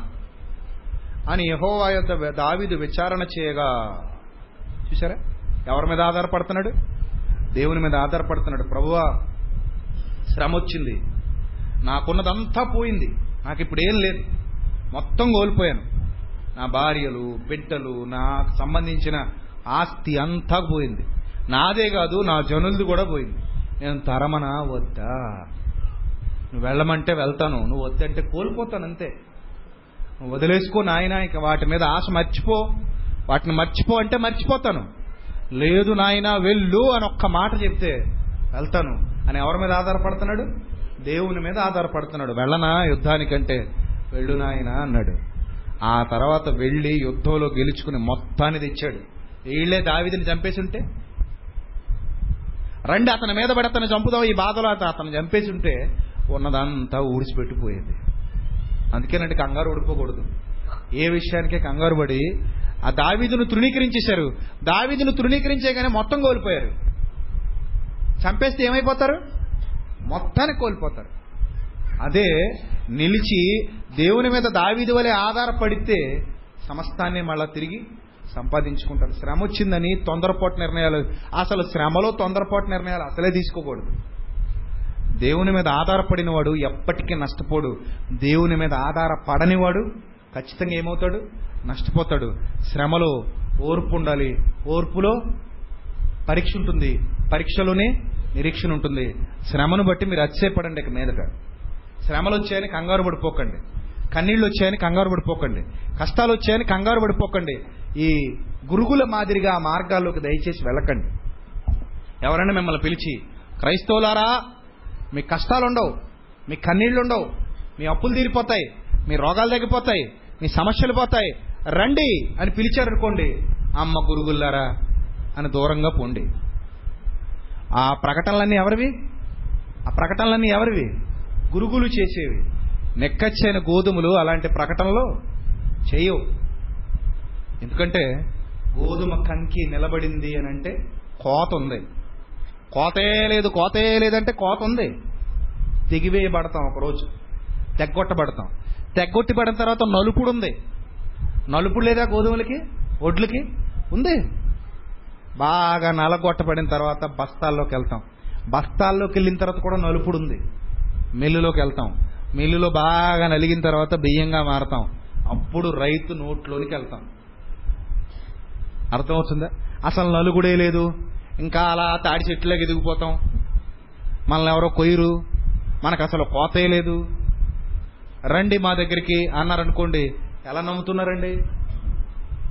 అని యహోవా యొద్ద దావీదు విచారణ చేయగా చూసారా ఎవరి మీద ఆధారపడుతున్నాడు? దేవుని మీద ఆధారపడుతున్నాడు. ప్రభువా శ్రమ వచ్చింది నాకున్నదంతా పోయింది. నాకు ఇప్పుడు ఏం లేదు. మొత్తం కోల్పోయాను. నా భార్యలు బిడ్డలు నాకు సంబంధించిన ఆస్తి అంతా పోయింది. నాదే కాదు నా జనులది కూడా పోయింది. నేను తరమనా వద్దా? నువ్వు వెళ్ళమంటే వెళ్తాను నువ్వు వద్దంటే కోల్పోతాను అంతే. నువ్వు వదిలేసుకో నాయన ఇక వాటి మీద ఆశ మర్చిపో. వాటిని మర్చిపో అంటే మర్చిపోతాను. లేదు నాయన వెళ్ళు అని ఒక్క మాట చెప్తే వెళ్తాను. అని ఎవరి మీద ఆధారపడుతున్నాడు? దేవుని మీద ఆధారపడుతున్నాడు. వెళ్ళనా యుద్ధానికంటే? వెళ్ళు నాయన అన్నాడు. ఆ తర్వాత వెళ్ళి యుద్ధంలో గెలుచుకుని మొత్తాన్ని తెచ్చాడు. వీళ్ళే దావిదిని చంపేసి ఉంటే రండి అతని మీద పడి అతను చంపుదాం ఈ బాధలో అతను చంపేసి ఉంటే ఉన్నదంతా ఊడిచిపెట్టిపోయేది. అందుకేనంటే కంగారు ఊడిపోకూడదు ఏ విషయానికే కంగారు పడి ఆ దావీదును తృణీకరించేశారు. దావీదును తృణీకరించేగానే మొత్తం కోల్పోయారు. చంపేస్తే ఏమైపోతారు? మొత్తానికి కోల్పోతారు. అదే నిలిచి దేవుని మీద దావీదు వలె ఆధారపడితే సమస్తాన్ని మళ్ళా తిరిగి సంపాదించుకుంటారు. శ్రమ వచ్చిందని తొందరపాటు నిర్ణయాలు అసలు శ్రమలో తొందరపాటు నిర్ణయాలు అసలే తీసుకోకూడదు. దేవుని మీద ఆధారపడిన వాడు ఎప్పటికీ నష్టపోడు. దేవుని మీద ఆధారపడనివాడు ఖచ్చితంగా ఏమవుతాడు? నష్టపోతాడు. శ్రమలో ఓర్పు ఉండాలి. ఓర్పులో పరీక్ష ఉంటుంది. పరీక్షలోనే నిరీక్షణ ఉంటుంది. శ్రమను బట్టి మీరు అతిశయపడండి ఇక మీదట. శ్రమలు వచ్చాయని కంగారు పడిపోకండి. కన్నీళ్ళు వచ్చాయని కంగారు పడిపోకండి. కష్టాలు వచ్చాయని కంగారు పడిపోకండి. ఈ గురుగుల మాదిరిగా ఆ మార్గాల్లోకి దయచేసి వెళ్ళకండి. ఎవరైనా మిమ్మల్ని పిలిచి క్రైస్తవులారా మీ కష్టాలు ఉండవు మీ కన్నీళ్ళు ఉండవు మీ అప్పులు తీరిపోతాయి మీ రోగాలు తగ్గిపోతాయి మీ సమస్యలు పోతాయి రండి అని పిలిచారనుకోండి అమ్మ గురుగుల్లారా అని దూరంగా పోండి. ఆ ప్రకటనలన్నీ ఎవరివి? ఆ ప్రకటనలన్నీ ఎవరివి? గురుగులు చేసేవి. నెక్కచ్చైన గోధుమలు అలాంటి ప్రకటనలు చేయవు. ఎందుకంటే గోధుమ కంకి నిలబడింది అని అంటే కోత ఉంది కోతే లేదు కోతే లేదంటే కోత ఉంది తెగివేయబడతాం ఒకరోజు. తెగ్గొట్టబడతాం. తెగ్గొట్టి పడిన తర్వాత నలుపుడు ఉంది నలుపుడు లేదా గోధుమలకి? ఒడ్లకి? ఉంది. బాగా నలగొట్టబడిన తర్వాత బస్తాల్లోకి వెళ్తాం. బస్తాల్లోకి వెళ్ళిన తర్వాత కూడా నలుపుడు ఉంది మిల్లులోకి వెళ్తాం. మిల్లులో బాగా నలిగిన తర్వాత బియ్యంగా మారతాం. అప్పుడు రైతు నోట్లోనికి వెళ్తాం. అర్థమవుతుందా? అసలు నలుగుడే లేదు. ఇంకా అలా తాడి చెట్లకి ఎదిగిపోతాం. మనల్ని ఎవరో కొయ్యరు. మనకు అసలు కోతే లేదు. రండి మా దగ్గరికి అన్నారనుకోండి ఎలా నమ్ముతున్నారండి?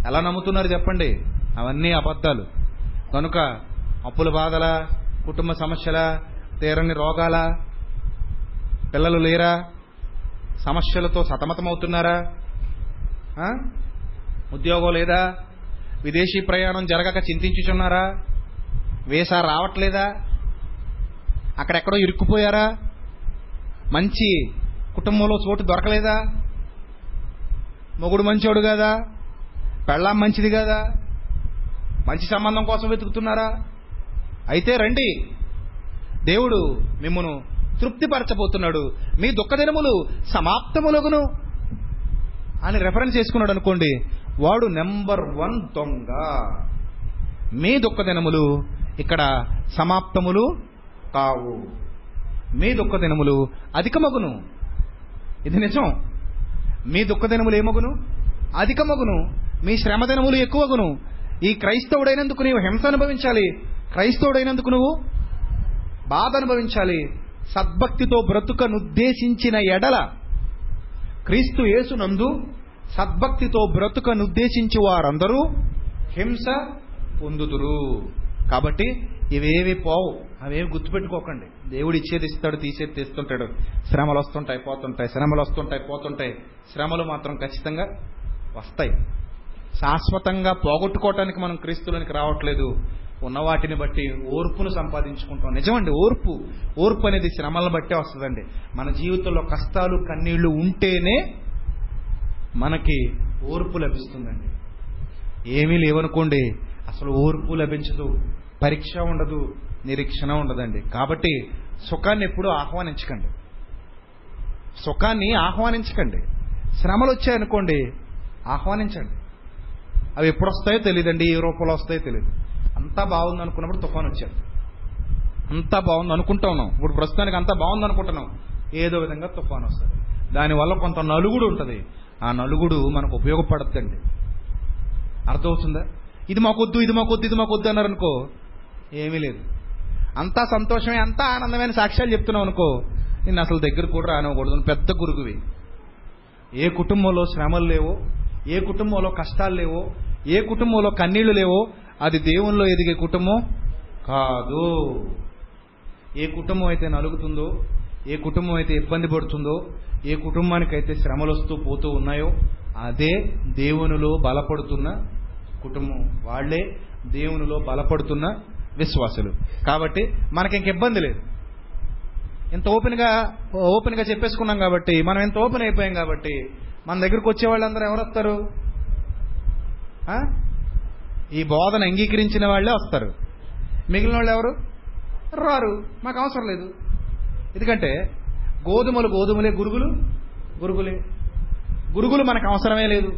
ఎలా నమ్ముతున్నారు చెప్పండి? అవన్నీ అబద్ధాలు. కనుక అప్పుల బాధల కుటుంబ సమస్యల తీరని రోగాల పిల్లలు లేరా? సమస్యలతో సతమతమవుతున్నారా? ఉద్యోగం లేదా? విదేశీ ప్రయాణం జరగక చింతించుచున్నారా? వేసా రావట్లేదా? అక్కడెక్కడో ఇరుక్కుపోయారా? మంచి కుటుంబంలో చోటు దొరకలేదా? మొగుడు మంచోడు కదా? పెళ్ళాం మంచిది కదా? మంచి సంబంధం కోసం వెతుకుతున్నారా? అయితే రండి. దేవుడు మిమ్మను తృప్తిపరచబోతున్నాడు. మీ దుఃఖదినములు సమాప్తములగును అని రెఫరెన్స్ చేసుకున్నాడు అనుకోండి. వాడు నెంబర్ వన్ దొంగ. మీ దుఃఖదినములు ఇక్కడ సమాప్తములు కావు. మీ దుఃఖదినములు అధికమగును. ఇది నిజం. మీ దుఃఖదినములు ఏమగును? అధికమగును. మీ శ్రమ దినములు ఎక్కువగును. ఈ క్రైస్తవుడైనందుకు నీవు హింస అనుభవించాలి. క్రైస్తవుడైనందుకు నువ్వు బాధ అనుభవించాలి. సద్భక్తితో బ్రతుకనుద్దేశించిన ఎడల క్రీస్తు యేసునందు సద్భక్తితో బ్రతుకను ఉద్దేశించి వారందరూ హింస పొందుతురు కాబట్టి ఇవేవి పోవు. అవేవి గుర్తుపెట్టుకోకండి. దేవుడు ఇచ్చేది ఇస్తాడు తీసేది తెస్తుంటాడు. శ్రమలు వస్తుంటాయి పోతుంటాయి. శ్రమలు వస్తుంటాయి పోతుంటాయి. శ్రమలు మాత్రం ఖచ్చితంగా వస్తాయి. శాశ్వతంగా పోగొట్టుకోవటానికి మనం క్రీస్తులోనికి రావట్లేదు. ఉన్న వాటిని బట్టి ఓర్పును సంపాదించుకుంటాం. నిజమండి ఓర్పు. ఓర్పు అనేది శ్రమలను బట్టే వస్తుందండి. మన జీవితంలో కష్టాలు కన్నీళ్ళు ఉంటేనే మనకి ఓర్పు లభిస్తుందండి. ఏమీ లేవనుకోండి అసలు ఓర్పు లభించదు పరీక్ష ఉండదు నిరీక్షణ ఉండదండి. కాబట్టి సుఖాన్ని ఎప్పుడూ ఆహ్వానించకండి. సుఖాన్ని ఆహ్వానించకండి. శ్రమలు వచ్చాయనుకోండి ఆహ్వానించండి. అవి ఎప్పుడు వస్తాయో తెలియదండి ఏ రూపంలో వస్తాయో తెలియదు అంతా బాగుంది అనుకున్నప్పుడు తుఫాన్ వచ్చారు అంతా బాగుంది అనుకుంటా ఉన్నాం. ఇప్పుడు ప్రస్తుతానికి అంతా బాగుంది అనుకుంటున్నాం ఏదో విధంగా తుఫాన్ వస్తుంది. దానివల్ల కొంత నలుగుడు ఉంటుంది. ఆ నలుగుడు మనకు ఉపయోగపడద్దండి. అర్థమవుతుందా? ఇది మాకొద్దు ఇది మాకొద్దు ఇది మాకొద్దు అన్నారు అనుకో ఏమీ లేదు. అంతా సంతోషమే అంతా ఆనందమైన సాక్ష్యాలు చెప్తున్నావు అనుకో నిన్ను అసలు దగ్గర కూడా రానివ్వకూడదు. పెద్ద గురుగువి ఏ కుటుంబంలో శ్రమలు లేవో ఏ కుటుంబంలో కష్టాలు లేవో ఏ కుటుంబంలో కన్నీళ్ళు లేవో అది దేవుల్లో ఎదిగే కుటుంబం కాదు. ఏ కుటుంబం అయితే నలుగుతుందో ఏ కుటుంబం అయితే ఇబ్బంది పడుతుందో ఏ కుటుంబానికైతే శ్రమలు వస్తూ పోతూ ఉన్నాయో అదే దేవునిలో బలపడుతున్న కుటుంబం వాళ్ళే దేవునిలో బలపడుతున్న విశ్వాసులు. కాబట్టి మనకి ఇంక ఇబ్బంది లేదు. ఇంత ఓపెన్గా ఓపెన్గా చెప్పేసుకున్నాం కాబట్టి మనం ఎంత ఓపెన్ అయిపోయాం కాబట్టి మన దగ్గరకు వచ్చే వాళ్ళందరూ ఎవరు వస్తారు ఈ బోధన అంగీకరించిన వాళ్ళే వస్తారు. మిగిలిన వాళ్ళు ఎవరు? రారు. మాకు అవసరం లేదు. ఎందుకంటే గోధుమలు గోధుమలే గురుగులు గురుగులే. గురుగులు మనకు అవసరమే లేదు.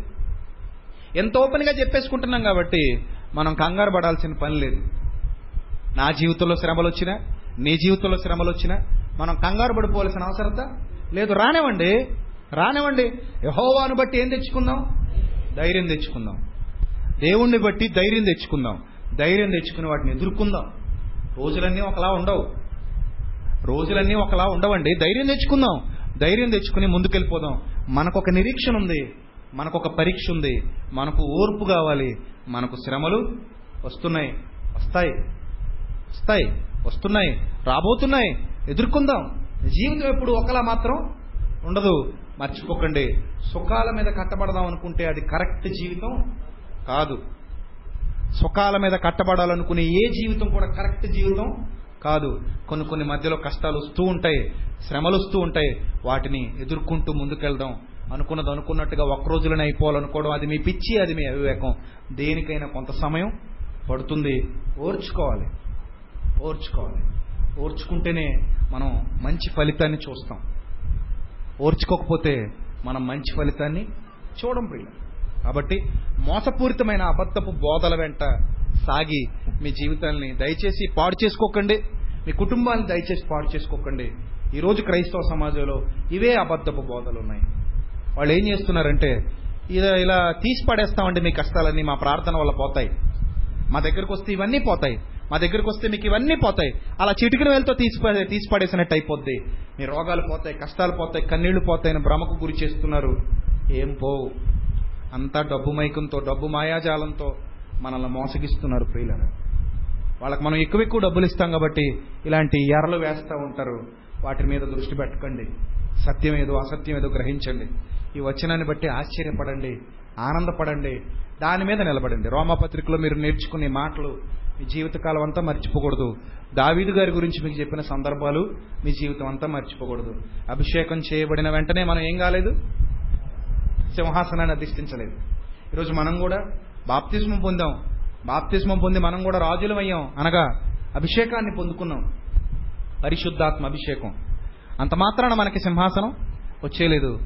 ఎంత ఓపెన్గా చెప్పేసుకుంటున్నాం కాబట్టి మనం కంగారు పడాల్సిన పని లేదు. నా జీవితంలో శ్రమలు వచ్చినా నీ జీవితంలో శ్రమలు వచ్చినా మనం కంగారు పడిపోవాల్సిన అవసరత లేదు. రానివ్వండి. రానివ్వండి. యహోవాను బట్టి ఏం తెచ్చుకుందాం? ధైర్యం తెచ్చుకుందాం. దేవుణ్ణి బట్టి ధైర్యం తెచ్చుకుందాం. ధైర్యం తెచ్చుకుని వాటిని ఎదుర్కొందాం. రోజులన్నీ ఒకలా ఉండవు. రోజులన్నీ ఒకలా ఉండవండి. ధైర్యం తెచ్చుకుందాం. ధైర్యం తెచ్చుకుని ముందుకెళ్ళిపోదాం. మనకు ఒక నిరీక్షణ ఉంది మనకు ఒక పరీక్ష ఉంది మనకు ఓర్పు కావాలి. మనకు శ్రమలు వస్తున్నాయి. వస్తాయి. వస్తాయి. వస్తున్నాయి. రాబోతున్నాయి. ఎదుర్కొందాం. జీవితం ఎప్పుడు ఒకలా మాత్రం ఉండదు. మర్చిపోకండి. సుఖాల మీద కట్టబడదాం అనుకుంటే అది కరెక్ట్ జీవితం కాదు. సుఖాల మీద కట్టబడాలనుకునే ఏ జీవితం కూడా కరెక్ట్ జీవితం కాదు. కొన్ని కొన్ని మధ్యలో కష్టాలు వస్తూ ఉంటాయి శ్రమలు వస్తూ ఉంటాయి. వాటిని ఎదుర్కొంటూ ముందుకెళ్దాం. అనుకున్నది అనుకున్నట్టుగా ఒక్క రోజులోనే అయిపోవాలనుకోవడం అది మీ పిచ్చి అది మీ అవివేకం. దేనికైనా కొంత సమయం పడుతుంది. ఓర్చుకోవాలి. ఓర్చుకోవాలి. ఓర్చుకుంటేనే మనం మంచి ఫలితాన్ని చూస్తాం. ఓర్చుకోకపోతే మనం మంచి ఫలితాన్ని చూడం ప్రియుల కాబట్టి మోసపూరితమైన అబద్ధపు బోధల వెంట సాగి మీ జీవితాన్ని దయచేసి పాడు చేసుకోకండి. మీ కుటుంబాన్ని దయచేసి పాడు చేసుకోకండి. ఈరోజు క్రైస్తవ సమాజంలో ఇవే అబద్ధపు బోధలు ఉన్నాయి వాళ్ళు ఏం చేస్తున్నారంటే ఇలా ఇలా తీసి పడేస్తామండి మీ కష్టాలన్నీ మా ప్రార్థన వల్ల పోతాయి. మా దగ్గరకు వస్తే ఇవన్నీ పోతాయి. మా దగ్గరకు వస్తే మీకు ఇవన్నీ పోతాయి. అలా చిటికిన వేలతో తీసి తీసి పడేసినట్టు అయిపోద్ది. మీ రోగాలు పోతాయి కష్టాలు పోతాయి కన్నీళ్ళు పోతాయని భ్రమకు గురి చేస్తున్నారు. ఏం పోవు. అంతా డబ్బు మైకంతో డబ్బు మాయాజాలంతో మనల్ని మోసగిస్తున్నారు ప్రియులను వాళ్ళకి మనం ఎక్కువ ఎక్కువ డబ్బులు ఇస్తాం కాబట్టి ఇలాంటి ఎర్రలు వేస్తూ ఉంటారు. వాటి మీద దృష్టి పెట్టకండి. సత్యం ఏదో అసత్యం ఏదో గ్రహించండి. ఈ వచనాన్ని బట్టి ఆశ్చర్యపడండి ఆనందపడండి దాని మీద నిలబడండి. రోమపత్రికలో మీరు నేర్చుకునే మాటలు మీ జీవితకాలం అంతా మర్చిపోకూడదు. దావీదు గారి గురించి మీకు చెప్పిన సందర్భాలు మీ జీవితం అంతా మర్చిపోకూడదు. అభిషేకం చేయబడిన వెంటనే మనం ఏం కాలేదు? సింహాసనాన్ని అధిష్ఠించలేదు. ఈరోజు మనం కూడా బాప్తిస్మం పొందాం. బాప్తిస్మం పొంది మనం కూడా రాజులం అయ్యాం అనగా అభిషేకాన్ని పొందుకున్నాం. పరిశుద్ధాత్మ అభిషేకం. అంత మాత్రాన మనకి సింహాసనం వచ్చేయలేదు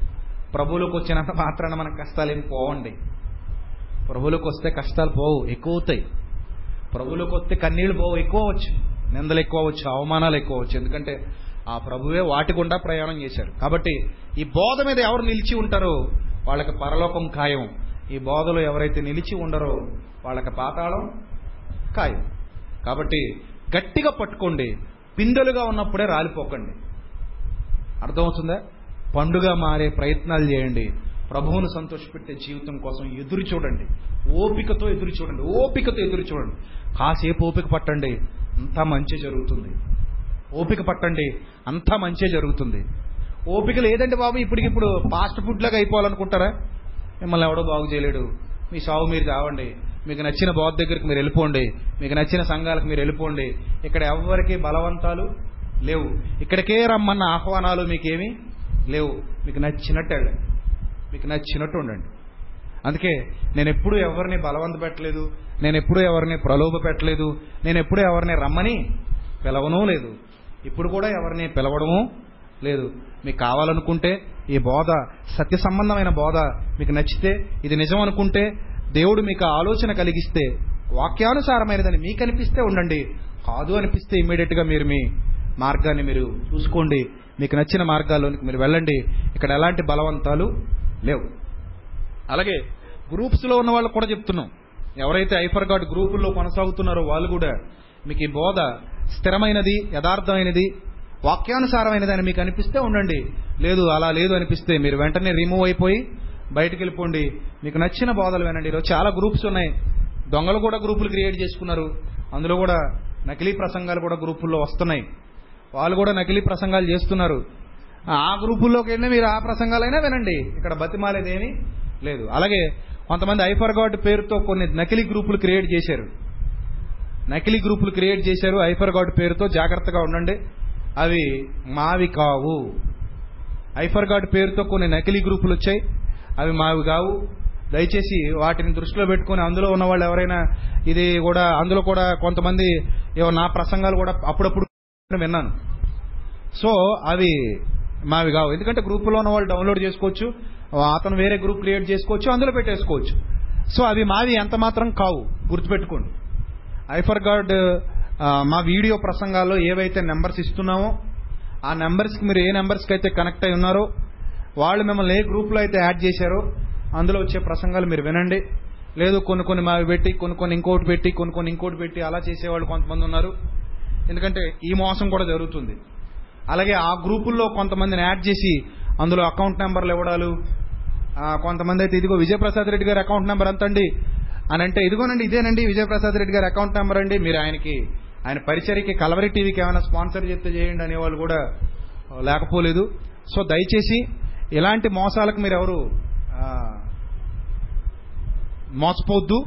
ప్రభువులకు వచ్చినంత మాత్రాన మనకు కష్టాలు ఏం పోవండి. ప్రభువులకు వస్తే కష్టాలు పోవు ఎక్కువ అవుతాయి. ప్రభువులకు వస్తే కన్నీళ్ళు పోవు ఎక్కువ అవచ్చు నిందలు ఎక్కువ అవచ్చు అవమానాలు ఎక్కువ అవచ్చు ఎందుకంటే ఆ ప్రభువే వాటి గుండా ప్రయాణం చేశారు కాబట్టి ఈ బోధ మీద ఎవరు నిలిచి ఉంటారో వాళ్ళకి పరలోకం ఖాయం. ఈ బోధలు ఎవరైతే నిలిచి ఉండరో వాళ్ళకి పాతాళం ఖాయం. కాబట్టి గట్టిగా పట్టుకోండి పిందెలుగా ఉన్నప్పుడే రాలిపోకండి. అర్థమవుతుందా? పండుగ మారే ప్రయత్నాలు చేయండి. ప్రభువును సంతోషపెట్టే జీవితం కోసం ఎదురు చూడండి. ఓపికతో ఎదురు చూడండి. ఓపికతో ఎదురు చూడండి. కాసేపు ఓపిక పట్టండి అంతా మంచి జరుగుతుంది. ఓపిక పట్టండి అంతా మంచి జరుగుతుంది. ఓపిక లేదండి బాబు ఇప్పటికిప్పుడు ఫాస్ట్ ఫుడ్ లాగా అయిపోవాలనుకుంటారా? మిమ్మల్ని ఎవడో బాగు చేయలేడు. మీ సాగు మీరు కావండి. మీకు నచ్చిన బౌద్ధ దగ్గరికి మీరు వెళ్ళిపోండి. మీకు నచ్చిన సంఘాలకు మీరు వెళ్ళిపోండి. ఇక్కడ ఎవరికి బలవంతాలు లేవు. ఇక్కడికే రమ్మన్న ఆహ్వానాలు మీకేమీ లేవు. మీకు నచ్చినట్టు వెళ్ళండి. మీకు నచ్చినట్టు ఉండండి. అందుకే నేను ఎప్పుడూ ఎవరిని బలవంత పెట్టలేదు. నేను ఎప్పుడూ ఎవరిని ప్రలోభ పెట్టలేదు. నేను ఎప్పుడూ ఎవరిని రమ్మని పిలవనూ లేదు. ఇప్పుడు కూడా ఎవరిని పిలవడము లేదు. మీకు కావాలనుకుంటే ఈ బోధ సత్య సంబంధమైన బోధ మీకు నచ్చితే ఇది నిజం అనుకుంటే దేవుడు మీకు ఆలోచన కలిగిస్తే వాక్యానుసారమైనదని మీకు అనిపిస్తే ఉండండి. కాదు అనిపిస్తే ఇమ్మీడియట్గా మీరు మీ మార్గాన్ని మీరు చూసుకోండి. మీకు నచ్చిన మార్గాల్లోనికి మీరు వెళ్ళండి. ఇక్కడ ఎలాంటి బలవంతాలు లేవు. అలాగే గ్రూప్స్లో ఉన్న వాళ్ళు కూడా చెప్తున్నాం. ఎవరైతే ఐఫర్ గాడ్ గ్రూపుల్లో కొనసాగుతున్నారో వాళ్ళు కూడా మీకు ఈ బోధ స్థిరమైనది యథార్థమైనది వాక్యానుసారమైనదని మీకు అనిపిస్తే ఉండండి. లేదు అలా లేదు అనిపిస్తే మీరు వెంటనే రిమూవ్ అయిపోయి బయటికి వెళ్ళిపోండి. మీకు నచ్చిన బోధలు వినండి. ఈరోజు చాలా గ్రూప్స్ ఉన్నాయి. దొంగలు కూడా గ్రూపులు క్రియేట్ చేసుకున్నారు. అందులో కూడా నకిలీ ప్రసంగాలు కూడా గ్రూపుల్లో వస్తున్నాయి. వాళ్ళు కూడా నకిలీ ప్రసంగాలు చేస్తున్నారు. ఆ గ్రూపుల్లోకి వెళ్ళి మీరు ఆ ప్రసంగాలైనా వినండి. ఇక్కడ బతిమాలేదేమీ లేదు. అలాగే కొంతమంది ఐఫర్ గాడ్ పేరుతో కొన్ని నకిలీ గ్రూపులు క్రియేట్ చేశారు. నకిలీ గ్రూపులు క్రియేట్ చేశారు. ఐఫర్ గాడ్ పేరుతో జాగ్రత్తగా ఉండండి. అవి మావి కావు. ఐఫర్ గాడ్ పేరుతో కొన్ని నకిలీ గ్రూపులు వచ్చాయి. అవి మావి కావు. దయచేసి వాటిని దృష్టిలో పెట్టుకుని అందులో ఉన్న వాళ్ళు ఎవరైనా ఇది కూడా అందులో కూడా కొంతమంది ఏవో నా ప్రసంగాలు కూడా అప్పుడప్పుడు విన్నాను. సో అవి మావి కావు. ఎందుకంటే గ్రూపులో ఉన్న వాళ్ళు డౌన్లోడ్ చేసుకోవచ్చు అతను వేరే గ్రూప్ క్రియేట్ చేసుకోవచ్చు అందులో పెట్టేసుకోవచ్చు. సో అవి మావి ఎంత మాత్రం కావు. గుర్తుపెట్టుకోండి. ఐఫర్ గార్డ్ మా వీడియో ప్రసంగాల్లో ఏవైతే నెంబర్స్ ఇస్తున్నామో ఆ నెంబర్స్కి మీరు ఏ నెంబర్స్కి అయితే కనెక్ట్ అయి ఉన్నారో వాళ్ళు మిమ్మల్ని ఏ గ్రూప్లో అయితే యాడ్ చేశారో అందులో వచ్చే ప్రసంగాలు మీరు వినండి. లేదు కొన్ని కొన్ని మావి పెట్టి కొన్ని కొన్ని ఇంకోటి పెట్టి కొన్ని కొన్ని ఇంకోటి పెట్టి అలా చేసేవాళ్ళు కొంతమంది ఉన్నారు. ఎందుకంటే ఈ మోసం కూడా జరుగుతుంది. అలాగే ఆ గ్రూపుల్లో కొంతమందిని యాడ్ చేసి అందులో అకౌంట్ నెంబర్లు ఇవ్వడాలు కొంతమంది అయితే ఇదిగో విజయప్రసాద్ రెడ్డి గారి అకౌంట్ నెంబర్ ఎంత అండి అని అంటే ఇదిగోనండి ఇదేనండి విజయప్రసాద్ రెడ్డి గారి అకౌంట్ నెంబర్ అండి. మీరు ఆయనకి ఆయన పరిచర్యకి కలవరి టీవీకి ఏమైనా స్పాన్సర్ చేస్తే చేయండి అనేవాళ్ళు కూడా లేకపోలేదు. సో దయచేసి ఇలాంటి మోసాలకు మీరు ఎవరు మోసపోవద్దు.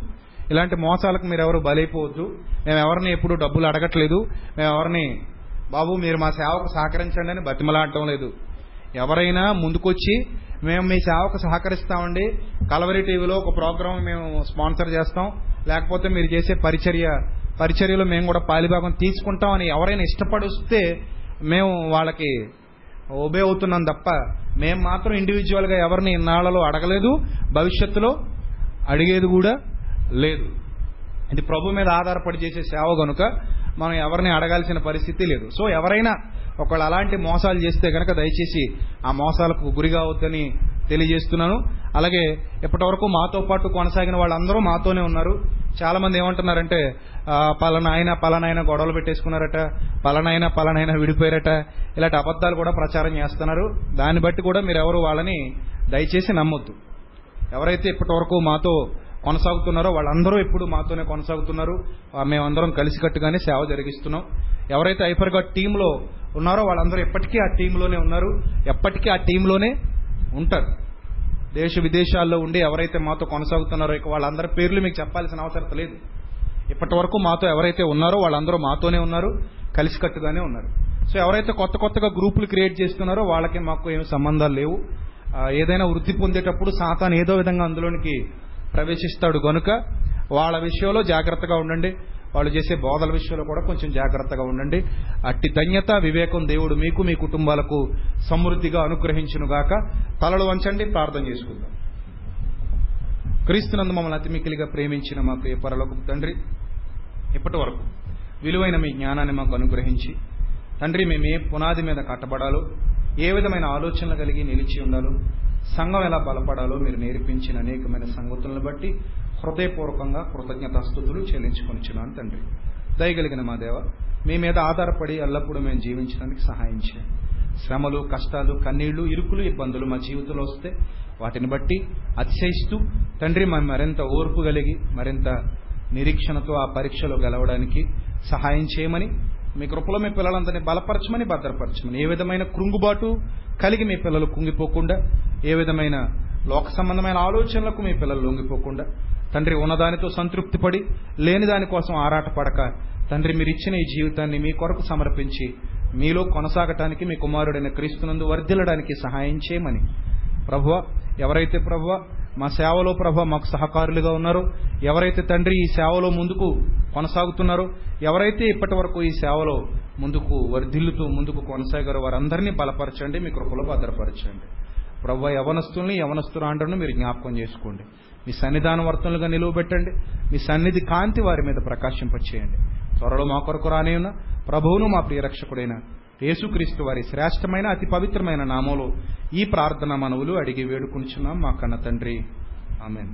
ఇలాంటి మోసాలకు మీరు ఎవరు బలైపోవద్దు. మేము ఎవరిని ఎప్పుడు డబ్బులు అడగట్లేదు. మేము ఎవరిని బాబు మీరు మా సేవకు సహకరించండి అని బతిమలాడటం లేదు. ఎవరైనా ముందుకొచ్చి మేము మీ సేవకు సహకరిస్తామండి. కలవరి టీవీలో ఒక ప్రోగ్రామ్ మేము స్పాన్సర్ చేస్తాం. లేకపోతే మీరు చేసే పరిచర్య పరిచర్యలో మేము కూడా పాలిభాగం తీసుకుంటాం అని ఎవరైనా ఇష్టపడిస్తే మేము వాళ్ళకి ఒబే అవుతున్నాం తప్ప మేము మాత్రం ఇండివిజువల్గా ఎవరిని ఇన్నాళ్ళలో అడగలేదు భవిష్యత్తులో అడిగేది కూడా లేదు. ఇది ప్రభు మీద ఆధారపడి చేసే సేవ కనుక మనం ఎవరిని అడగాల్సిన పరిస్థితి లేదు. సో ఎవరైనా ఒకళ్ళు అలాంటి మోసాలు చేస్తే కనుక దయచేసి ఆ మోసాలకు గురి కావద్దని తెలియజేస్తున్నాను. అలాగే ఇప్పటివరకు మాతో పాటు కొనసాగిన వాళ్ళందరూ మాతోనే ఉన్నారు. చాలా మంది ఏమంటున్నారంటే పలానాయన పలానాయన గొడవలు పెట్టేసుకున్నారట పలానాయన పలానాయన విడిపోయారట ఇలాంటి అబద్ధాలు కూడా ప్రచారం చేస్తున్నారు. దాన్ని బట్టి కూడా మీరు ఎవరు వాళ్ళని దయచేసి నమ్మొద్దు. ఎవరైతే ఇప్పటి వరకు మాతో కొనసాగుతున్నారో వాళ్ళందరూ ఇప్పుడు మాతోనే కొనసాగుతున్నారు. మేమందరం కలిసికట్టుగానే సేవ జరిగిస్తున్నాం. ఎవరైతే ఐఫర్గా టీంలో ఉన్నారో వాళ్ళందరూ ఎప్పటికీ ఆ టీంలోనే ఉన్నారు. ఎప్పటికీ ఆ టీంలోనే ఉంటారు. దేశ విదేశాల్లో ఉండి ఎవరైతే మాతో కొనసాగుతున్నారో ఇక వాళ్ళందరి పేర్లు మీకు చెప్పాల్సిన అవసరం లేదు. ఇప్పటి వరకు మాతో ఎవరైతే ఉన్నారో వాళ్ళందరూ మాతోనే ఉన్నారు కలిసికట్టుగానే ఉన్నారు. సో ఎవరైతే కొత్త కొత్తగా గ్రూపులు క్రియేట్ చేస్తున్నారో వాళ్ళకి మాకు ఏమి సంబంధాలు లేవు. ఏదైనా వృద్ధి పొందేటప్పుడు సాతాన్ ఏదో విధంగా అందులోనికి ప్రవేశిస్తాడు గనుక వాళ్ళ విషయంలో జాగ్రత్తగా ఉండండి. వాళ్ళు చేసే బోధల విషయంలో కూడా కొంచెం జాగ్రత్తగా ఉండండి. అట్టి ధన్యత వివేకం దేవుడు మీకు మీ కుటుంబాలకు సమృద్ధిగా అనుగ్రహించునుగాక తలలు వంచండి ప్రార్థన చేసుకుందాం. క్రీస్తునందు మమ్మల్ని అతిమికిలిగా ప్రేమించిన మా ప్రియ పరలోక తండ్రి ఇప్పటి వరకు విలువైన మీ జ్ఞానాన్ని మాకు అనుగ్రహించి తండ్రి మేము ఏ పునాది మీద కట్టబడాలో ఏ విధమైన ఆలోచనలు కలిగి నిలిచి ఉండాలో సంఘం ఎలా బలపడాలో మీరు నేర్పించిన అనేకమైన సంగతులను బట్టి హృదయపూర్వకంగా కృతజ్ఞతాస్థుతులు చెల్లించుకొనిచున్నాను తండ్రి. దయగలిగిన మా దేవ మీ మీద ఆధారపడి ఎల్లప్పుడూ మేము జీవించడానికి సహాయం చేయండి. శ్రమలు కష్టాలు కన్నీళ్ళు ఇరుకులు ఇబ్బందులు మా జీవితంలో వస్తే వాటిని బట్టి అతిశయిస్తూ తండ్రి మేము మరింత ఓర్పు కలిగి మరింత నిరీక్షణతో ఆ పరీక్షలో గెలవడానికి సహాయం చేయమని మీ కృపలో మీ పిల్లలందరినీ బలపరచమని భద్రపరచమని. ఏ విధమైన కృంగుబాటు కలిగి మీ పిల్లలు కుంగిపోకుండా ఏ విధమైన లోక సంబంధమైన ఆలోచనలకు మీ పిల్లలు లొంగిపోకుండా తండ్రి ఉన్నదానితో సంతృప్తి పడి లేని దానికోసం ఆరాటపడక తండ్రి మీరు ఇచ్చిన ఈ జీవితాన్ని మీ కొరకు సమర్పించి మీలో కొనసాగటానికి మీ కుమారుడైన క్రీస్తునందు వర్ధిల్లడానికి సహాయం చేయమని. ప్రభువ ఎవరైతే ప్రభువ మా సేవలో ప్రభ మాకు సహకారులుగా ఉన్నారో. ఎవరైతే తండ్రి ఈ సేవలో ముందుకు కొనసాగుతున్నారో ఎవరైతే ఇప్పటి వరకు ఈ సేవలో ముందుకు వర్ధిల్లుతూ ముందుకు కొనసాగారో వారందరినీ బలపరచండి మీ కృపలో భద్రపరచండి. ప్రభు యవనస్తుల్ని యవనస్తురాండ్రను మీరు జ్ఞాపకం చేసుకోండి. మీ సన్నిధాన వర్తనలుగా నిలువబెట్టండి. మీ సన్నిధి కాంతి వారి మీద ప్రకాశింపచేయండి. త్వరలో మా కొరకు రానే ఉన్న ప్రభువును మా ప్రియరక్షకుడైన యేసుక్రీస్తు వారి శ్రేష్టమైన అతి పవిత్రమైన నామంలో ఈ ప్రార్థన మనవులు అడిగి వేడుకుంటున్నాం మా కన్న తండ్రి. ఆమెన్.